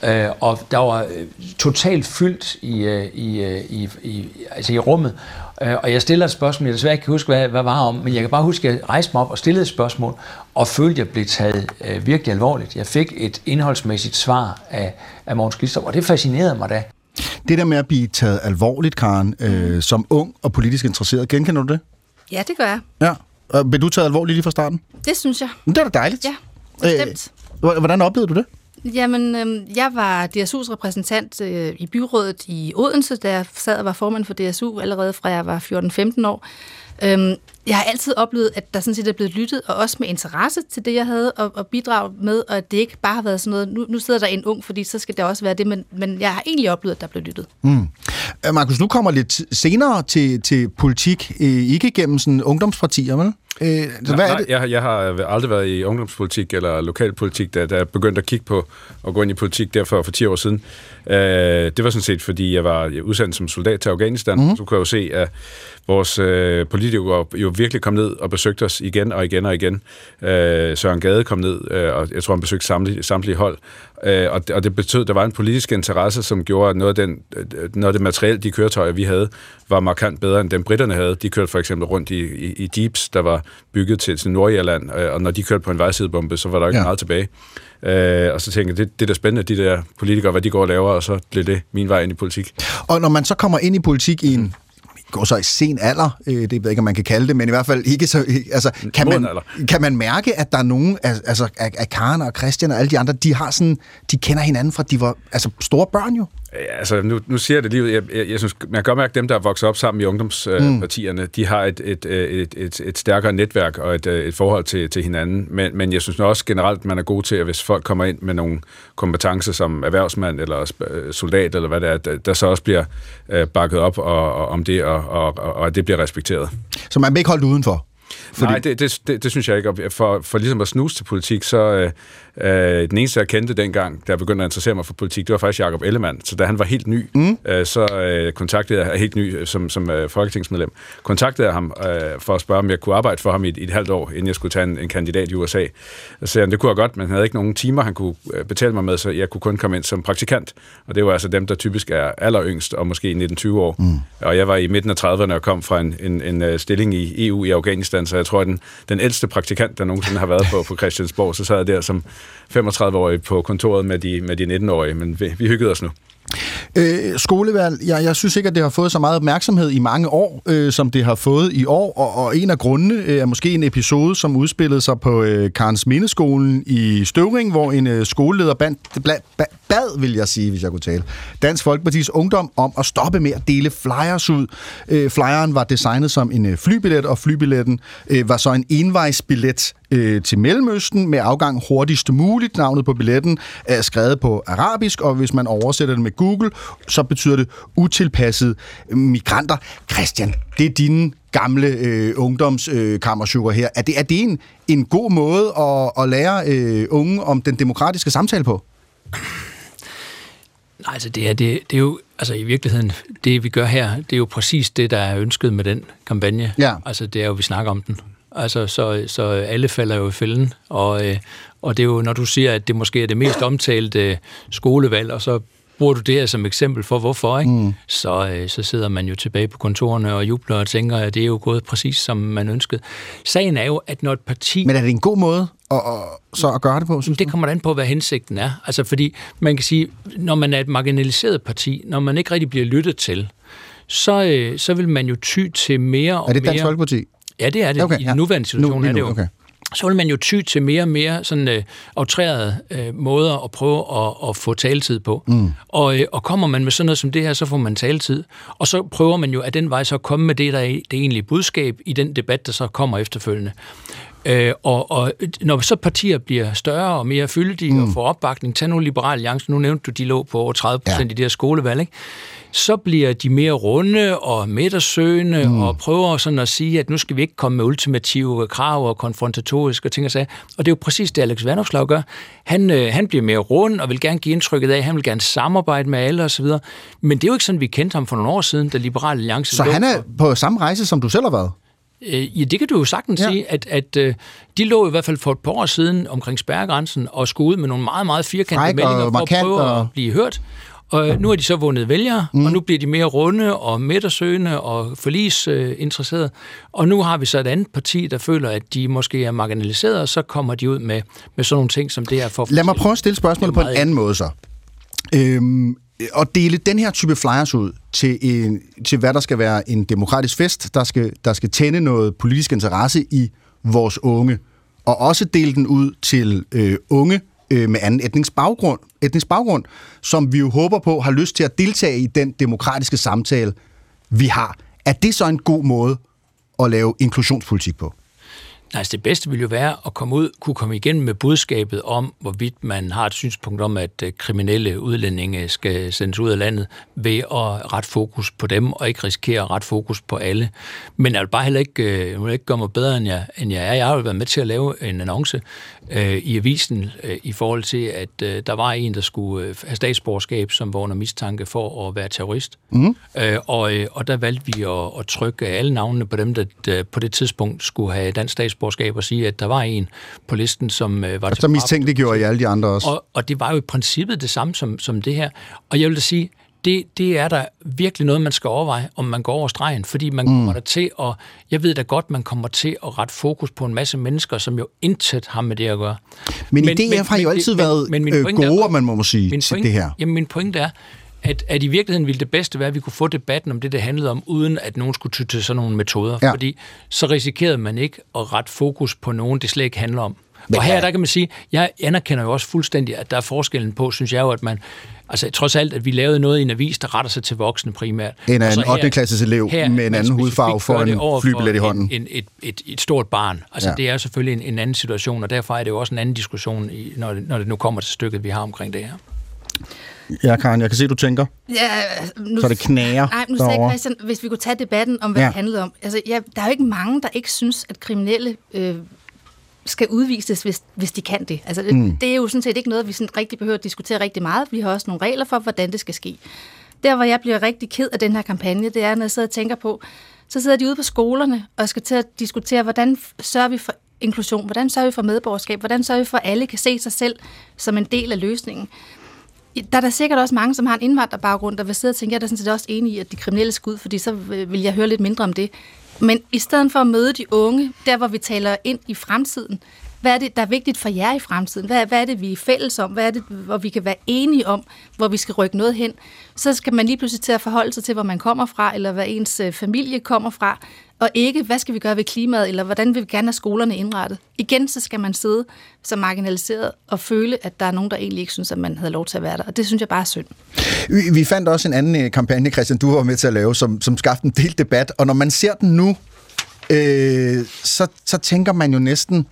øh, og der var øh, totalt fyldt i, øh, i, øh, i, i, altså i rummet. Øh, og jeg stiller et spørgsmål, jeg desværre ikke kan huske, hvad, hvad var om, men jeg kan bare huske, at jeg rejste mig op og stillede et spørgsmål, og følte, at jeg blev taget øh, virkelig alvorligt. Jeg fik et indholdsmæssigt svar af, af Mogens Glistrup, og det fascinerede mig da.
Det der med at blive taget alvorligt, Karen, øh, som ung og politisk interesseret, genkender du det?
Ja, det gør jeg.
Ja. Og blev du taget alvorligt lige fra starten?
Det synes jeg.
Men det var da dejligt.
Ja, bestemt.
Øh, hvordan oplevede du det?
Jamen, øh, jeg var DSU's repræsentant øh, i byrådet i Odense, da jeg sad og var formand for DSU allerede fra jeg var 14-15 år. Øhm, jeg har altid oplevet, at der sådan set er blevet lyttet, og også med interesse til det, jeg havde at, at bidrage med, og at det ikke bare har været sådan noget, nu, nu sidder der en ung, fordi så skal det også være det, men, men jeg har egentlig oplevet, at der blev lyttet.
Mm. Øh, Markus, du kommer lidt senere til, til politik, øh, ikke gennem sådan ungdomspartier, vel? Øh, så hvad
nej,
er det?
Jeg, jeg har aldrig været i ungdomspolitik eller lokalpolitik, da, da jeg begyndte at kigge på at gå ind i politik derfor for 10 år siden. Øh, det var sådan set, fordi jeg var udsendt som soldat til Afghanistan. Mm-hmm. Så kunne jeg jo se, at vores øh, politikere jo virkelig kom ned og besøgte os igen og igen og igen. Øh, Søren Gade kom ned, øh, og jeg tror, han besøgte samtlige, samtlige hold. Øh, og, og det betød, at der var en politisk interesse, som gjorde, at noget af, den, øh, noget af det materiel, de køretøjer, vi havde, var markant bedre, end dem britterne havde. De kørte for eksempel rundt i, i, i jeeps, der var bygget til, til Nordjylland, øh, og når de kørte på en vejsidebombe, så var der ikke
Ja.
ja. meget tilbage. Øh, og så tænkte jeg, det, det er da spændende, de der politikere, hvad de går og laver, og så blev det min vej ind i politik.
Og når man så kommer ind i politik i en går så i sen alder, øh, det ved jeg ikke, om man kan kalde det, men i hvert fald ikke så... Altså, kan, man, kan man mærke, at der er nogen, altså af Karen og Christian og alle de andre, de har sådan, de kender hinanden fra, de var altså store børn jo?
Ja, Altså, nu, nu siger jeg det lige ud. Jeg, jeg, jeg synes, man kan godt mærke, at dem, der er vokset op sammen i ungdomspartierne, mm. de har et, et, et, et, et stærkere netværk og et, øh, et forhold til, til hinanden. Men, men jeg synes også generelt, man er god til, at hvis folk kommer ind med nogle kompetencer som erhvervsmand eller øh, soldat, eller hvad det er, der, der så også bliver øh, bakket op og, og, om det, og, og, og, det bliver respekteret.
Så man bliver ikke holdt udenfor?
Fordi... Nej, det, det, det, det synes jeg ikke. For, for ligesom at snuse til politik, så øh, den eneste, jeg kendte dengang, da jeg begyndte at interessere mig for politik, det var faktisk Jacob Ellemann. Så da han var helt ny, mm. øh, så øh, kontaktede jeg, helt ny øh, som, som øh, folketingsmedlem, kontaktede jeg ham øh, for at spørge, om jeg kunne arbejde for ham i et, i et halvt år, inden jeg skulle tage en, en kandidat i USA. Så sagde han, det kunne jeg godt, men han havde ikke nogen timer, han kunne øh, betale mig med, så jeg kunne kun komme ind som praktikant. Og det var altså dem, der typisk er alleryngst, og måske 19-20 år. Mm. Og jeg var i midten af 30'erne og kom fra en, en, en øh, stilling i EU i Afghanistan, så jeg tror, den, den ældste praktikant, der nogensinde har været på, på Christiansborg, så sad jeg der som 35-årige på kontoret med de, med de 19-årige, men vi, vi hyggede os nu.
Øh, skolevalg, jeg, jeg synes ikke, at det har fået så meget opmærksomhed i mange år, øh, som det har fået i år, og, og en af grundene øh, er måske en episode, som udspillede sig på øh, Karens Mindeskolen i Støvring, hvor en øh, skoleleder band, bla, ba, bad, vil jeg sige, hvis jeg kunne tale, Dansk Folkepartis Ungdom om at stoppe med at dele flyers ud. Øh, flyeren var designet som en øh, flybillet, og flybilletten øh, var så en envejsbillet øh, til Mellemøsten med afgang hurtigst muligt. Navnet på billetten er skrevet på arabisk, og hvis man oversætter det med Google, så betyder det utilpassede migranter. Christian, det er dine gamle øh, ungdomskammersugar her. Er det, er det en, en god måde at, at lære øh, unge om den demokratiske samtale på?
Nej, altså det er, det, det er jo, altså i virkeligheden, det vi gør her, det er jo præcis det, der er ønsket med den kampagne.
Ja.
Altså det er jo, vi snakker om den. Altså, så, så alle falder jo i fælden, og, øh, og det er jo, når du siger, at det måske er det mest omtalte øh, skolevalg, og så bruger du det her som eksempel for, hvorfor, ikke? Mm. Så, øh, så sidder man jo tilbage på kontorerne og jubler og tænker, at det er jo gået præcis, som man ønskede. Sagen er jo, at når et parti...
Men er det en god måde at, at, så at gøre det på?
Synes det kommer an på, hvad hensigten er. Altså, fordi man kan sige, når man er et marginaliseret parti, når man ikke rigtig bliver lyttet til, så, øh, så vil man jo ty til mere og
Er det
mere...
Dansk Folkeparti?
Ja, det er det.
Okay,
I den nuværende situation
Nu- lige
er det
nu,
jo.
okay.
Så vil man jo ty til mere og mere sådan øh, outrerede øh, måder at prøve at, at få taletid på.
Mm.
Og, øh, og kommer man med sådan noget som det her, så får man taletid. Og så prøver man jo at den vej så at komme med det, der er det egentlige budskab i den debat, der så kommer efterfølgende. Øh, og, og når så partier bliver større og mere fyldige mm. og får opbakning, tag nu Liberal Alliance, nu nævnte du, de lå på over 30 procent ja. i det her skolevalg, ikke? Så bliver de mere runde og midtersøgende mm. og prøver sådan at sige, at nu skal vi ikke komme med ultimative krav og konfrontatoriske ting og sager. Og det er jo præcis det, Alex Vanopslagh gør. Han, øh, han bliver mere rund og vil gerne give indtrykket af, at han vil gerne samarbejde med alle osv. Men det er jo ikke sådan, vi kendte ham for nogle år siden, da Liberal Alliance
Så han er på samme rejse, som du selv har været?
Øh, ja, det kan du jo sagtens ja. sige, at, at øh, de lå i hvert fald for et par år siden omkring spærregrænsen og skulle ud med nogle meget, meget firkantede
Fræk
meldinger for at prøve
og-
at blive hørt. Og øh, nu har de så vundet vælgere, mm. og nu bliver de mere runde og midtersøgende og forlisinteresserede. Øh, og nu har vi så et andet parti, der føler, at de måske er marginaliseret, og så kommer de ud med, med sådan nogle ting, som det er for...
Lad mig prøve at stille spørgsmålet på en anden måde så. Øhm, at dele den her type flyers ud til, en, til hvad der skal være en demokratisk fest, der skal, der skal tænde noget politisk interesse i vores unge, og også dele den ud til øh, unge øh, med anden etnisk baggrund, etnisk baggrund, som vi jo håber på har lyst til at deltage i den demokratiske samtale, vi har. Er det så en god måde at lave inklusionspolitik på?
Altså det bedste ville jo være at komme ud, kunne komme igennem med budskabet om, hvorvidt man har et synspunkt om, at øh, kriminelle udlændinge skal sendes ud af landet ved at rette fokus på dem, og ikke risikere at rette fokus på alle. Men jeg vil bare heller ikke, øh, jeg vil ikke gøre mig bedre, end jeg, end jeg er. Jeg har jo været med til at lave en annonce øh, i avisen øh, i forhold til, at øh, der var en, der skulle øh, have statsborgerskab, som var under mistanke for at være terrorist.
Mm.
Øh, og, øh, og der valgte vi at, at trykke alle navnene på dem, der, der på det tidspunkt skulle have dansk statsborgerskab, og sige, at der var en på listen, som øh, var
Og så mistænkeliggjorde I alle de andre også.
og, og det var jo i princippet det samme som, som det her. Og jeg vil da sige, det, det er der virkelig noget, man skal overveje, om man går over stregen, fordi man mm. kommer der til at, jeg ved da godt, man kommer til at rette fokus på en masse mennesker, som jo intet har med det at gøre.
Men, men DF har jo altid
det-
været
min
øh,
pointe er-
gode, man må sige,
min
til
pointe,
det her.
Jamen, min pointe er, at, at i virkeligheden ville det bedste være, at vi kunne få debatten om det, det handlede om, uden at nogen skulle ty til sådan nogle metoder.
Ja.
Fordi så risikerede man ikke at rette fokus på nogen, det slet ikke handler om.
Men
og her, der kan man sige, jeg anerkender jo også fuldstændig, at der er forskellen på, synes jeg jo, at man, altså trods alt, at vi lavede noget i en avis, der retter sig til voksne primært. Og
af en 8. klasses elev
her,
med en anden hudfarve
det
en
for
flybillet i hånden.
En, en, et, et, et stort barn. Altså
ja.
det er selvfølgelig en, en anden situation, og derfor er det jo også en anden diskussion, i, når, det, når det nu kommer til stykket, vi har omkring det her.
Ja, Karen, jeg kan se, du tænker.
Ja, nu,
Så det knager
Nej, nu sagde
derovre.
Christian, hvis vi kunne tage debatten om, hvad
Ja.
det handlede om. Altså, ja, der er jo ikke mange, der ikke synes, at kriminelle øh, skal udvises, hvis, hvis de kan det. Altså,
Mm.
Det er jo sådan set ikke noget, vi sådan rigtig behøver at diskutere rigtig meget. Vi har også nogle regler for, hvordan det skal ske. Der, hvor jeg bliver rigtig ked af den her kampagne, det er, når jeg sidder og tænker på, så sidder de ude på skolerne og skal til at diskutere, hvordan sørger vi for inklusion, hvordan sørger vi for medborgerskab, hvordan sørger vi for, at alle kan se sig selv som en del af løsningen. Der er der sikkert også mange, som har en indvandrerbaggrund, der vil sidde og tænke, jeg er da sådan set også enig i, at de kriminelle skal ud, fordi så vil jeg høre lidt mindre om det. Men i stedet for at møde de unge, der hvor vi taler ind i fremtiden, hvad er det, der er vigtigt for jer i fremtiden? Hvad, hvad er det, vi er fælles om? Hvad er det, hvor vi kan være enige om, hvor vi skal rykke noget hen? Så skal man lige pludselig til at forholde sig til, hvor man kommer fra, eller hvad ens øh, familie kommer fra, og ikke, hvad skal vi gøre ved klimaet, eller hvordan vil vi gerne have skolerne indrettet. Igen, så skal man sidde som marginaliseret og føle, at der er nogen, der egentlig ikke synes, at man havde lov til at være der. Og det synes jeg bare er synd.
Vi, fandt også en anden øh, kampagne, Christian, du var med til at lave, som, som skabte en del debat. Og når man ser den nu, øh, så, så tænker man jo næsten,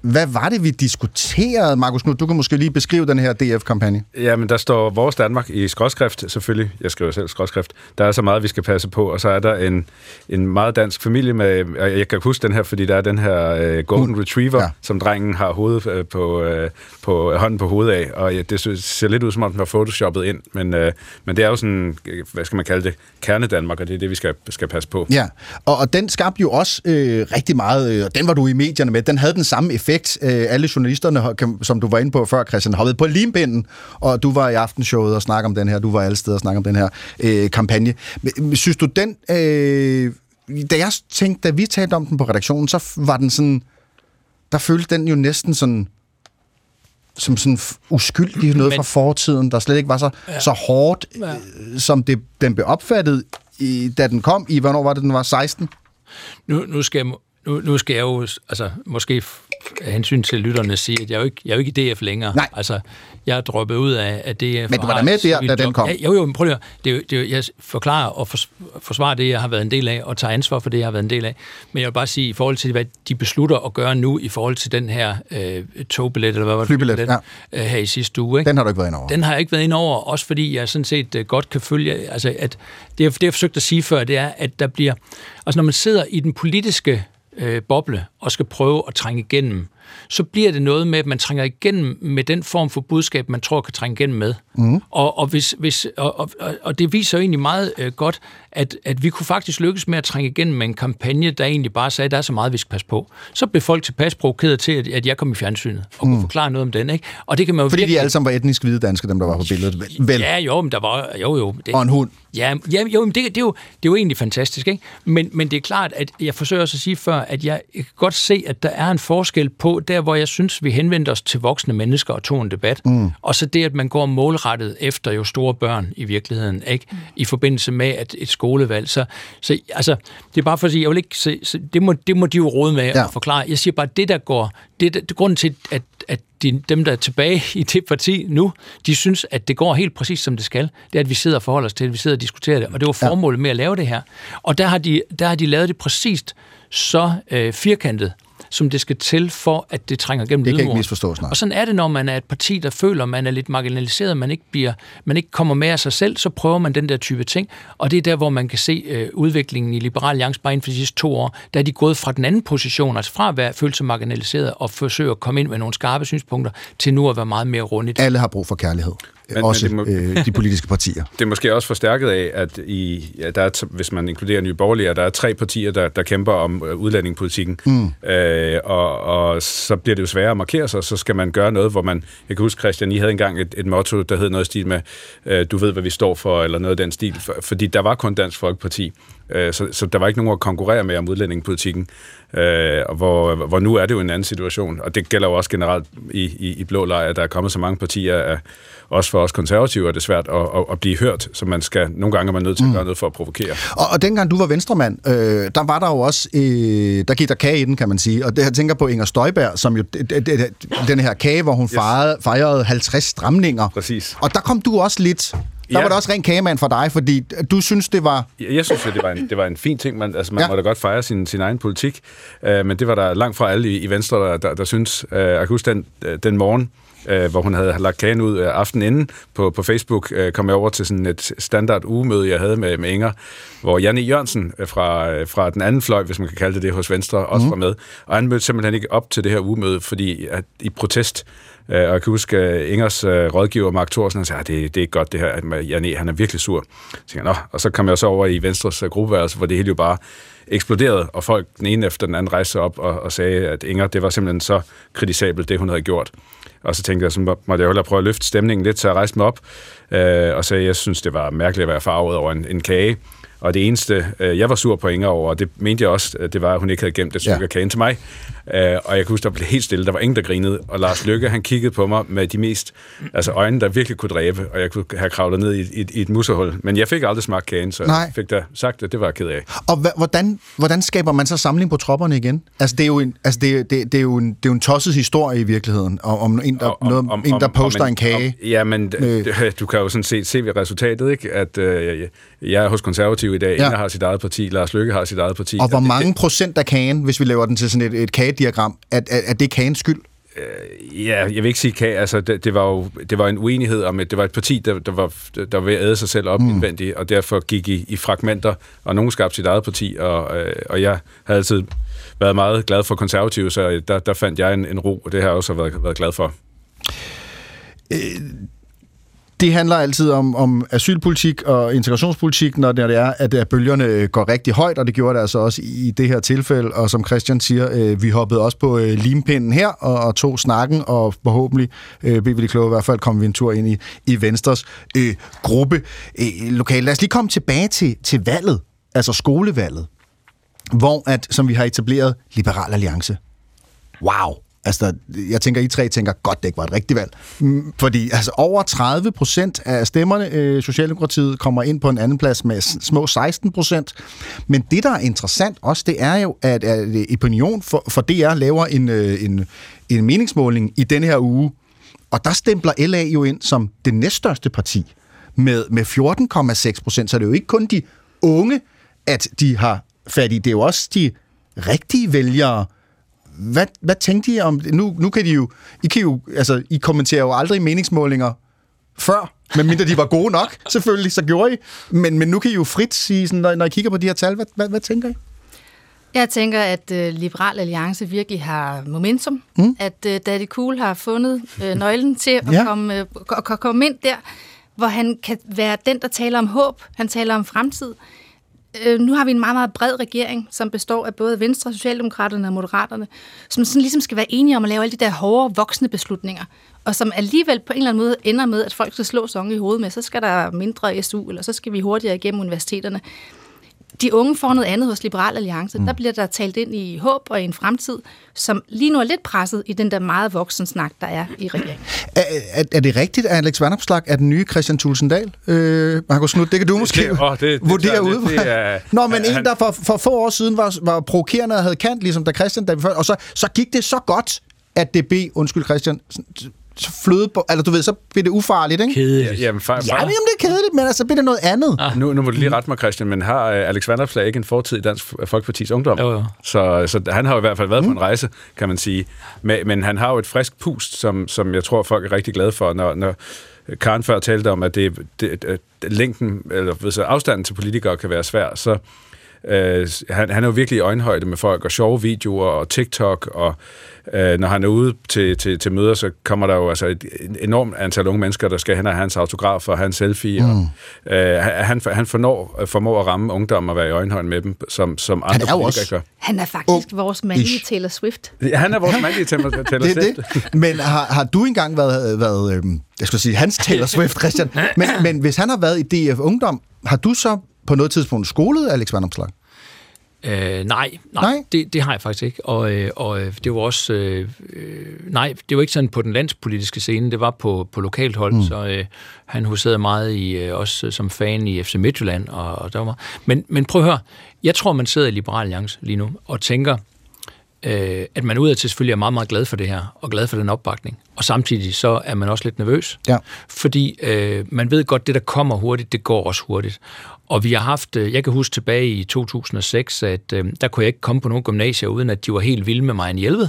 hvad var det, vi diskuterede? Markus Knud, du kan måske lige beskrive den her DF-kampagne.
Ja, men der står Vores Danmark i skråskrift, selvfølgelig. Jeg skriver selv skråskrift. Der er så meget, vi skal passe på, og så er der en, en meget dansk familie med, jeg kan huske den her, fordi der er den her øh, Golden Retriever, ja. som drengen har hovedet øh, på, øh, på hånden på hovedet af, og ja, det ser lidt ud som om, den var photoshoppet ind, men, øh, men det er jo sådan, øh, hvad skal man kalde det, kerne Danmark, og det er det, vi skal, skal passe på.
Ja, og, og den skabte jo også øh, rigtig meget, øh, og den var du i medierne med, den havde den samme effekt. Øh, alle journalisterne, som du var inde på før, Christian, hoppede på limpinden, og du var i aftenshowet og snakke om den her, du var alle steder og snakke om den her øh, kampagne. Men, Synes du, den... Øh, da jeg tænkte, da vi talte om den på redaktionen, så var den sådan... Der følte den jo næsten sådan som sådan uskyldig noget
Men-
fra fortiden, der slet ikke var så, ja. Så hårdt,
Ja.
øh, som det, den blev opfattet, i, da den kom i, hvornår var det, den var 16?
Nu, nu, skal, jeg, nu, nu skal jeg jo altså, måske af hensyn til lytterne sige, at jeg er jo ikke, jeg er jo ikke i DF længere.
Nej.
Altså, jeg er droppet ud af, af DF.
Men du var da med der, da den kom.
Ja, jo, jo, men prøv lige at det er, det er, Jeg forklarer og fors, forsvarer det, jeg har været en del af, og tager ansvar for det, jeg har været en del af. Men jeg vil bare sige, i forhold til, hvad de beslutter at gøre nu, i forhold til den her øh, togbillet, eller hvad var det?
Flybillet,
den, øh, her i sidste uge. Ikke?
Den har du ikke været ind over.
Den har jeg ikke været ind over, også fordi jeg sådan set øh, godt kan følge, altså at det, det jeg forsøgt at sige før, det er, at der bliver, altså når man sidder i den politiske øh, boble og skal prøve at trænge igennem, så bliver det noget med, at man trænger igennem med den form for budskab, man tror kan trænge igennem med.
Mm.
Og, og, hvis, hvis, og, og, og det viser jo egentlig meget øh, godt, at, at vi kunne faktisk lykkes med at trænge igennem med en kampagne, der egentlig bare sagde, at der er så meget, vi skal passe på. Så blev folk tilpas provokeret til, at, at jeg kom i fjernsynet og kunne
Mm.
forklare noget om den. Ikke? Og det kan man jo
Fordi
virkelig...
de alle sammen var etnisk hvide danske, dem der var på billedet. Vel.
Ja, jo, men der var... Jo, jo. Det,
Og en hund.
Ja, ja jo, men det, det, er jo, det er jo egentlig fantastisk, ikke? Men, men det er klart, at jeg forsøger også at sige før, at jeg kan godt se, at der er en forskel på, der hvor jeg synes, vi henvendte os til voksne mennesker og tog en debat,
Mm.
og så det, at man går målrettet efter jo store børn i virkeligheden, ikke? I forbindelse med at et skolevalg. Så, så altså, det er bare for at sige, jeg vil ikke se, så det, må, det må de jo råde med ja. at forklare. Jeg siger bare, det der går, det, det, det grunden til, at, at de, dem, der er tilbage i det parti nu, de synes, at det går helt præcis, som det skal. Det er, at vi sidder og forholder os til det, vi sidder og diskuterer det, og det var formålet med at lave det her. Og der har de, der har de lavet det præcist så øh, firkantet, som det skal til for, at det trænger gennem
Det kan ikke misforstås, nej.
Og sådan er det, når man er et parti, der føler, man er lidt marginaliseret, man ikke, bliver, man ikke kommer med af sig selv, så prøver man den der type ting. Og det er der, hvor man kan se øh, udviklingen i Liberal Alliance bare inden for de sidste to år. Der er de gået fra den anden position, altså fra at være følt sig marginaliseret og forsøge at komme ind med nogle skarpe synspunkter, til nu at være meget mere rundigt.
Alle har brug for kærlighed.
Men-
Men,
men
også
det må-
øh, de politiske partier.
Det er måske også forstærket af, at i, ja, der er, hvis man inkluderer Nye Borgerlige, der er tre partier, der, der kæmper om øh, udlændingepolitikken.
Mm.
Øh, og, og så bliver det jo sværere at markere sig, så skal man gøre noget, hvor man... Jeg kan huske, Christian, I havde engang et, et motto, der hed noget i stil med, øh, du ved, hvad vi står for, eller noget af den stil, for, fordi der var kun Dansk Folkeparti. Øh, så, så der var ikke nogen at konkurrere med om udlændingepolitikken. Øh, og hvor, hvor nu er det jo en anden situation, og det gælder jo også generelt i, i, i blå lejr, at der er kommet så mange partier, af, også for os konservative er det svært at, at, at blive hørt, så man skal, nogle gange er man nødt til at gøre noget for at provokere.
Og, og dengang du var venstremand, øh, der var der jo også, øh, der gik der kage i den, kan man sige. Og det, jeg tænker på Inger Støjberg, som jo, den her kage, hvor hun yes. fejrede, fejrede 50 stramninger.
Præcis.
Og der kom du også lidt, der
Ja.
var det også ren kagemand for dig, fordi du synes, det var...
Jeg, jeg synes, det var en, det var en fin ting. Man, altså, man
Ja.
må da godt fejre sin, sin egen politik, øh, men det var der langt fra alle i, i Venstre, der, der, der synes. Øh, jeg kan huske den, øh, den morgen, øh, hvor hun havde lagt kagen ud øh, aftenen inden på, på Facebook, øh, kom jeg over til sådan et standard ugemøde, jeg havde med, med Inger, hvor Janne Jørgensen øh, fra, øh, fra den anden fløj, hvis man kan kalde det det, hos Venstre, også
Mhm.
var med. Og han mødte simpelthen ikke op til det her ugemøde, fordi at, i protest Øh, og jeg kan huske, at Ingers øh, rådgiver, Mark Thorsen, han sagde, at det, det er ikke godt det her, at Janne, han er virkelig sur. Så jeg, Nå. Og så kom jeg så over i Venstres gruppeværelse, hvor det hele jo bare eksploderede, og folk den ene efter den anden rejste op og, og sagde, at Inger, det var simpelthen så kritisabelt, det hun havde gjort. Og så tænkte jeg, så må- måtte jeg hellere prøve at løfte stemningen lidt, så jeg rejste mig op øh, og sagde, at jeg synes, det var mærkeligt at være farvet over en, en kage. Og det eneste, øh, jeg var sur på Inger over, og det mente jeg også, at det var, at hun ikke havde gemt et stykke
Ja.
kagen til mig. Øh, og jeg kan huske, der blev helt stille. Der var ingen, der grinede. Og Lars Lykke, han kiggede på mig med de mest altså øjne, der virkelig kunne dræbe. Og jeg kunne have kravlet ned i, i, i et musehul. Men jeg fik aldrig smagt kagen, så
Nej.
jeg fik da sagt, at det var jeg ked af.
Og hvordan, hvordan skaber man så samling på tropperne igen? Altså, det er jo en, altså, det det, det er jo en, det er jo en tosset historie i virkeligheden, om, om en, der, om, noget, om, en, der poster en kage.
Om, ja, men
med-
du kan jo sådan set se ved resultatet, ikke? at øh, jeg er hos konservative i dag.
Ja.
Inger har sit eget parti, Lars Lykke har sit eget parti.
Og hvor mange procent af kagen, hvis vi laver den til sådan et, et kagediagram, er, er, er det kagens skyld?
Ja, jeg vil ikke sige kage. Altså, det, det, var jo det var en uenighed om, at det var et parti, der, der, var, der var ved at æde sig selv op mm. indvendigt, og derfor gik i, i fragmenter, og nogen skabte sit eget parti, og, øh, og jeg havde altid været meget glad for konservative, så der, der fandt jeg en, en ro, og det har jeg også været, været glad for.
Det handler altid om, om asylpolitik og integrationspolitik, når det er, at at bølgerne øh, går rigtig højt, og det gjorde det altså også i det her tilfælde. Og som Christian siger, øh, vi hoppede også på øh, limpinden her og, og tog snakken, og forhåbentlig øh, blev vi det kloge. I hvert fald kom vi en tur ind i, i Venstres øh, gruppe øh, lokal. Lad os lige komme tilbage til, til valget, altså skolevalget, hvor at, som vi har etableret, Liberal Alliance. Wow! Altså, jeg tænker, I tre tænker, godt, det ikke var et rigtigt valg. Mm, fordi altså, over 30 procent af stemmerne, øh, Socialdemokratiet kommer ind på en anden plads med små 16 procent. Men det, der er interessant også, det er jo, at, at øh, Opinion for, for DR laver en, øh, en, en meningsmåling i denne her uge, og der stempler LA jo ind som det næststørste parti med, med 14,6 procent. Så det er jo ikke kun de unge, at de har fat i. Det er jo også de rigtige vælgere. Hvad, hvad tænkte I om det? Nu, nu kan de jo, I, kan jo, altså, I kommenterer jo aldrig meningsmålinger før, medmindre de var gode nok, selvfølgelig, så gjorde I. Men, men nu kan I jo frit sige, sådan, når, når I kigger på de her tal, hvad, hvad, hvad tænker I?
Jeg tænker, at øh, Liberal Alliance virkelig har momentum. Mm. At øh, Daddy Cool har fundet øh, nøglen til at,
Ja.
komme, øh, at komme ind der, hvor han kan være den, der taler om håb. Han taler om fremtid. Øh, nu har vi en meget, meget bred regering, som består af både Venstre, Socialdemokraterne og Moderaterne, som sådan ligesom skal være enige om at lave alle de der hårde, voksne beslutninger, og som alligevel på en eller anden måde ender med, at folk skal slå sig i hovedet med, så skal der mindre SU, eller så skal vi hurtigere igennem universiteterne. De unge får noget andet hos Liberal Alliance. Mm. Der bliver der talt ind i håb og i en fremtid, som lige nu er lidt presset i den der meget voksen snak, der er i regeringen.
Er, er, er det rigtigt, at Alex Vandopslag er den nye Christian Tulsendal? Øh, Markus Knudt, det kan du måske
det, åh, det, det,
vurdere
det,
ud.
det, det er,
Nå, men en,
han-
der for, for få år siden var, var provokerende og havde kant, ligesom da Christian, da vi før, og så, så gik det så godt, at DB, undskyld Christian, så fløde på, eller du ved, så blev det ufarligt, ikke?
Kedeligt.
Jamen, far,
Ja, men jamen, det er kedeligt, men altså, bliver det noget andet?
Ah. Nu, nu må du lige rette mig, Christian, men har øh, Alex Vanderslag ikke en fortid i Dansk Folkepartis Ungdom?
Jo, jo.
Så, så han har jo i hvert fald været mm. på en rejse, kan man sige. Men, men han har jo et frisk pust, som, som jeg tror, folk er rigtig glade for, når, når Karen før talte om, at det, det, at længden, eller hvis afstanden til politikere kan være svær, så øh, han, han er jo virkelig i øjenhøjde med folk, og sjove videoer, og TikTok, og øh, når han er ude til, til, til møder, så kommer der jo altså et enormt antal unge mennesker, der skal hen og have hans autograf og en selfie, mm. og øh, han, han fornår, formår at ramme ungdommen og være i øjenhøjde med dem, som, som andre
er jo
politikere
også-
gør.
Han er faktisk oh, vores mandlige Taylor Swift.
Ja, han er vores mandlige Taylor Taylor
det er
Swift.
det. Men har, har du engang været, været øhm, jeg skulle sige, hans Taylor Swift, Christian, men, men hvis han har været i DF Ungdom, har du så på noget tidspunkt skolet Alex Vandopslag?
Øh, nej, nej,
Nej?
Det, det har jeg faktisk ikke. Og, øh, og øh, det var også... Øh, øh, nej, det var ikke sådan på den landspolitiske scene, det var på, på lokalt hold, mm. så øh, han huserede meget i, øh, også som fan i FC Midtjylland. Og, og der var, men, men prøv at høre, jeg tror, man sidder i Liberal Alliance lige nu og tænker, øh, at man udadtil selvfølgelig er meget, meget glad for det her, og glad for den opbakning. Og samtidig så er man også lidt nervøs.
Ja.
Fordi øh, man ved godt, det der kommer hurtigt, det går også hurtigt. Og vi har haft, øh, jeg kan huske tilbage i 2006, at øh, der kunne jeg ikke komme på nogle gymnasier, uden at de var helt vilde med mig en hjælped.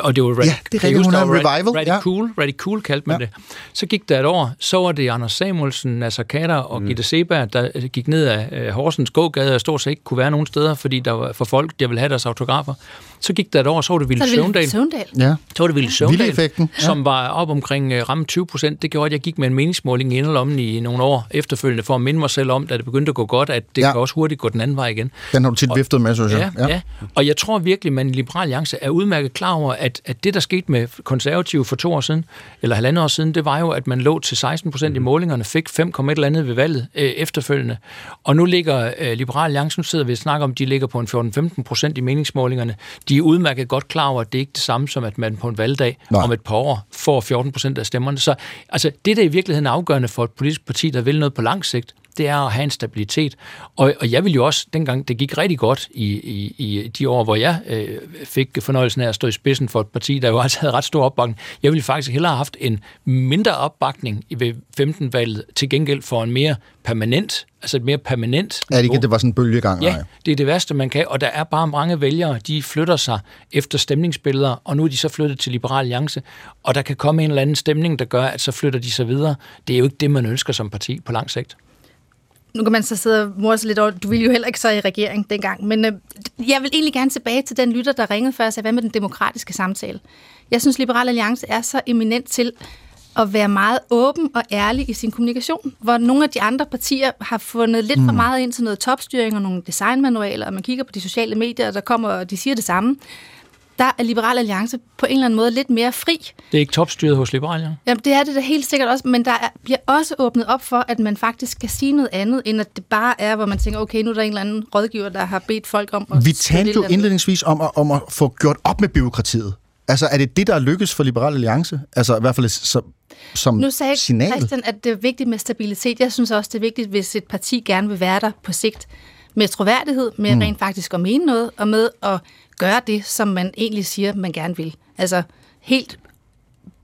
Og det var Radi-
Ja, det er rigtigt, revival,
Radi
ja.
Cool, Radi Cool kaldte man
Ja.
det. Så gik der et år, så var det Anders Samuelsen, Nasser Kader og mm. Gitte Seberg, der øh, gik ned af øh, Horsens gågade og stort set ikke kunne være nogen steder, fordi der var for folk, der ville have deres autografer. Så gik der et år, så var det Ville
Så er det Villy
Søvndal.
Søvndal.
Ja.
Så var det Ville Søvndal,
ja.
som var op omkring uh, ramme 20 procent. Det gjorde, at jeg gik med en meningsmåling i inderlommen i nogle år efterfølgende, for at minde mig selv om, da det begyndte at gå godt, at det
Ja.
kan også hurtigt gå den anden vej igen.
Den har du tit viftet med, synes jeg.
Ja, ja. ja. Og jeg tror virkelig, man i Liberal Alliance er udmærket klar over, at, at det, der skete med konservative for to år siden, eller halvandet år siden, det var jo, at man lå til 16 procent i målingerne, fik 5, et eller andet ved valget øh, efterfølgende. Og nu ligger øh, Liberal Alliance, nu sidder vi og snakker om, de ligger på en 14-15 procent i meningsmålingerne. De er udmærket godt klar over, at det ikke er det samme som, at man på en valgdag
Nej.
Om et par år får 14 procent af stemmerne. Så altså, det, der i virkeligheden er afgørende for et politisk parti, der vil noget på lang sigt, det er at have en stabilitet. Og, og jeg vil jo også, dengang det gik rigtig godt i, i, i de år, hvor jeg øh, fik fornøjelsen af at stå i spidsen for et parti, der jo altså havde ret stor opbakning, jeg ville faktisk hellere have haft en mindre opbakning i ved 15-valget til gengæld for en mere permanent, altså et mere permanent
Er det ikke, det var sådan en bølgegang?
Ja,
Nej.
det er det værste, man kan. Og der er bare mange vælgere, de flytter sig efter stemningsbilleder, og nu er de så flyttet til Liberal Alliance, og der kan komme en eller anden stemning, der gør, at så flytter de sig videre. Det er jo ikke det, man ønsker som parti på lang sigt.
Nu kan man så sidde og morse lidt over, du ville jo heller ikke så i regering dengang, men øh, jeg vil egentlig gerne tilbage til den lytter, der ringede før og sagde, hvad med den demokratiske samtale? Jeg synes, Liberal Alliance er så eminent til at være meget åben og ærlig i sin kommunikation, hvor nogle af de andre partier har fundet lidt mm. for meget ind til noget topstyring og nogle designmanualer, og man kigger på de sociale medier, og der kommer, og de siger det samme. Der er Liberal Alliance på en eller anden måde lidt mere fri.
Det er ikke topstyret hos Liberal Alliance.
Jamen, det er det da helt sikkert også, men der er, bliver også åbnet op for, at man faktisk skal sige noget andet, end at det bare er, hvor man tænker, okay, nu er der en eller anden rådgiver, der har bedt folk om at
Vi talte jo indledningsvis om at, om at få gjort op med byråkratiet. Altså, er det det, der er lykkes for Liberal Alliance? Altså, i hvert fald så, som
Nu sagde
signal?
Christian, at det er vigtigt med stabilitet. Jeg synes også, det er vigtigt, hvis et parti gerne vil være der på sigt med troværdighed, med
mm.
rent faktisk at mene noget, og med at gøre det, som man egentlig siger, man gerne vil. Altså helt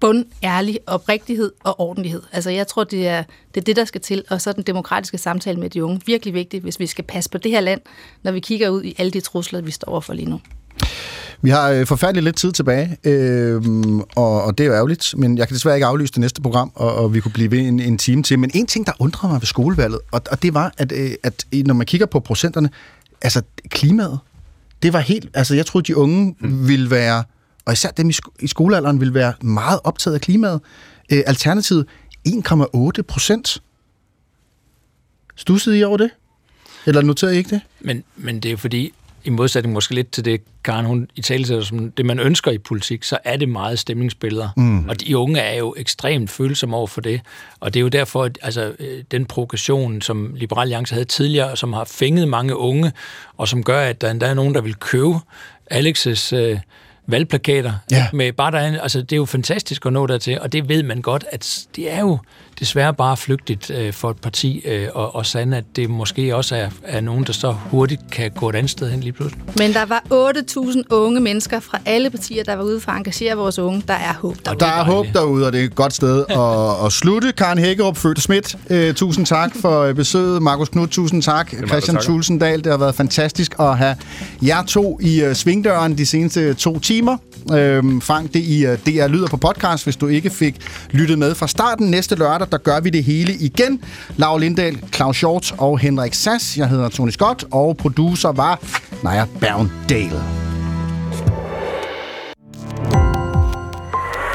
bund, ærlig oprigtighed og ordentlighed. Altså jeg tror, det er, det er det, der skal til, og så den demokratiske samtale med de unge virkelig vigtigt, hvis vi skal passe på det her land, når vi kigger ud i alle de trusler, vi står overfor lige nu.
Vi har øh, forfærdeligt lidt tid tilbage, øh, og, og det er jo ærgerligt, men jeg kan desværre ikke aflyse det næste program, og, og vi kunne blive ved en, en time til. Men en ting, der undrer mig ved skolevalget, og, og det var, at, øh, at når man kigger på procenterne, altså klimaet, det var helt... Altså jeg troede, de unge mm. ville være, og især dem i, sko- i skolealderen, ville være meget optaget af klimaet. Øh, alternativet 1,8 procent. Stussede I over det? Eller noterede I ikke det?
Men, men det er jo fordi, i modsætning måske lidt til det, Karen hun i tale som det, man ønsker i politik, så er det meget stemningsbilleder.
Mm.
Og de unge er jo ekstremt følsomme over for det. Og det er jo derfor, at altså, øh, den provokation, som Liberal Alliance havde tidligere, som har fænget mange unge, og som gør, at der endda er nogen, der vil købe Alex's øh, valgplakater.
Ja.
Med bare der, er- altså, det er jo fantastisk at nå dertil, og det ved man godt, at det er jo desværre bare flygtigt øh, for et parti øh, og, og sande, at det måske også er, er nogen, der så hurtigt kan gå et andet sted hen lige pludselig.
Men der var 8.000 unge mennesker fra alle partier, der var ude for at engagere vores unge. Der er håb derude.
Og der er håb derude, og det er et godt sted at, at slutte. Karen Hækkerup, Født Schmidt, øh, tusind tak for øh, besøget. Markus Knudt, tusind tak. Christian. Tulsendal, det har været fantastisk at have jer to i øh, svingdøren de seneste to timer. Øhm, fang det i øh, DR Lyder på podcast, hvis du ikke fik lyttet med fra starten. Næste lørdag, der gør vi det hele igen. Laura Lindahl, Claus Shorts og Henrik Sass. Jeg hedder Tony Scott, og producer var Naja Berndale.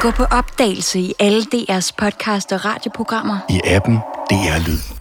Gå på opdagelse i alle DR's podcast og radioprogrammer.
I appen DR Lyd.